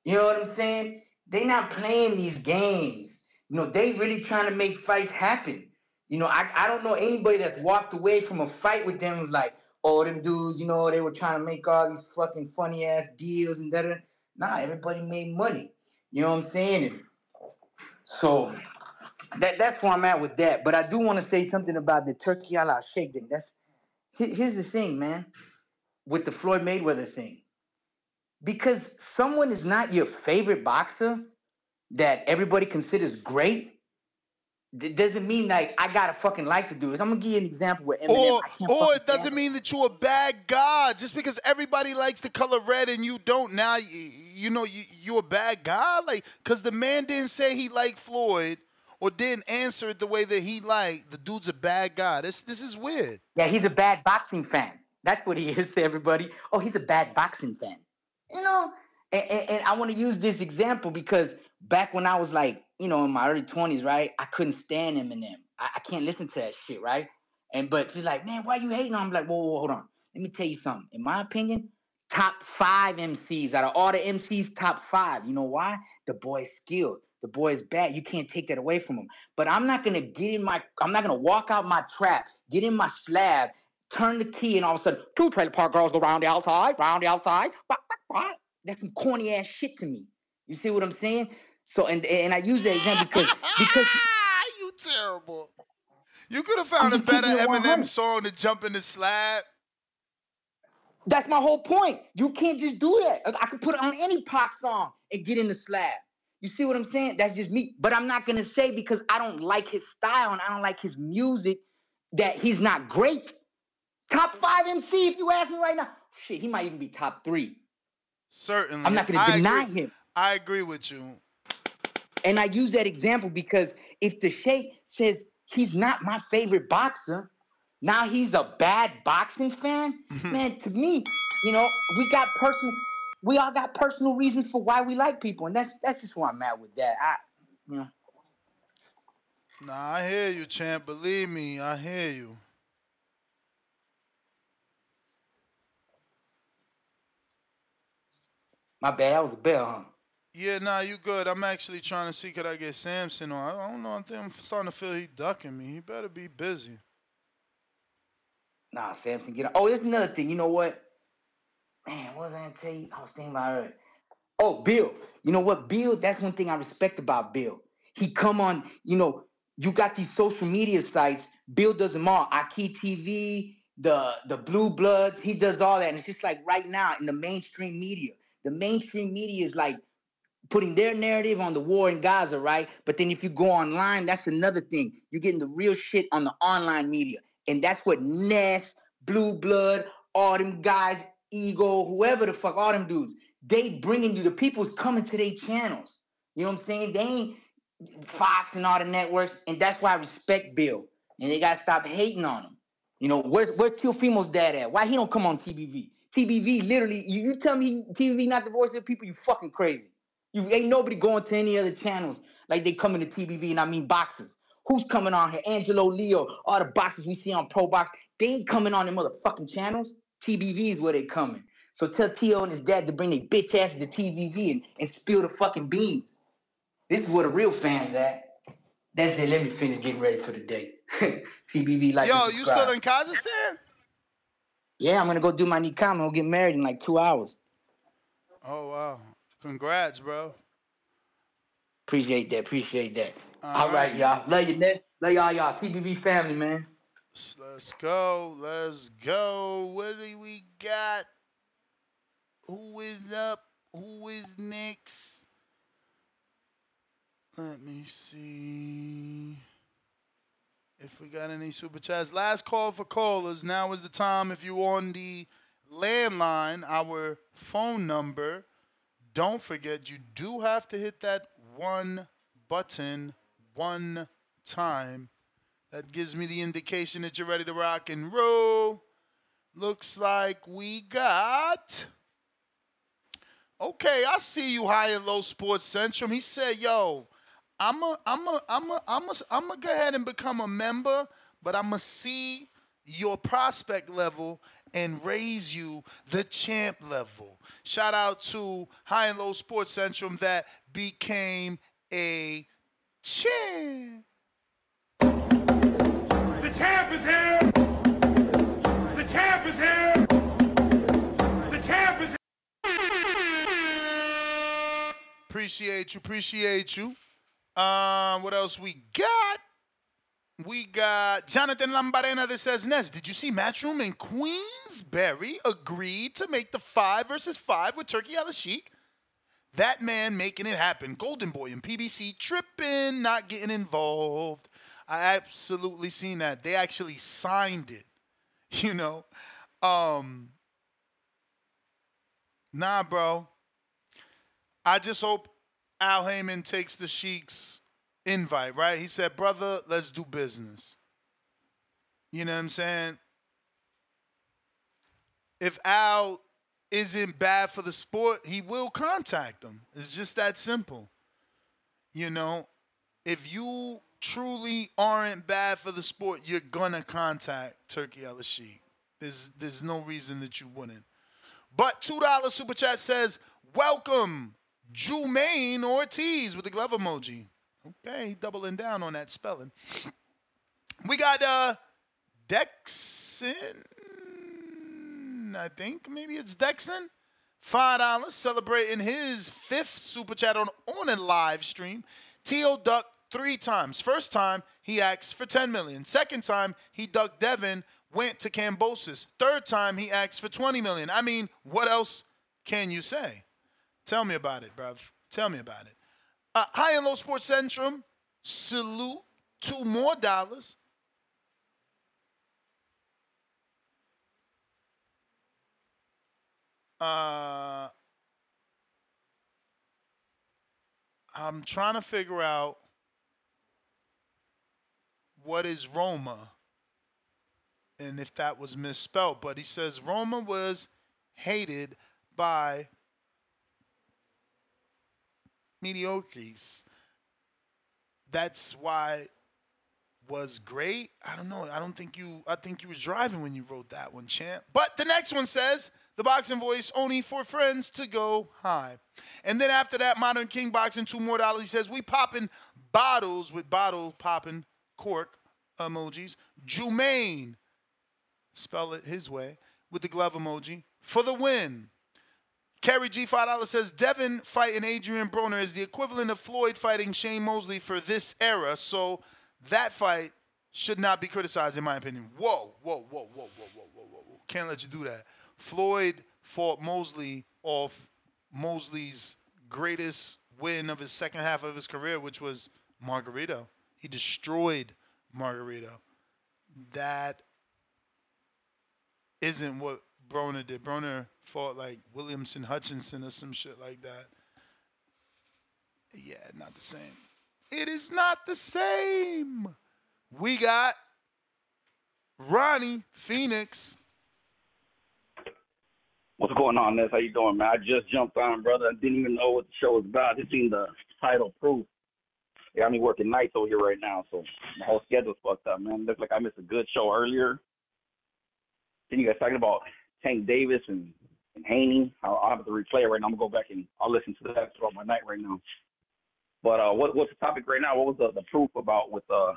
You know what I'm saying? They're not playing these games. You know, they really trying to make fights happen. You know, I, I don't know anybody that's walked away from a fight with them was like, oh, them dudes, you know, they were trying to make all these fucking funny ass deals and that. Nah, everybody made money. You know what I'm saying? So that that's where I'm at with that. But I do want to say something about the turkey a la shake thing. That's here's the thing, man, with the Floyd Mayweather thing. Because someone is not your favorite boxer that everybody considers great, d- doesn't mean like I gotta fucking like to do this. I'm gonna give you an example with Eminem. Or, or it doesn't mean that you're a bad guy just because everybody likes the color red and you don't. Now you, you know you you a bad guy, like because the man didn't say he liked Floyd or didn't answer it the way that he liked. The dude's a bad guy. This this is weird. Yeah, he's a bad boxing fan. That's what he is to everybody. Oh, he's a bad boxing fan. You know, and, and, and I want to use this example because back when I was like, you know, in my early 20s, right, I couldn't stand Eminem. I, I can't listen to that shit, right? And but she's like, man, why you hating on? him?" I'm like, whoa, whoa, hold on. Let me tell you something. In my opinion, top five MCs out of all the MCs, top five. You know why? The boy's skilled. The boy is bad. You can't take that away from him. But I'm not gonna get in my. I'm not gonna walk out my trap, get in my slab, turn the key, and all of a sudden, two trailer park girls go round the outside, round the outside. That's some corny ass shit to me. You see what I'm saying? So and and I use that example because because you terrible. You could have found a better Eminem song to jump in the slab. That's my whole point. You can't just do that. I could put it on any pop song and get in the slab. You see what I'm saying? That's just me. But I'm not gonna say because I don't like his style and I don't like his music that he's not great. Top five MC, if you ask me right now, shit, he might even be top three. Certainly. I'm not gonna I deny agree. him. I agree with you. And I use that example because if the Sheikh says he's not my favorite boxer, now he's a bad boxing fan, mm-hmm. man, to me, you know, we got personal we all got personal reasons for why we like people, and that's that's just where I'm at with that. I you know. Nah, I hear you, champ. Believe me, I hear you. My bad, that was a bell, huh? Yeah, nah, you good. I'm actually trying to see could I get Samson on. I don't know. I think I'm starting to feel he ducking me. He better be busy. Nah, Samson, get out. Oh, there's another thing. You know what? Man, what was I gonna tell you? I was thinking about it. Oh, Bill. You know what, Bill? That's one thing I respect about Bill. He come on, you know, you got these social media sites. Bill does them all. Aki TV, the the Blue Bloods. He does all that. And it's just like right now in the mainstream media. The mainstream media is like putting their narrative on the war in Gaza, right? But then if you go online, that's another thing. You're getting the real shit on the online media. And that's what Ness, Blue Blood, all them guys, Ego, whoever the fuck, all them dudes, they bringing you, the people's coming to their channels. You know what I'm saying? They ain't Fox and all the networks. And that's why I respect Bill. And they got to stop hating on him. You know, where's, where's Teofimo's dad at? Why he don't come on TBV? TBV, literally, you, you tell me TBV not the voice of the people, you fucking crazy. You ain't nobody going to any other channels like they coming to TBV, and I mean boxes. Who's coming on here? Angelo Leo, all the boxes we see on Pro Box, they ain't coming on them motherfucking channels. TBV is where they coming. So tell Tio and his dad to bring their bitch asses to TBV and, and spill the fucking beans. This is where the real fans at. That's it. Let me finish getting ready for the day. TBV like. Yo, you still in Kazakhstan? Yeah, I'm gonna go do my nikah. I'll get married in like two hours. Oh wow. Congrats, bro. Appreciate that. Appreciate that. All All right, y'all. Love you, Ned. Love y'all, y'all. TBV family, man. Let's go. Let's go. What do we got? Who is up? Who is next? Let me see if we got any super chats. Last call for callers. Now is the time. If you on the landline, our phone number. Don't forget, you do have to hit that one button one time. That gives me the indication that you're ready to rock and roll. Looks like we got. Okay, I see you high and low sports centrum. He said, "Yo, I'm a, I'm a, I'm a, I'm a, I'm gonna go ahead and become a member, but I'm gonna see your prospect level and raise you the champ level." Shout out to High and Low Sports Centrum that became a champ. The champ is here! The champ is here! The champ is here. Appreciate you, appreciate you. Um, what else we got? We got Jonathan Lambarena that says, Ness, did you see Matchroom and Queensberry agreed to make the five versus five with Turki Alalshikh? That man making it happen. Golden Boy and PBC tripping, not getting involved. I absolutely seen that. They actually signed it. You know? Um Nah, bro. I just hope Al Haymon takes the Sheik's invite, right? He said, brother, let's do business. You know what I'm saying? If Al isn't bad for the sport, he will contact them. It's just that simple. You know, if you truly aren't bad for the sport, you're gonna contact Turki Alalshikh. There's there's no reason that you wouldn't. But two dollar super chat says, "Welcome, Jumaine Ortiz with the glove emoji." Okay, doubling down on that spelling. We got uh Dexon, I think maybe it's Dexon. Five dollars celebrating his fifth super chat on on a live stream. T.O. ducked three times. First time he asked for 10 million. Second time he ducked Devin, went to Kambosos. Third time he asked for 20 million. I mean, what else can you say? Tell me about it, bruv. Tell me about it. Uh, High and Low Sports Centrum, salute. Two more dollars. Uh, I'm trying to figure out what is Roma and if that was misspelled. But he says Roma was hated by mediocres. That's why was great. I don't know. I don't think you I think you was driving when you wrote that one, champ. But the next one says the boxing voice only for friends to go high. And then after that, Modern King Boxing, two more dollars. He says, we popping bottles with bottle popping cork emojis. Jumaine, spell it his way, with the glove emoji for the win. Kerry G. $5 says Devin fighting Adrian Broner is the equivalent of Floyd fighting Shane Mosley for this era. So that fight should not be criticized, in my opinion. Whoa, whoa, whoa, whoa, whoa, whoa, whoa, whoa. Can't let you do that. Floyd fought Mosley off Mosley's greatest win of his second half of his career, which was Margarito. He destroyed Margarito. That isn't what Broner did. Broner fought like Williamson Hutchinson or some shit like that. Yeah, not the same. It is not the same. We got Ronnie Phoenix. What's going on, Ness? How you doing, man? I just jumped on, brother. I didn't even know what the show was about. I just seen the title proof. Yeah, I'm working nights over here right now, so my whole schedule's fucked up, man. Looks like I missed a good show earlier. Then you guys talking about Tank Davis and, and Haney. I'll, I'll have to replay it right now. I'm gonna go back and I'll listen to that throughout my night right now. But uh, what, what's the topic right now? What was the, the proof about with uh?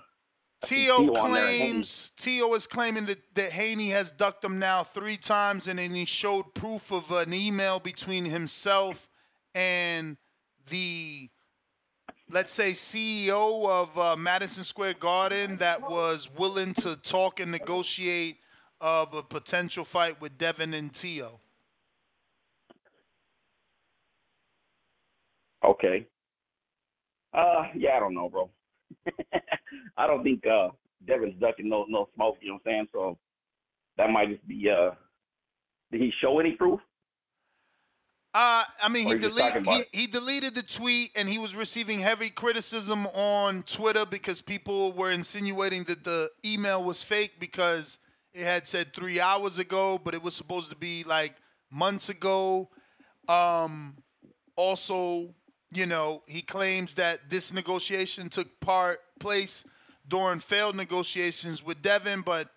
T.O. T.O. on there and Haney? claims T.O. is claiming that, that Haney has ducked him now three times, and then he showed proof of an email between himself and the let's say CEO of uh, Madison Square Garden that was willing to talk and negotiate of a potential fight with Devin and T.O. Okay. Uh, yeah, I don't know, bro. I don't think uh Devin's ducking no no smoke. You know what I'm saying? So that might just be uh. Did he show any proof? Uh, I mean, he, delete, he, he deleted the tweet and he was receiving heavy criticism on Twitter because people were insinuating that the email was fake because it had said three hours ago, but it was supposed to be like months ago. Um, also, you know, he claims that this negotiation took part place during failed negotiations with Devin, but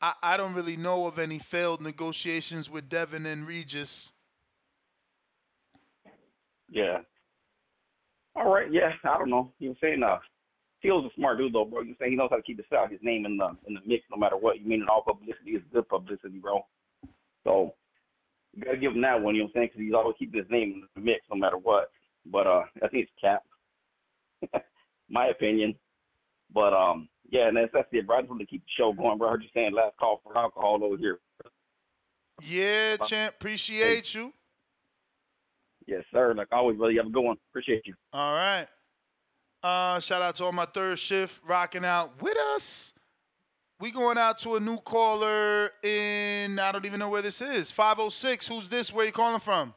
I, I don't really know of any failed negotiations with Devin and Regis. Yeah. All right. Yeah. I don't know. You know saying? Uh, Tio's a smart dude though, bro. You say he knows how to keep his out his name in the in the mix, no matter what. You mean in all publicity is good publicity, bro. So you gotta give him that one. You know what I'm saying? Because he's always keeping his name in the mix, no matter what. But uh, I think it's cap. My opinion. But um, yeah, and that's that's it, bro. I just want to keep the show going, bro. I heard you saying last call for alcohol over here. Yeah, champ. Appreciate you. Yes, sir. Like always, brother. You have a good one. Appreciate you. All right. Uh, shout out to all my third shift rocking out with us. We going out to a new caller in I don't even know where this is. 506. Who's this? Where you calling from?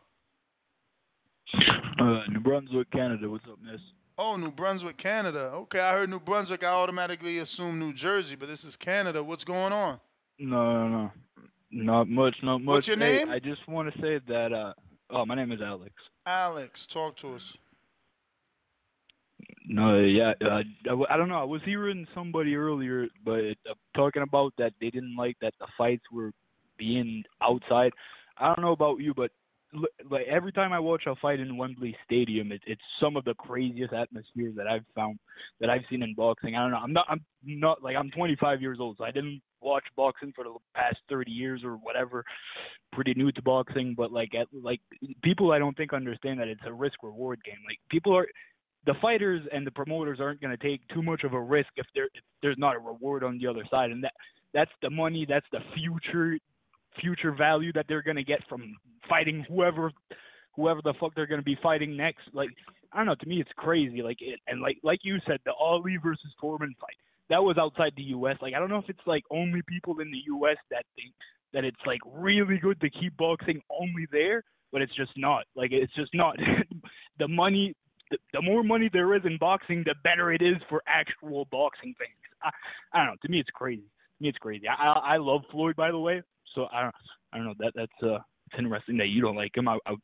Uh, New Brunswick, Canada. What's up, miss? Oh, New Brunswick, Canada. Okay, I heard New Brunswick. I automatically assume New Jersey, but this is Canada. What's going on? No, no, no. Not much, not much. What's your Hey, name? I just want to say that, uh, oh, my name is Alex. Alex, talk to us. No, yeah, uh, I, I don't know. I was hearing somebody earlier, but uh, talking about that they didn't like that the fights were being outside. I don't know about you, but like every time I watch a fight in Wembley Stadium, it, it's some of the craziest atmospheres that I've found that I've seen in boxing. I don't know. I'm not. I'm not like I'm 25 years old, so I didn't watch boxing for the past 30 years or whatever. Pretty new to boxing, but like at, like people I don't think understand that it's a risk reward game. Like people are the fighters and the promoters aren't going to take too much of a risk if there if there's not a reward on the other side, and that that's the money, that's the future future value that they're going to get from fighting whoever whoever the fuck they're going to be fighting next. Like I don't know, to me it's crazy. Like it, and like like you said, the Ali versus Foreman fight that was outside the U.S. Like I don't know if it's like only people in the U.S. that think that it's like really good to keep boxing only there, but it's just not. Like it's just not. the money, the, the more money there is in boxing, the better it is for actual boxing fans. I, I don't know. To me, it's crazy. To me, it's crazy. I I, love Floyd, by the way. So I don't I don't know. That that's uh it's interesting that you don't like him. I, I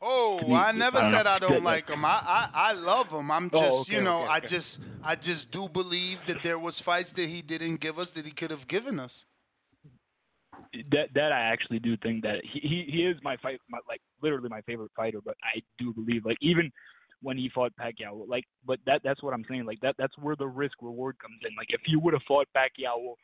Oh, me, I never I said know. I don't like him. I, I, I love him. I'm Oh, just, you know, okay, I just, I just do believe that there was fights that he didn't give us that he could have given us. that that I actually do think that he he, he is my fight my, like literally my favorite fighter, but I do believe like even when he fought Pacquiao, like but that that's what I'm saying. Like that that's where the risk reward comes in. Like if you would have fought Pacquiao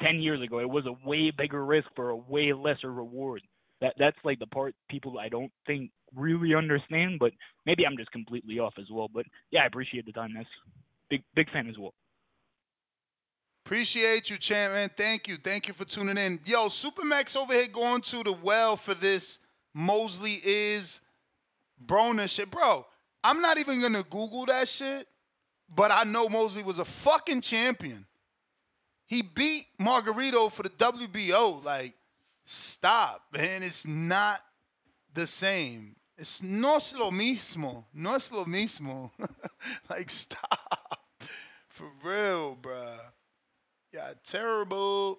ten years ago, it was a way bigger risk for a way lesser reward. That that's like the part people I don't think really understand, but maybe I'm just completely off as well. But yeah, I appreciate the time. That's big big fan as well. Appreciate you, champ, man. Thank you. Thank you for tuning in. Yo, Supermax over here going to the well for this Mosley is Broner shit. Bro, I'm not even to Google that shit, but I know Mosley was a fucking champion. He beat Margarito for the WBO. Like, stop, man. It's not the same. It's no es lo mismo. No es lo mismo. like, stop. For real, bruh. Yeah, terrible.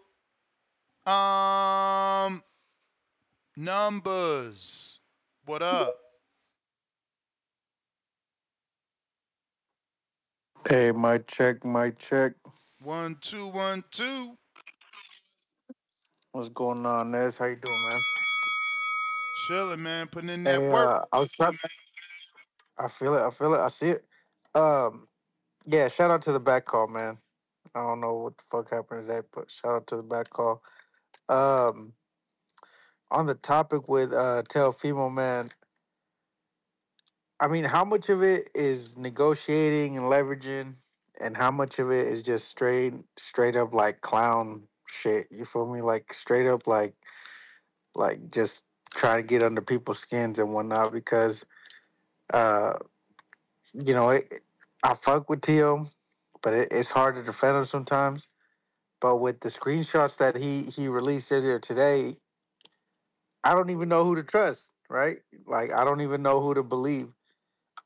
Um, numbers. What up? Hey, my check, my check. One, two, one, two. What's going on, Nez? How you doing, man? Chilling, man. Putting in that Hey, work. uh, I was trying. I feel it. I feel it. I see it. Um, yeah. Shout out to the back call, man. I don't know what the fuck happened today, but shout out to the back call. Um, on the topic with uh, Teofimo, man. I mean, how much of it is negotiating and leveraging, and how much of it is just straight, straight up like clown shit? You feel me? Like straight up, like, like just trying to get under people's skins and whatnot. Because, uh, you know, it, I fuck with Tio, but it, it's hard to defend him sometimes. But with the screenshots that he he released earlier today, I don't even know who to trust. Right? Like I don't even know who to believe.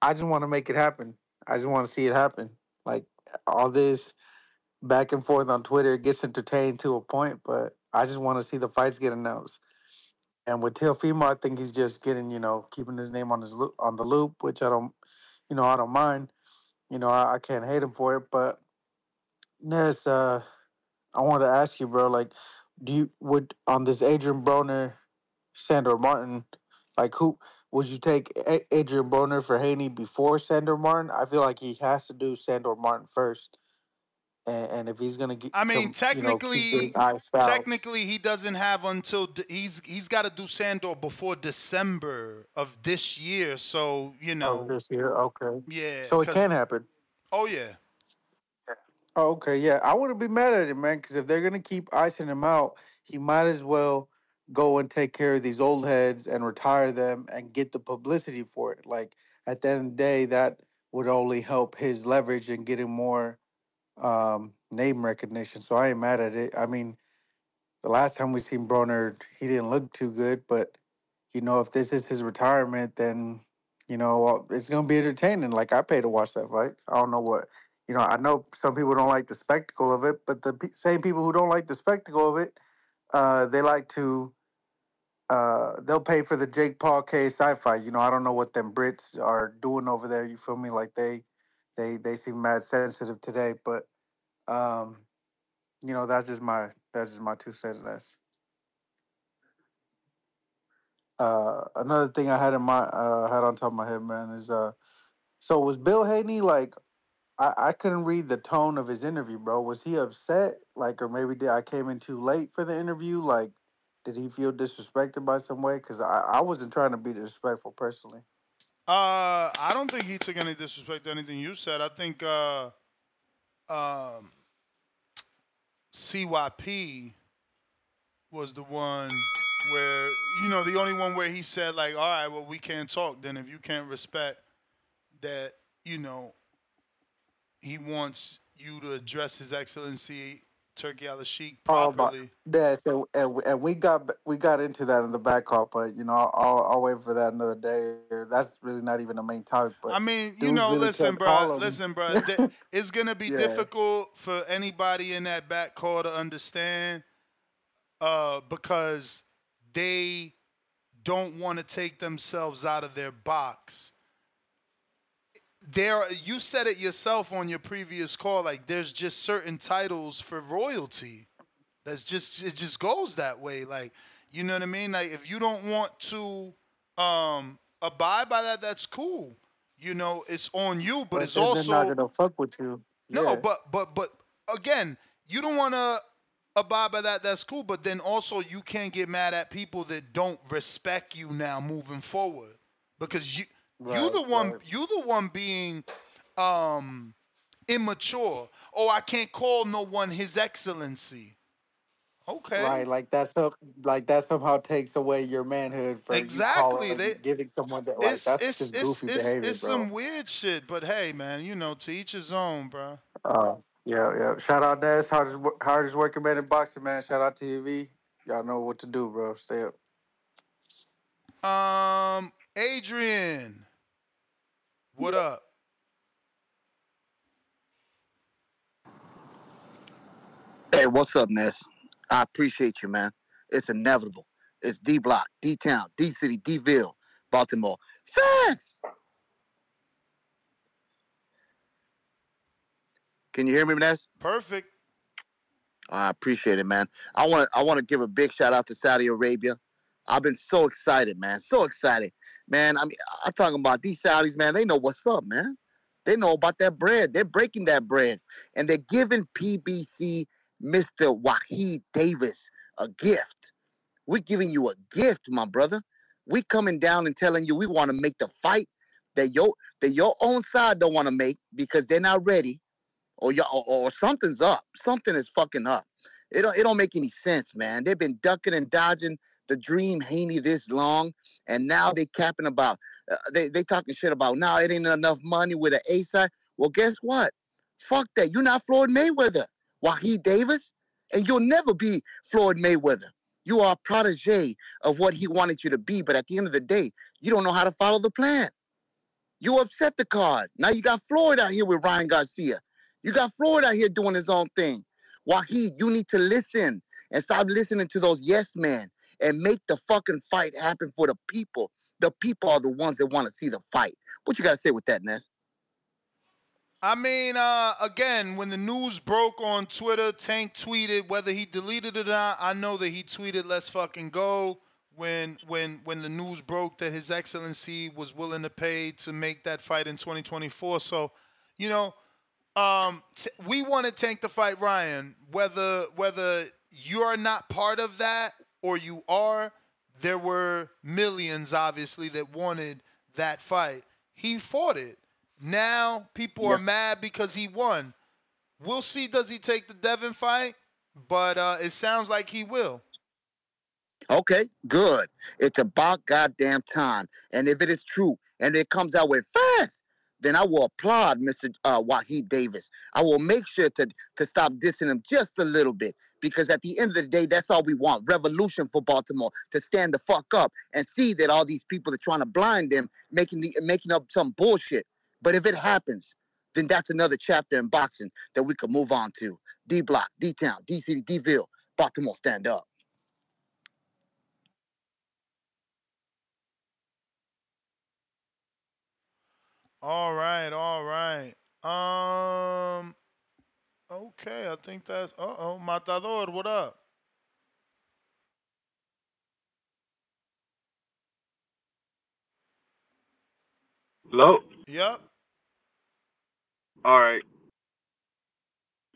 I just want to make it happen. I just want to see it happen. Like all this back and forth on Twitter. It gets entertained to a point, but I just want to see the fights get announced. And with Teofimo, I think he's just getting, you know, keeping his name on his loop, on the loop, which I don't, you know, I don't mind. You know, I, I can't hate him for it. But Ness, uh, I wanted to ask you, bro, like, do you would on this Adrian Broner, Sandor Martin, like who would you take A- Adrian Broner for Haney before Sandor Martin? I feel like he has to do Sandor Martin first. And, and if he's gonna get, I mean, some, you know, technically, keep his eye foul- technically, he doesn't have until de- he's he's got to do Sandor before December of this year. So you oh, know, Oh, this year, okay. yeah. So it can happen. Oh yeah. Oh, okay, yeah. I wouldn't be mad at it, man, because if they're gonna keep icing him out, he might as well go and take care of these old heads and retire them and get the publicity for it. Like at the end of the day, that would only help his leverage and getting more um, name recognition. So I ain't mad at it. I mean, the last time we seen Broner, he didn't look too good, but you know, if this is his retirement, then you know it's gonna be entertaining. Like I pay to watch that fight. I don't know what you know. I know some people don't like the spectacle of it, but the same people who don't like the spectacle of it, uh, they like to. Uh, they'll pay for the Jake Paul KSI fight. You know, I don't know what them Brits are doing over there. You feel me? Like they, they, they seem mad sensitive today. But, um, you know, that's just my that's just my two cents. That's uh, another thing I had in my uh, had on top of my head, man, is uh, so was Bill Haney like? I, I couldn't read the tone of his interview, bro. Was he upset, like, or maybe did I came in too late for the interview? Like, did he feel disrespected by some way? Because I, I wasn't trying to be disrespectful personally. Uh, I don't think he took any disrespect to anything you said. I think uh, um, CYP was the one where you know the only one where he said like, "All right, well, we can't talk." Then if you can't respect that, you know, he wants you to address His Excellency Turki Alalshikh Oh, properly. yeah, so and, we- and we got we got into that in the back call, but you know, I'll, I'll, I'll wait for that another day. That's really not even the main topic. But I mean, you know, really listen, bro, listen, bro. th- it's gonna be Yeah. difficult for anybody in that back call to understand, uh, because they don't want to take themselves out of their box. There, you said it yourself on your previous call. Like, there's just certain titles for royalty. That's just it. Just goes that way. Like, you know what I mean? Like, if you don't want to um abide by that, that's cool. You know, it's on you, but, But it's also they're not gonna fuck with you. no, but but but again, you don't want to abide by that. That's cool, but then also you can't get mad at people that don't respect you now moving forward because you you Right, the one right. you the one being um immature. Oh, I can't call no one His Excellency. Okay. Right, like that's some, like that somehow takes away your manhood for Exactly, you they- giving someone that like It's that's it's just it's goofy it's, behavior, it's bro. some weird shit, but hey, man, you know, to each his own, bro. Uh, yeah, yeah. Shout out Ness, hardest hardest working man in boxing, man. Shout out TV. Y'all know what to do, bro. Stay up. Um, Adrian, what up? Hey, what's up, Ness? I appreciate you, man. It's inevitable. It's D Block, D Town, D City, D Ville, Baltimore. Facts! Can you hear me, Ness? Perfect. I appreciate it, man. I want to I want to give a big shout out to Saudi Arabia. I've been so excited, man. So excited, man. I mean, I'm talking about these Saudis, man. They know what's up, man. They know about that bread. They're breaking that bread, and they're giving PBC Mr. Wahid Davis a gift. We're giving you a gift, my brother. We coming down and telling you we want to make the fight that your that your own side don't want to make because they're not ready or or, or something's up. Something is fucking up. It don't it don't make any sense, man. They've been ducking and dodging the dream Haney this long, and now they capping about uh, they they talking shit about now it ain't enough money with an A side. Well, guess what? Fuck that. You're not Floyd Mayweather, Wahid Davis, and you'll never be Floyd Mayweather. You are a protege of what he wanted you to be, but at the end of the day, you don't know how to follow the plan. You upset the card. Now you got Floyd out here with Ryan Garcia. You got Floyd out here doing his own thing. Wahid, you need to listen and stop listening to those yes men and make the fucking fight happen for the people. The people are the ones that want to see the fight. What you got to say with that, Ness? I mean, uh, again, when the news broke on Twitter, Tank tweeted whether he deleted it or not. I know that he tweeted "Let's fucking go" when when when the news broke that His Excellency was willing to pay to make that fight in 2024. So, you know, um, t- we want to tank the fight, Ryan. Whether whether you're not part of that or you are, there were millions, obviously, that wanted that fight. He fought it. Now people Yeah. are mad because he won. We'll see. Does he take the Devin fight? But uh, it sounds like he will. Okay, good. It's about goddamn time. And if it is true and it comes out with fast, then I will applaud Mr. Uh, Wahid Davis. I will make sure to, to stop dissing him just a little bit because at the end of the day, that's all we want. Revolution for Baltimore to stand the fuck up and see that all these people are trying to blind them, making the making up some bullshit. But if it happens, then that's another chapter in boxing that we could move on to. D Block, D Town, D City, D Ville, Baltimore, stand up. All right, all right. Um. Okay, I think that's. Uh oh, Matador, what up? Hello. Yep. All right.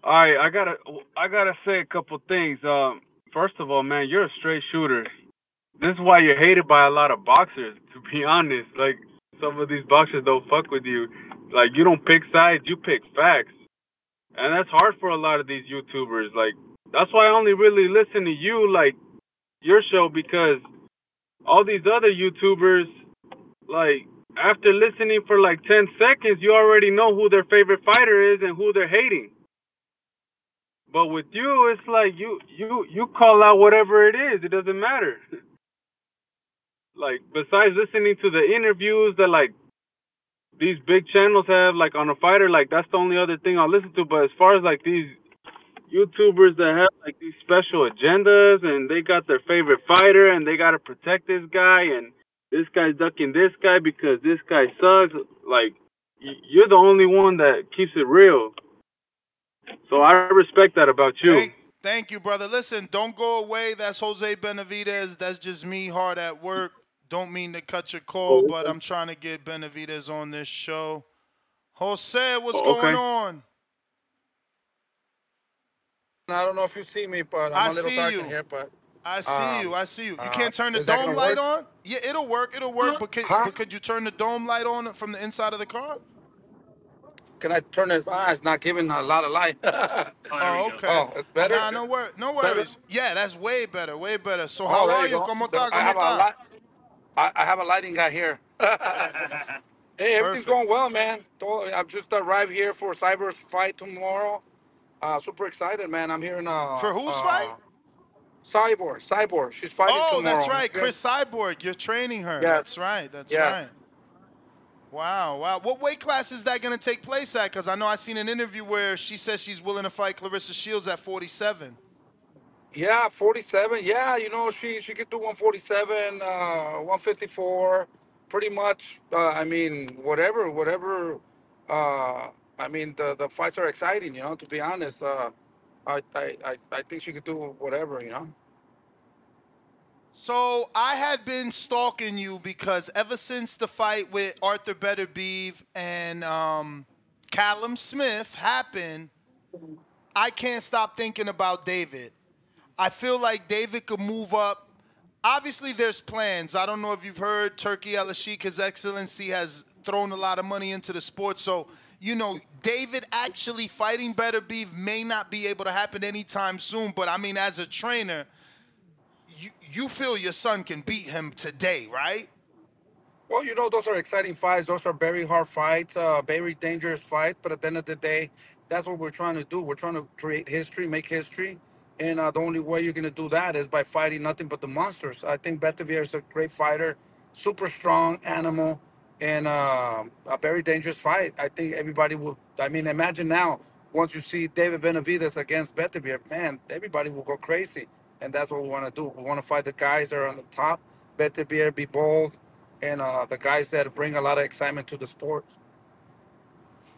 All right. I gotta I gotta say a couple things. Um, first of all, man, you're a straight shooter. This is why you're hated by a lot of boxers. To be honest, like some of these boxers don't fuck with you. Like you don't pick sides, you pick facts, and that's hard for a lot of these YouTubers. Like that's why I only really listen to you, like your show, because all these other YouTubers, like after listening for like 10 seconds, you already know who their favorite fighter is and who they're hating. But with you, it's like you you you call out whatever it is. It doesn't matter. like besides listening to the interviews that like these big channels have like on a fighter, like that's the only other thing I'll listen to. But as far as like these YouTubers that have like these special agendas and they got their favorite fighter and they gotta protect this guy and this guy's ducking this guy because this guy sucks. Like you're the only one that keeps it real. So I respect that about you. Thank, thank you, brother. Listen, don't go away. That's Jose Benavidez. That's just me hard at work. Don't mean to cut your call, but I'm trying to get Benavidez on this show. Jose, what's Oh, going on? I don't know if you see me, but I'm I a little see dark you. in here. But I see um, you. I see you. You uh, can't turn the dome light work? on? Yeah, it'll work. It'll work. But could, but could you turn the dome light on from the inside of the car? Can I turn it? Ah, it's not giving a lot of light. Oh, okay. Oh, it's better. Nah, no, wor- no Better? worries. Yeah, that's way better. Way better. So Oh, how there are you you? go. ¿Cómo There- está? ¿Cómo está? I, I have a lighting guy here. hey, everything's going well, man. I've just arrived here for Cyborg's fight tomorrow. Uh, super excited, man. I'm here in uh, For whose uh, fight? Cyborg. Cyborg. She's fighting Oh, tomorrow. that's right. Cris Cyborg. You're training her. Yes. That's right. That's Yes. right. Wow, wow. What weight class is that going to take place at? Because I know I seen an interview where she says she's willing to fight Claressa Shields at 47. Yeah, 47. Yeah, you know, she she could do 147, uh, 154, pretty much. Uh, I mean, whatever, whatever. Uh, I mean, the the fights are exciting. You know, to be honest, uh, I, I I I think she could do whatever. You know. So I had been stalking you because ever since the fight with Artur Beterbiev and um, Callum Smith happened, I can't stop thinking about David. I feel like David could move up. Obviously, there's plans. I don't know if you've heard Turki Al His Excellency, has thrown a lot of money into the sport. So, you know, David actually fighting Beterbiev may not be able to happen anytime soon. But I mean, as a trainer, you, you feel your son can beat him today, right? Well, you know, those are exciting fights. Those are very hard fights, uh, very dangerous fights. But at the end of the day, that's what we're trying to do. We're trying to create history, make history. And uh, the only way you're going to do that is by fighting nothing but the monsters. I think Beterbiev is a great fighter, super strong animal, and uh, a very dangerous fight. I think everybody will. I mean, imagine now once you see David Benavidez against Beterbiev, man, everybody will go crazy, and that's what we want to do. We want to fight the guys that are on the top, Beterbiev, Bivol, and uh, the guys that bring a lot of excitement to the sport.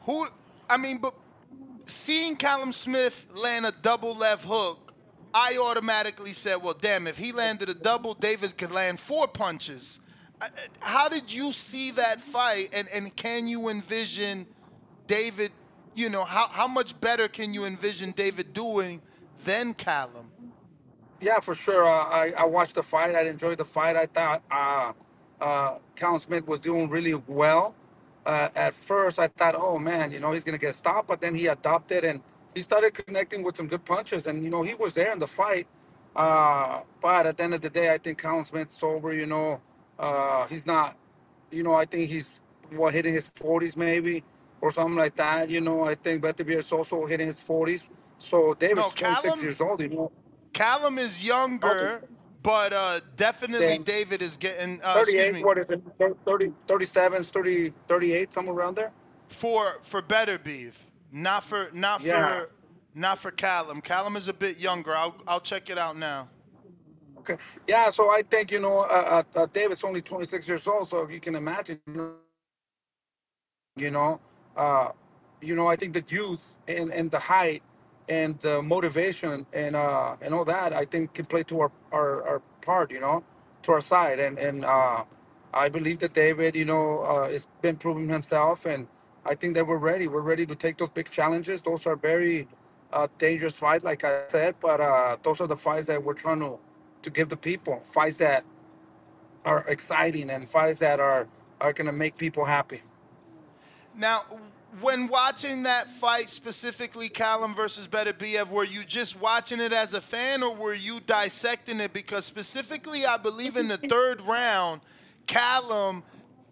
Who? I mean, but seeing Callum Smith land a double left hook, I automatically said, well, damn, if he landed a double, David could land four punches. Uh, How did you see that fight, and, and can you envision David, you know, how, how much better can you envision David doing than Callum? Yeah, for sure. Uh, I I watched the fight. I enjoyed the fight. I thought uh, uh, Callum Smith was doing really well. Uh, at first, I thought, oh man, you know, he's gonna get stopped, but then he adopted and he started connecting with some good punches, and you know, he was there in the fight. Uh, but at the end of the day, I think Smith's sober. You know, uh, he's not. You know, I think he's what hitting his 40s maybe or something like that. You know, I think Beterbiev is also hitting his 40s. So David's No, 26 years old. You know, Callum is younger, but uh, definitely David is getting, uh, excuse 38, me, what is it? 30, 37, 30, 38, somewhere around there. for for Beterbiev, not for not Yeah. for not for Callum. Callum is a bit younger. I'll I'll check it out now. Okay. Yeah, so I think, you know, uh, uh, uh, David's only 26 years old, so you can imagine, you know, uh, you know, I think the youth and, and the height and the motivation and uh, and all that, I think can play to our, our, our part, you know, to our side. And, and uh, I believe that David, you know, uh, has been proving himself. And I think that we're ready. We're ready to take those big challenges. Those are very uh, dangerous fights, like I said, but uh, those are the fights that we're trying to, to give the people. Fights that are exciting and fights that are, are going to make people happy. Now, when watching that fight specifically, Callum versus Better Beterbiev, were you just watching it as a fan, or were you dissecting it? Because specifically, I believe in the third round, Callum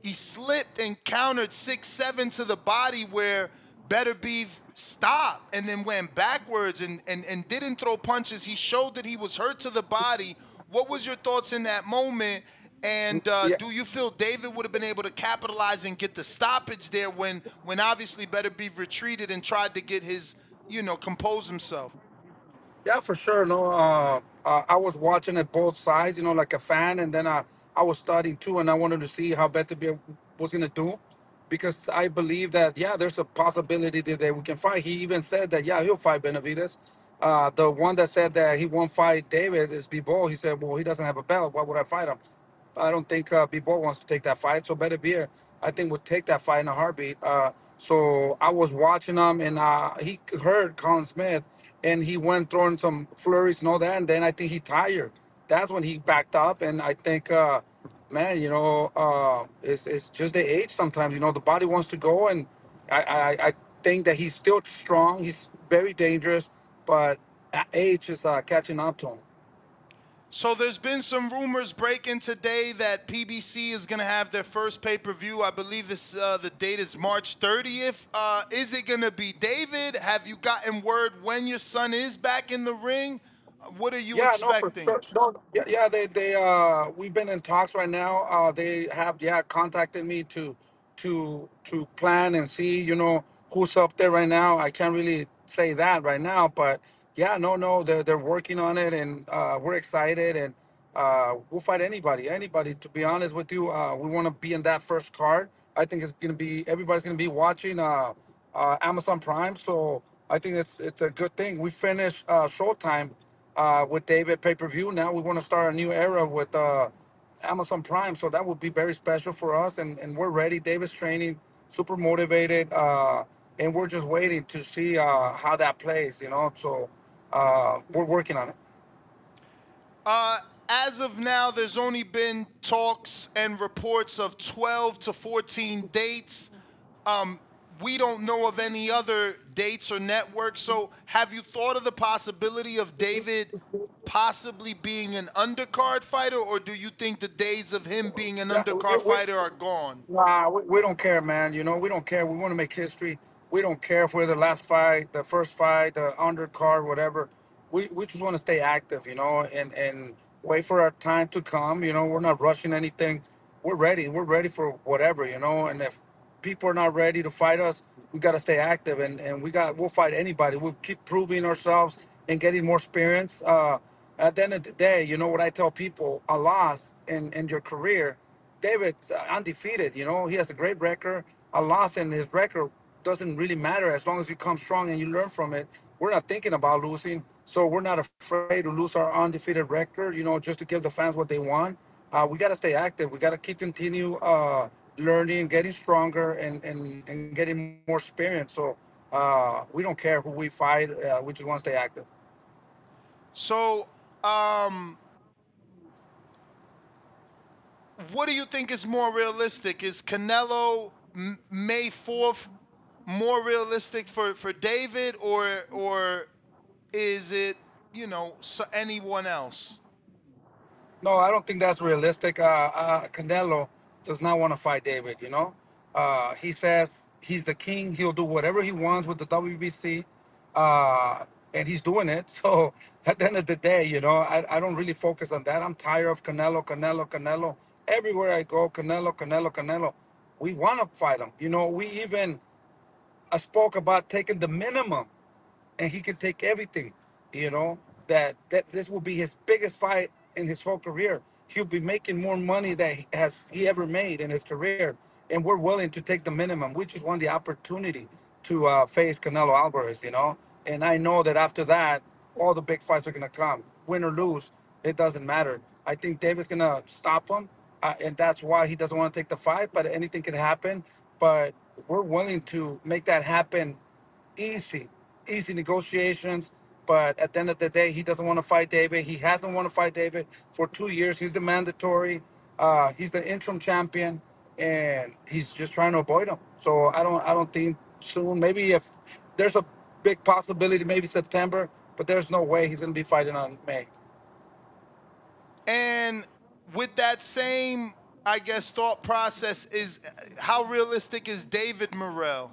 he slipped and countered six seven to the body where Beterbiev stopped and then went backwards and, and, and didn't throw punches. He showed that he was hurt to the body. What was your thoughts in that moment? And uh, Yeah. do you feel David would have been able to capitalize and get the stoppage there when when obviously Beterbiev retreated and tried to get his, you know, compose himself? Yeah, for sure. No, uh, uh, I was watching it both sides, you know, like a fan, and then I, I was studying too, and I wanted to see how Beterbiev was gonna do, because I believe that yeah, there's a possibility that, that we can fight. He even said that yeah, he'll fight Benavidez. Uh, the one that said that he won't fight David is Bivol. He said, well, he doesn't have a belt. Why would I fight him? I don't think uh, Bivol wants to take that fight. So Beterbiev, I think, would take that fight in a heartbeat. Uh, so I was watching him, and uh, he heard Callum Smith, and he went throwing some flurries and all that. And then I think he tired. That's when he backed up, and I think, uh, man, you know, uh, it's it's just the age. Sometimes, you know, the body wants to go, and I I, I think that he's still strong. He's very dangerous, but age is uh, catching up to him. So there's been some rumors breaking today that PBC is going to have their first pay-per-view. I believe this uh, the date is March 30th. Uh, is it going to be David? Have you gotten word when your son is back in the ring? What are you yeah, expecting? No, for sure. No, yeah, yeah, they they uh we've been in talks right now. Uh they have yeah contacted me to to to plan and see, you know, who's up there right now. I can't really say that right now, but yeah, no, no, they're they're working on it and uh we're excited and uh we'll fight anybody, anybody to be honest with you. Uh we want to be in that first card. I think it's gonna be everybody's gonna be watching uh uh Amazon Prime, so I think it's it's a good thing. We finished uh Showtime uh, with David pay per view. Now we want to start a new era with uh, Amazon Prime, so that would be very special for us, and, and we're ready. David's training, super motivated, uh, and we're just waiting to see uh, how that plays. You know, so uh, we're working on it. Uh, as of now, there's only been talks and reports of 12 to 14 dates. Um, we don't know of any other dates or networks. So, have you thought of the possibility of David possibly being an undercard fighter, or do you think the days of him being an undercard fighter are gone? Nah, we, we don't care, man. You know, we don't care. We want to make history. We don't care if we're the last fight, the first fight, the undercard, whatever. We we just want to stay active, you know, and and wait for our time to come. You know, we're not rushing anything. We're ready. We're ready for whatever, you know. And if people are not ready to fight us, we got to stay active, and and we got we'll fight anybody. We'll keep proving ourselves and getting more experience. Uh, at the end of the day, you know what I tell people: a loss in in your career, David's uh, undefeated. You know he has a great record. A loss in his record doesn't really matter as long as you come strong and you learn from it. We're not thinking about losing, so we're not afraid to lose our undefeated record. You know, just to give the fans what they want. Uh, we got to stay active. We got to keep continue uh, learning, getting stronger, and, and and getting more experience. So uh, we don't care who we fight. Uh, we just want to stay active. So, um, what do you think is more realistic? Is Canelo M- May fourth more realistic for, for David, or or is it you know so anyone else? No, I don't think that's realistic. Uh, uh, Canelo does not want to fight David. You know, uh, he says he's the king. He'll do whatever he wants with the WBC, uh, and he's doing it. So at the end of the day, you know, I, I don't really focus on that. I'm tired of Canelo, Canelo, Canelo. Everywhere I go, Canelo, Canelo, Canelo. We want to fight him. You know, we even I spoke about taking the minimum and he can take everything. You know that that this will be his biggest fight in his whole career. He'll be making more money than he has he ever made in his career, and we're willing to take the minimum. We just want the opportunity to uh, face Canelo Alvarez. You know, and I know that after that, all the big fights are gonna come. Win or lose, it doesn't matter. I think David's gonna stop him, uh, and that's why he doesn't want to take the fight. But anything can happen. But we're willing to make that happen easy, easy negotiations. But at the end of the day, he doesn't want to fight David. He hasn't want to fight David for two years. He's the mandatory. Uh, he's the interim champion, and he's just trying to avoid him. So I don't, I don't think soon. Maybe if there's a big possibility, maybe September, but there's no way he's going to be fighting on May. And with that same, I guess, thought process is how realistic is David Morrell?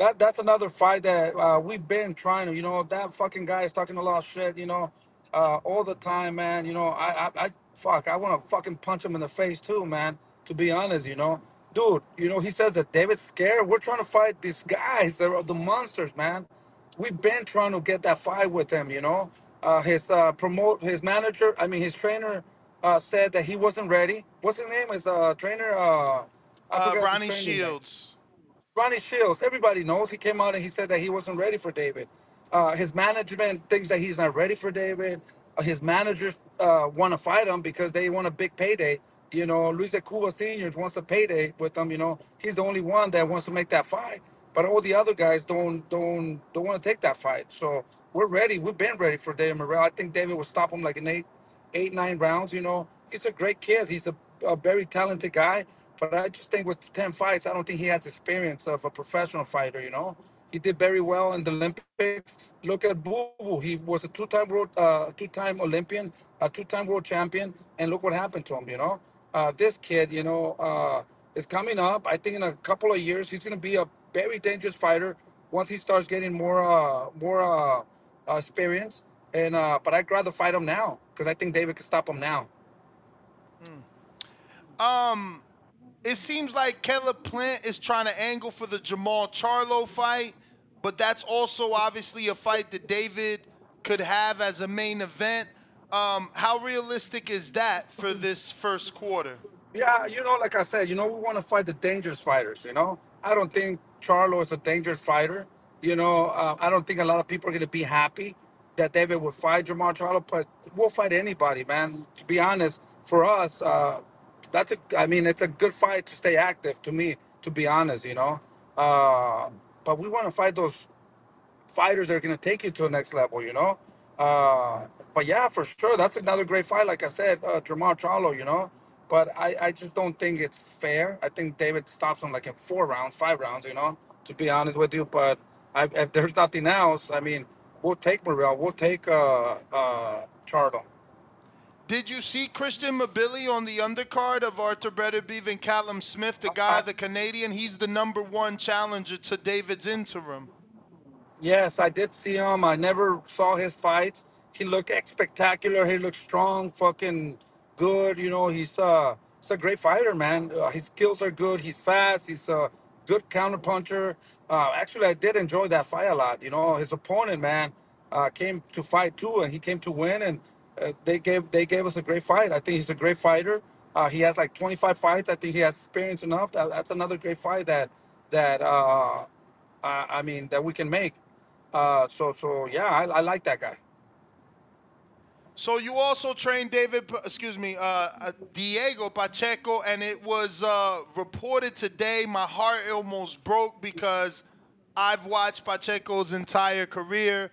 That that's another fight that uh, we've been trying to. You know, that fucking guy is talking a lot of shit. You know, uh, all the time, man. You know, I I, I fuck, I want to fucking punch him in the face too, man. To be honest, you know, dude. You know, he says that David's scared. We're trying to fight these guys. They're the monsters, man. We've been trying to get that fight with him. You know, uh, his uh, promote his manager. I mean, his trainer uh, said that he wasn't ready. What's his name? His uh, trainer. Uh, I Uh, forgot Ronnie training name. Shields. Ronnie Shields, everybody knows. He came out and he said that he wasn't ready for David. Uh, his management thinks that he's not ready for David. Uh, his managers uh, want to fight him because they want a big payday. You know, Luis de Cuba Senior wants a payday with them. You know, he's the only one that wants to make that fight. But all the other guys don't don't don't want to take that fight. So we're ready. We've been ready for David Morrell. I think David will stop him like in eight, eight, nine rounds. You know, he's a great kid. He's a, a very talented guy. But I just think with 10 fights, I don't think he has experience of a professional fighter, you know? He did very well in the Olympics. Look at Boo Boo. He was a two-time world, uh, two-time Olympian, a two-time world champion, and look what happened to him, you know? Uh, this kid, you know, uh, is coming up. I think in a couple of years, he's going to be a very dangerous fighter once he starts getting more, uh, more uh, experience. And uh, but I'd rather fight him now because I think David can stop him now. Um, it seems like Caleb Plant is trying to angle for the Jermall Charlo fight, but that's also obviously a fight that David could have as a main event. Um, how realistic is that for this first quarter? Yeah, you know, like I said, you know, we want to fight the dangerous fighters. You know, I don't think Charlo is a dangerous fighter. You know, uh, I don't think a lot of people are going to be happy that David would fight Jermall Charlo, but we'll fight anybody, man. To be honest, for us, uh, that's a. I mean, it's a good fight to stay active. To me, to be honest, you know, uh, but we want to fight those fighters that are going to take you to the next level, you know. Uh, but yeah, for sure, that's another great fight. Like I said, uh, Jermall Charlo, you know. But I, I just don't think it's fair. I think David stops him like in four rounds, five rounds, you know. To be honest with you, but I, if there's nothing else, I mean, we'll take Morrell, we'll take uh, uh, Charlo. Did you see Christian Mbilli on the undercard of Artur Beterbiev and Callum Smith, the guy, the Canadian? He's the number one challenger to David's interim. Yes, I did see him. I never saw his fight. He looked spectacular. He looked strong, fucking good. You know, he's uh, he's a great fighter, man. Uh, his skills are good. He's fast. He's a good counter puncher. Uh, actually, I did enjoy that fight a lot. You know, his opponent, man, uh, came to fight too, and he came to win, and uh, they gave they gave us a great fight. I think he's a great fighter. Uh, he has like 25 fights. I think he has experience enough. That, that's another great fight that that uh, I, I mean that we can make. Uh, so so yeah, I, I like that guy. So you also trained David, excuse me, uh, uh, Diego Pacheco, and it was uh, reported today. My heart almost broke because I've watched Pacheco's entire career,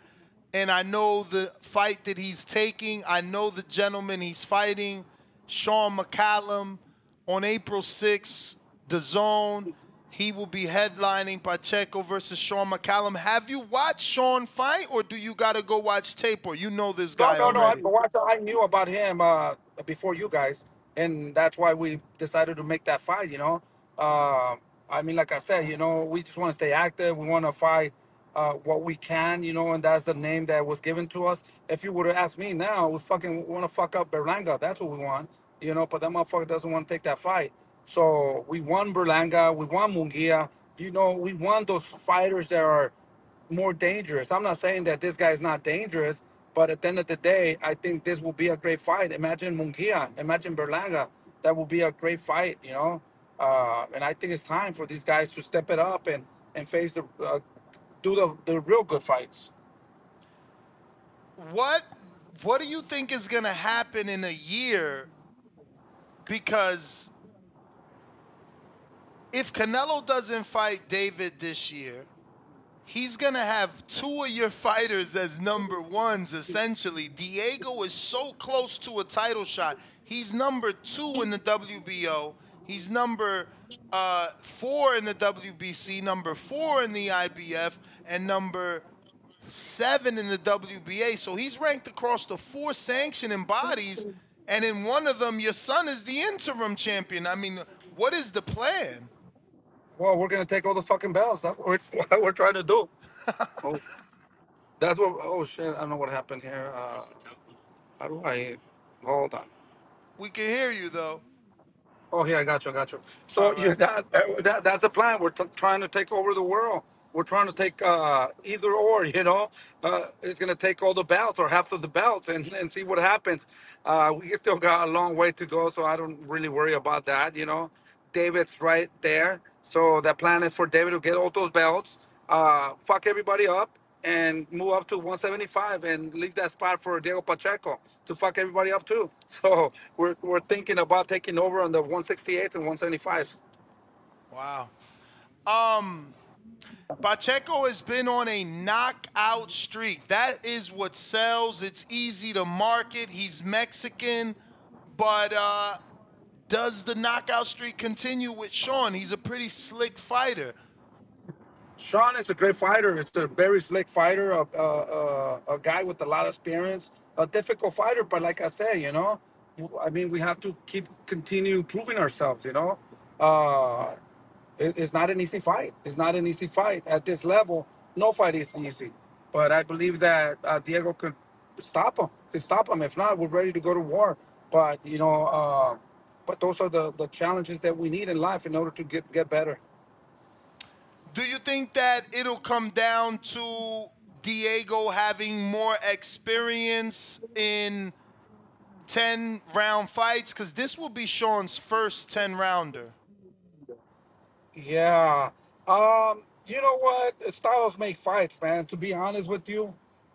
and I know the fight that he's taking. I know the gentleman he's fighting, Shawn McCalman, on April 6th, DAZN. He will be headlining Pacheco versus Shawn McCalman. Have you watched Shawn fight, or do you got to go watch tape, or you know this No, guy no, no. I, already? watched- I knew about him uh, before you guys, and that's why we decided to make that fight. You know, uh, I mean, like I said, you know, we just want to stay active. We want to fight uh, what we can, you know, and that's the name that was given to us. If you would have asked me now, we fucking want to fuck up Berlanga. That's what we want, you know. But that motherfucker doesn't want to take that fight. So we won Berlanga. We won Mungia. You know, we won those fighters that are more dangerous. I'm not saying that this guy is not dangerous, but at the end of the day, I think this will be a great fight. Imagine Mungia, imagine Berlanga. That will be a great fight, you know. Uh, and I think it's time for these guys to step it up and and face the uh, do the the real good fights. what what do you think is to happen in a year? Because if Canelo doesn't fight David this year he's to have two of your fighters as number ones essentially. Diego is so close to a title shot. He's number 2 in the WBO he's number uh, 4 in the WBC number 4 in the IBF and number seven in the WBA. So he's ranked across the four sanctioning bodies, and in one of them, your son is the interim champion. I mean, what is the plan? Well, we're gonna take all the fucking belts. That's what we're, what we're trying to do. oh, that's what. Oh shit! I don't know what happened here. Uh, how do I? Hold on. We can hear you though. Oh, yeah, I got you, I got you. So you that, that that's the plan. We're t- trying to take over the world. We're trying to take uh, either or, you know. Uh, it's gonna take all the belts or half of the belts and, and see what happens. Uh, we still got a long way to go, so I don't really worry about that, you know. David's right there, so the plan is for David to get all those belts, uh, fuck everybody up, and move up to 175 and leave that spot for Diego Pacheco to fuck everybody up too. So we're we're thinking about taking over on the 168 and 175. Wow. Um, Pacheco has been on a knockout streak. That is what sells. It's easy to market. He's Mexican, but uh, does the knockout streak continue with Shawn? He's a pretty slick fighter. Shawn is a great fighter. It's a very slick fighter, a, a, a, a guy with a lot of experience, a difficult fighter. But like I said, you know, I mean, we have to keep continue proving ourselves. You know, uh, it, it's not an easy fight. It's not an easy fight at this level. No fight is easy. But I believe that uh, Diego could stop him. Could stop him. If not, we're ready to go to war. But you know, uh, but those are the, the challenges that we need in life in order to get get better. Do you think that it'll come down to Diego having more experience in 10 round fights? Because this will be Shawn's first 10 rounder. Yeah. Um, you know what? Styles make fights, man. To be honest with you,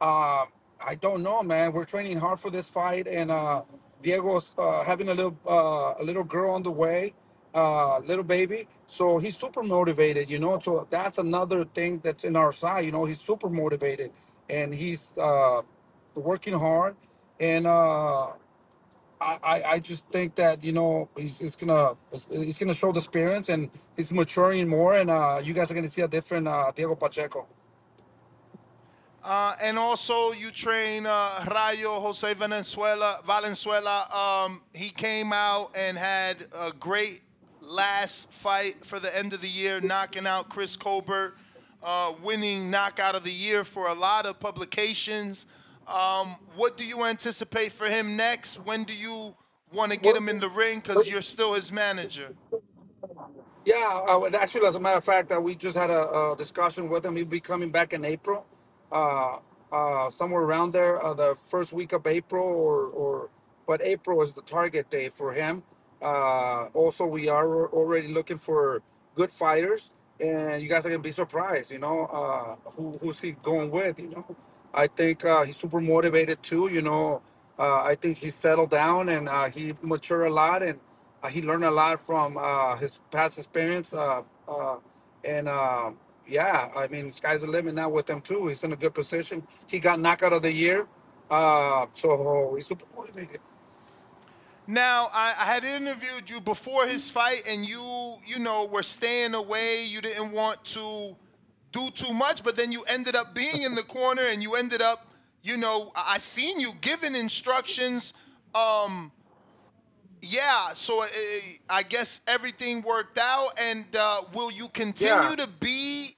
um, I don't know, man. We're training hard for this fight, and uh, Diego's uh, having a little uh, a little girl on the way, uh, little baby. So he's super motivated, you know. So that's another thing that's in our side, you know. He's super motivated, and he's uh, working hard, and uh, I, I just think that you know he's, he's gonna he's gonna show the experience and he's maturing more and uh, you guys are gonna see a different uh, Diego Pacheco. Uh, and also, you train uh, Rayo Jose Valenzuela. Valenzuela. Um, he came out and had a great last fight for the end of the year, knocking out Chris Colbert, uh, winning knockout of the year for a lot of publications. Um, what do you anticipate for him next? When do you want to get him in the ring? Because you're still his manager. Yeah, uh, actually, as a matter of fact, uh, we just had a, a discussion with him. He'll be coming back in April, uh, uh, somewhere around there, uh, the first week of April, or, or but April is the target date for him. Uh, also, we are already looking for good fighters, and you guys are gonna be surprised. You know, uh, who who's he going with? You know, I think uh, he's super motivated too. You know, uh, I think he settled down and uh, he matured a lot, and uh, he learned a lot from uh, his past experience. Uh, uh, and uh, yeah, I mean, sky's the limit now with him too. He's in a good position. He got knockout of the year. Uh, so he's super motivated. Now, I, I had interviewed you before his fight, and you, you know, were staying away. You didn't want to do too much, but then you ended up being in the corner, and you ended up, you know, I seen you giving instructions. Um, yeah, so uh, I guess everything worked out. And uh, will you continue Yeah. to be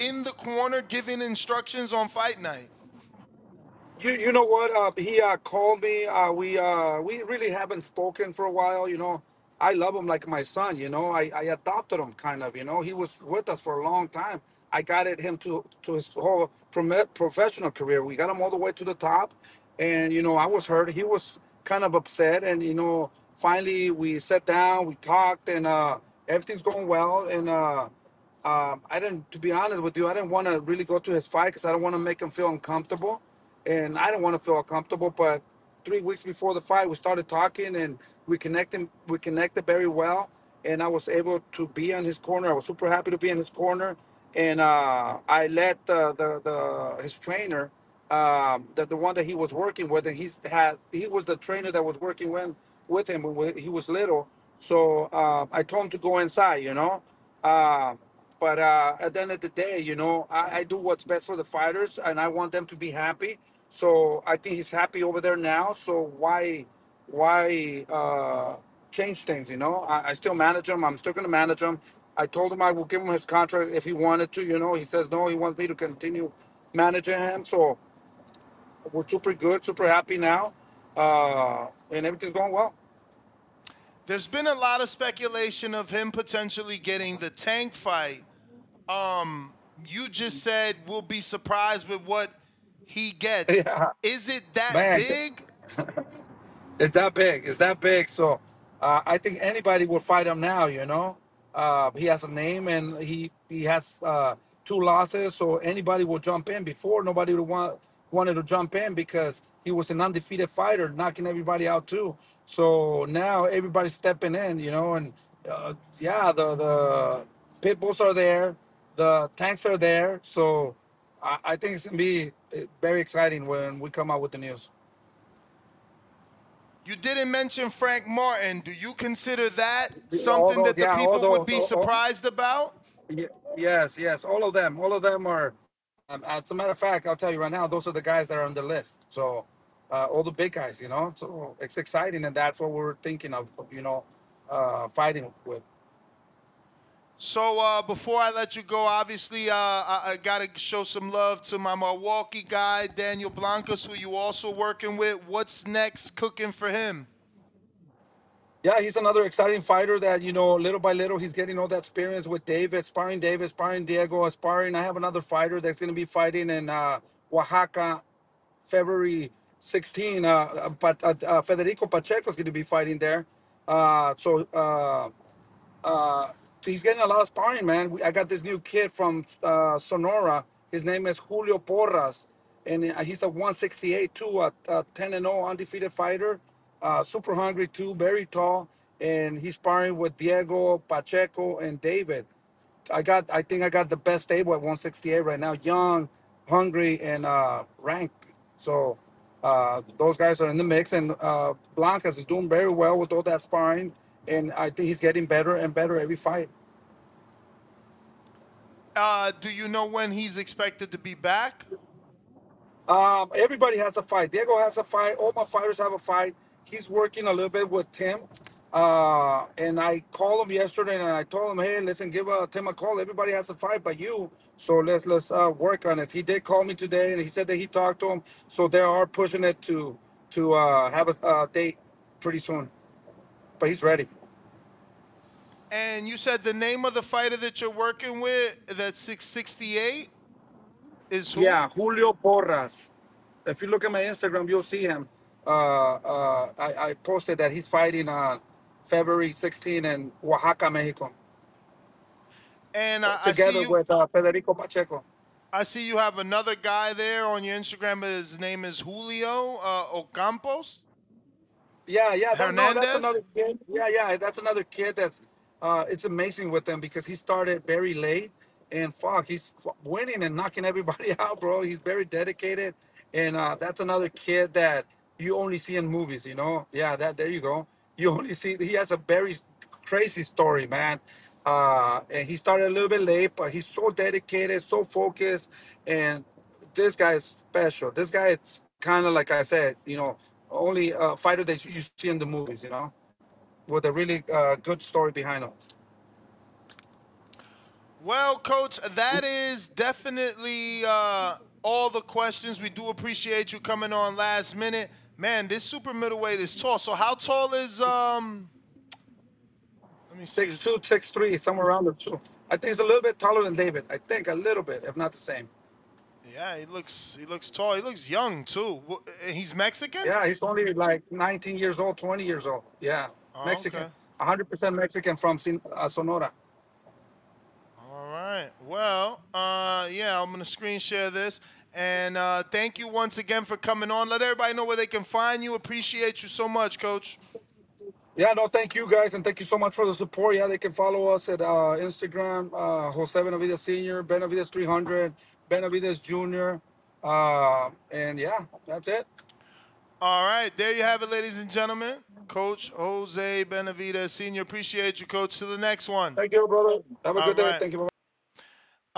in the corner giving instructions on fight night? You you know what? Uh, he uh, called me. Uh, we uh, we really haven't spoken for a while. You know, I love him like my son. You know, I, I adopted him kind of. You know, he was with us for a long time. I guided him to to his whole professional career. We got him all the way to the top, and you know, I was hurt. He was kind of upset, and you know, finally we sat down, we talked, and uh, everything's going well. And uh, um, I didn't, to be honest with you, I didn't want to really go to his fight because I don't want to make him feel uncomfortable, and I didn't want to feel uncomfortable. But three weeks before the fight, we started talking and we connected. We connected very well, and I was able to be on his corner. I was super happy to be in his corner, and uh, I let the, the the his trainer, um, the the one that he was working with, and he's had he was the trainer that was working with with him when he was little. So uh, I told him to go inside, you know. Uh, but uh, at the end of the day, you know, I, I do what's best for the fighters, and I want them to be happy. So I think he's happy over there now. So why, why uh, change things? You know, I, I still manage him. I'm still going to manage him. I told him I will give him his contract if he wanted to. You know, he says no. He wants me to continue managing him. So we're super good, super happy now, uh, and everything's going well. There's been a lot of speculation of him potentially getting the tank fight. Um, you just said we'll be surprised with what he gets. Yeah, Is it that man. big? It's that big. It's that big. So uh, I think anybody will fight him now. You know, uh, he has a name and he he has uh, two losses. So anybody will jump in. Before nobody would want wanted to jump in because he was an undefeated fighter, knocking everybody out too. So now everybody's stepping in. You know, and uh, yeah, the the pit bulls are there, the tanks are there. So I, I think it's gonna be uh, very exciting when we come out with the news. You didn't mention Frank Martin. Do you consider that something that the yeah, people would be all, all, surprised about? Yes, yes, all of them, all of them are. Um, as a matter of fact, I'll tell you right now, those are the guys that are on the list. So, uh, all the big guys, you know. So it's exciting, and that's what we're thinking of, of, you know, uh, fighting with. So uh, before I let you go, obviously uh, I, I got to show some love to my Milwaukee guy, Daniel Blancas, who you also working with. What's next cooking for him? Yeah, he's another exciting fighter that you know, little by little, he's getting all that experience with David, sparring David, sparring Diego, sparring. I have another fighter that's going to be fighting in uh, Oaxaca, February 16. Uh, uh, but uh, uh, Federico Pacheco is going to be fighting there. So. Uh, uh, he's getting a lot of sparring, man. We, I got this new kid from uh, Sonora. His name is Julio Porras, and uh, he's a 168 too, a, a 10 and 0 undefeated fighter. Uh, super hungry too, very tall, and he's sparring with Diego Pacheco and David. I got, I think I got the best stable at 168 right now. Young, hungry, and uh, ranked. So uh, those guys are in the mix, and uh, Blancas is doing very well with all that sparring, and I think he's getting better and better every fight. Uh, do you know when he's expected to be back? Um, everybody has a fight. Diego has a fight. All my fighters have a fight. He's working a little bit with Tim. Uh, and I called him yesterday and I told him, hey, listen, give uh, Tim a call. Everybody has a fight but you. So let's let's uh, work on it. He did call me today and he said that he talked to him. So they are pushing it to to uh, have a uh, date pretty soon. But he's ready. And you said the name of the fighter that you're working with, that's 668, is who? Yeah, Julio Porras. If you look at my Instagram, you'll see him. Uh, uh, I, I posted that he's fighting on February 16 in Oaxaca, Mexico, And I, I see together you. with uh, Federico Pacheco. I see you have another guy there on your Instagram. His name is Julio uh, Ocampos. Yeah, yeah, that, no, that's another kid. Yeah, yeah, that's another kid. That's uh, it's amazing with him because he started very late, and fuck, he's f- winning and knocking everybody out, bro. He's very dedicated, and uh, that's another kid that you only see in movies. You know? Yeah, that there you go. You only see he has a very crazy story, man. Uh, and he started a little bit late, but he's so dedicated, so focused, and this guy is special. This guy is kind of like I said, you know, only uh, fighter that you see in the movies, you know, with a really uh, good story behind him. Well, Coach, that is definitely uh, all the questions. We do appreciate you coming on last minute. Man, this super middleweight is tall. So how tall is um? Let me see. Six two, six three, somewhere around the two. I think he's a little bit taller than David. I think a little bit, if not the same. Yeah, he looks he looks tall. He looks young too. Wh- He's Mexican. Yeah, he's only like 19 years old, 20 years old. Yeah, Oh, Mexican, okay. 100% Mexican from Sin- uh, Sonora. All right. Well, uh, yeah, I'm gonna screen share this. And uh, thank you once again for coming on. Let everybody know where they can find you. Appreciate you so much, Coach. Yeah, no, thank you guys, and thank you so much for the support. Yeah, they can follow us at uh, Instagram, uh, Jose Benavidez Senior, Benavidez 300, Benavidez Junior, uh, and yeah, that's it. All right, there you have it, ladies and gentlemen. Coach Jose Benavidez Senior. Appreciate you, Coach. To the next one. Thank you, brother. Have a All good day. Thank you.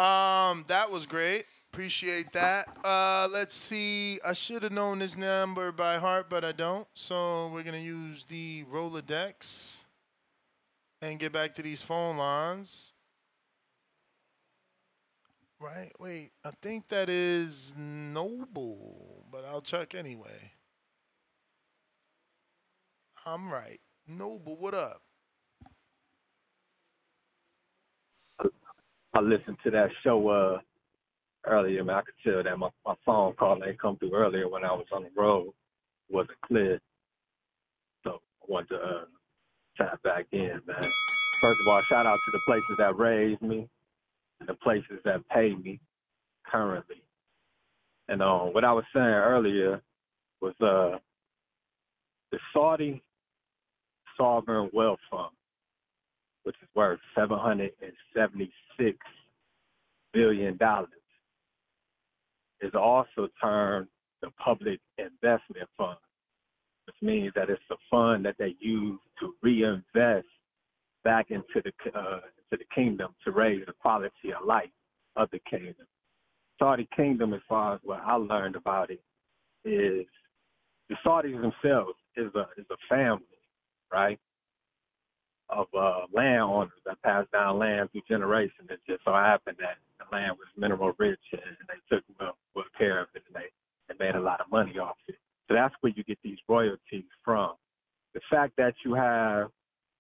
Um, that was great. Appreciate that. Uh, let's see. I should have known this number by heart, but I don't. So we're gonna use the Rolodex and get back to these phone lines. Right. Wait. I think that is Noble, but I'll check anyway. I'm right. Noble, what up? I listened to that show uh earlier, man. I could tell that my, my phone call ain't come through earlier when I was on the road. wasn't clear. So I wanted to uh tap back in, man. First of all, shout out to the places that raised me and the places that pay me currently. And um what I was saying earlier was uh the Saudi Sovereign Wealth Fund, which is worth seven hundred and seventy six billion dollars, is also termed the Public Investment Fund, which means that it's a fund that they use to reinvest back into the uh, into the kingdom to raise the quality of life of the kingdom. Saudi kingdom, as far as what I learned about it, is the Saudis themselves is a is a family, right? Of uh, landowners that passed down land through generations. It just so happened that the land was mineral rich and they took well, well care of it and they, they made a lot of money off it. So that's where you get these royalties from. The fact that you have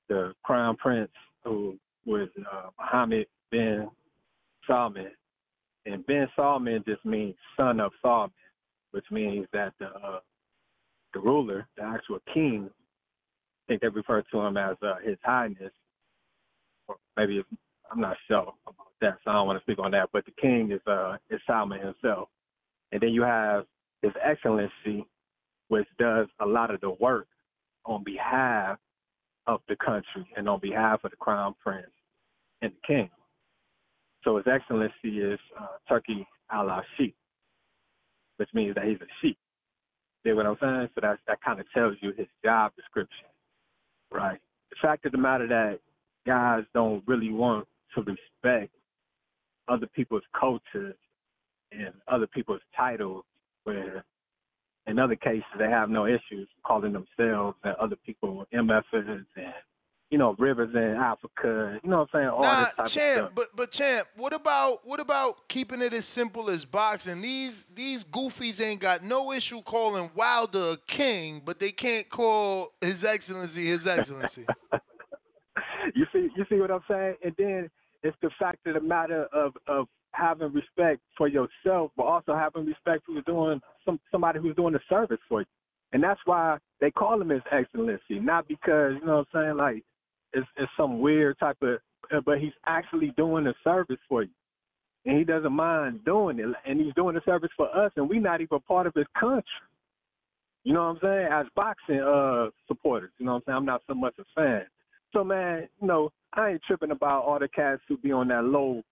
the crown prince who was uh, Mohammed bin Salman, and bin Salman just means son of Salman, which means that the uh, the ruler, the actual king, I think they refer to him as uh, His Highness, or maybe I'm not sure about that, so I don't want to speak on that. But the king is uh is Salman himself, and then you have His Excellency, which does a lot of the work on behalf of the country and on behalf of the crown prince and the king. So His Excellency is uh, Turkey al Sheikh, which means that he's a sheik. See what I'm saying? So that that kind of tells you his job description, right? The fact of the matter that guys don't really want to respect other people's cultures and other people's titles, where in other cases they have no issues calling themselves and other people MFers and you know rivers in Africa. You know what I'm saying? All Nah, this type of champ, stuff. but but champ, what about what about keeping it as simple as boxing? These these goofies ain't got no issue calling Wilder a king, but they can't call His Excellency His Excellency. you see, you see what I'm saying? And then it's the fact of the matter of of having respect for yourself, but also having respect for doing some somebody who's doing the service for you. And that's why they call him His Excellency, not because you know what I'm saying, like it's it's some weird type of, uh, but he's actually doing a service for you, and he doesn't mind doing it, and he's doing a service for us, and we're not even part of his country. You know what I'm saying? As boxing uh supporters, you know what I'm saying? I'm not so much a fan. So man, you know, I ain't tripping about all the cats who be on that low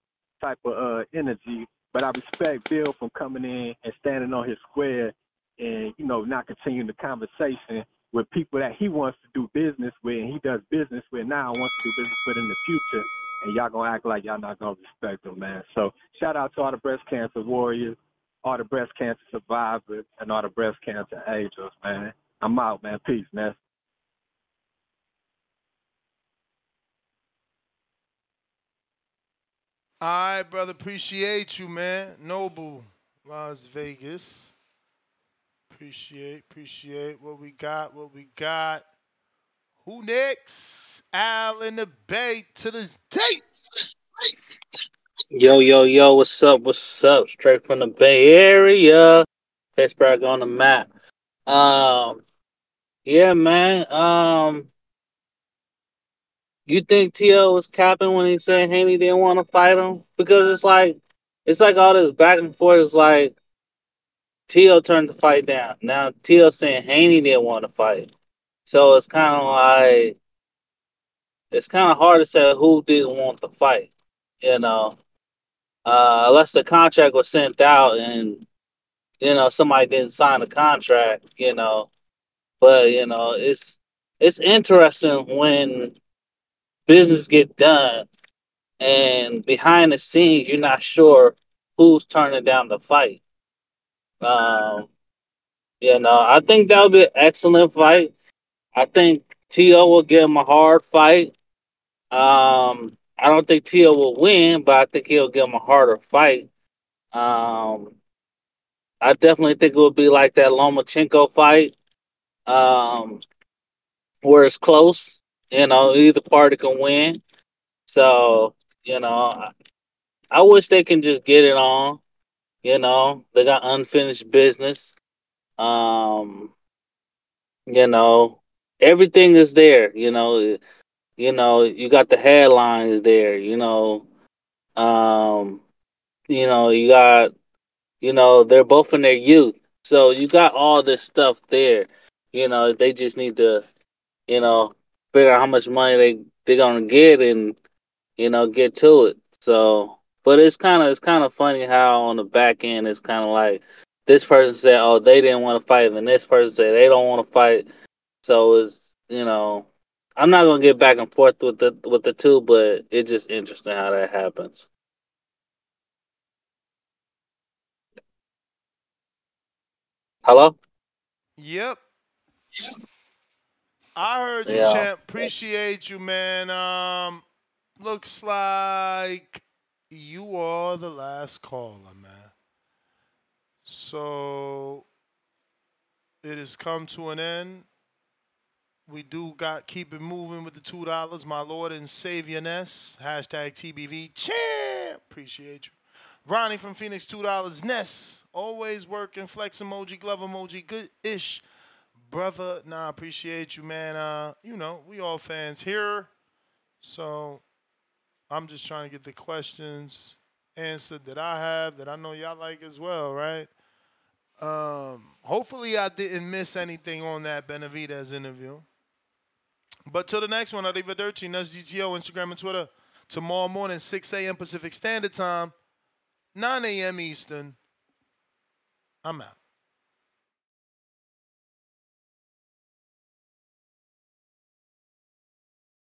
type of uh energy, but I respect Bill from coming in and standing on his square and, you know, not continuing the conversation with people that he wants to do business with and he does business with now wants to do business with in the future. And y'all gonna act like y'all not gonna respect him, man. So shout out to all the breast cancer warriors, all the breast cancer survivors, and all the breast cancer angels, man. I'm out, man. Peace, man. All right, brother. Appreciate you, man. Noble, Las Vegas. Appreciate, appreciate what we got, what we got. Who next? Al in the Bay to this date. Yo, yo, yo, what's up? What's up? Straight from the Bay Area. Pittsburg on the map. Um, yeah, man. Um, you think T.O. was capping when he said Haney didn't want to fight him? Because it's like, it's like all this back and forth is like, T.O. turned the fight down. Now T.O. saying Haney didn't want to fight. So it's kind of like, it's kind of hard to say who didn't want the fight, you know, uh, unless the contract was sent out and, you know, somebody didn't sign the contract, you know. But, you know, it's, it's interesting when business get done and behind the scenes you're not sure who's turning down the fight. Um, you know, I think that would be an excellent fight. I think T.O. will give him a hard fight. Um, I don't think T.O. will win, but I think he'll give him a harder fight. Um, I definitely think it will be like that Lomachenko fight, um, where it's close. You know, either party can win. So, you know, I, I wish they can just get it on. You know, they got unfinished business. Um, you know, everything is there. You know, you know, you got the headlines there. You know, um, you know, you got, you know, they're both in their youth, so you got all this stuff there. You know, they just need to, you know, figure out how much money they they're gonna get and you know get to it. So, but it's kind of it's kind of funny how on the back end it's kind of like this person said, oh, they didn't want to fight, and then this person said they don't want to fight. So it's you know, I'm not gonna get back and forth with the with the two, but it's just interesting how that happens. Hello. Yep. I heard you, Yeah. champ. Appreciate you, man. Um, looks like you are the last caller, man. So it has come to an end. We do got keep it moving with the two dollars, my Lord and Savior Ness. Hashtag TBV champ. Appreciate you. Ronnie from Phoenix, two dollars. Ness, always working. Flex emoji, glove emoji, good ish. Brother, nah, appreciate you, man. Uh, you know, we all fans here. So I'm just trying to get the questions answered that I have that I know y'all like as well, right? Um, hopefully I didn't miss anything on that Benavidez interview. But till the next one, Arrivederci, Nuts GTO, Instagram and Twitter. Tomorrow morning, 6 a.m. Pacific Standard Time, 9 a.m. Eastern. I'm out.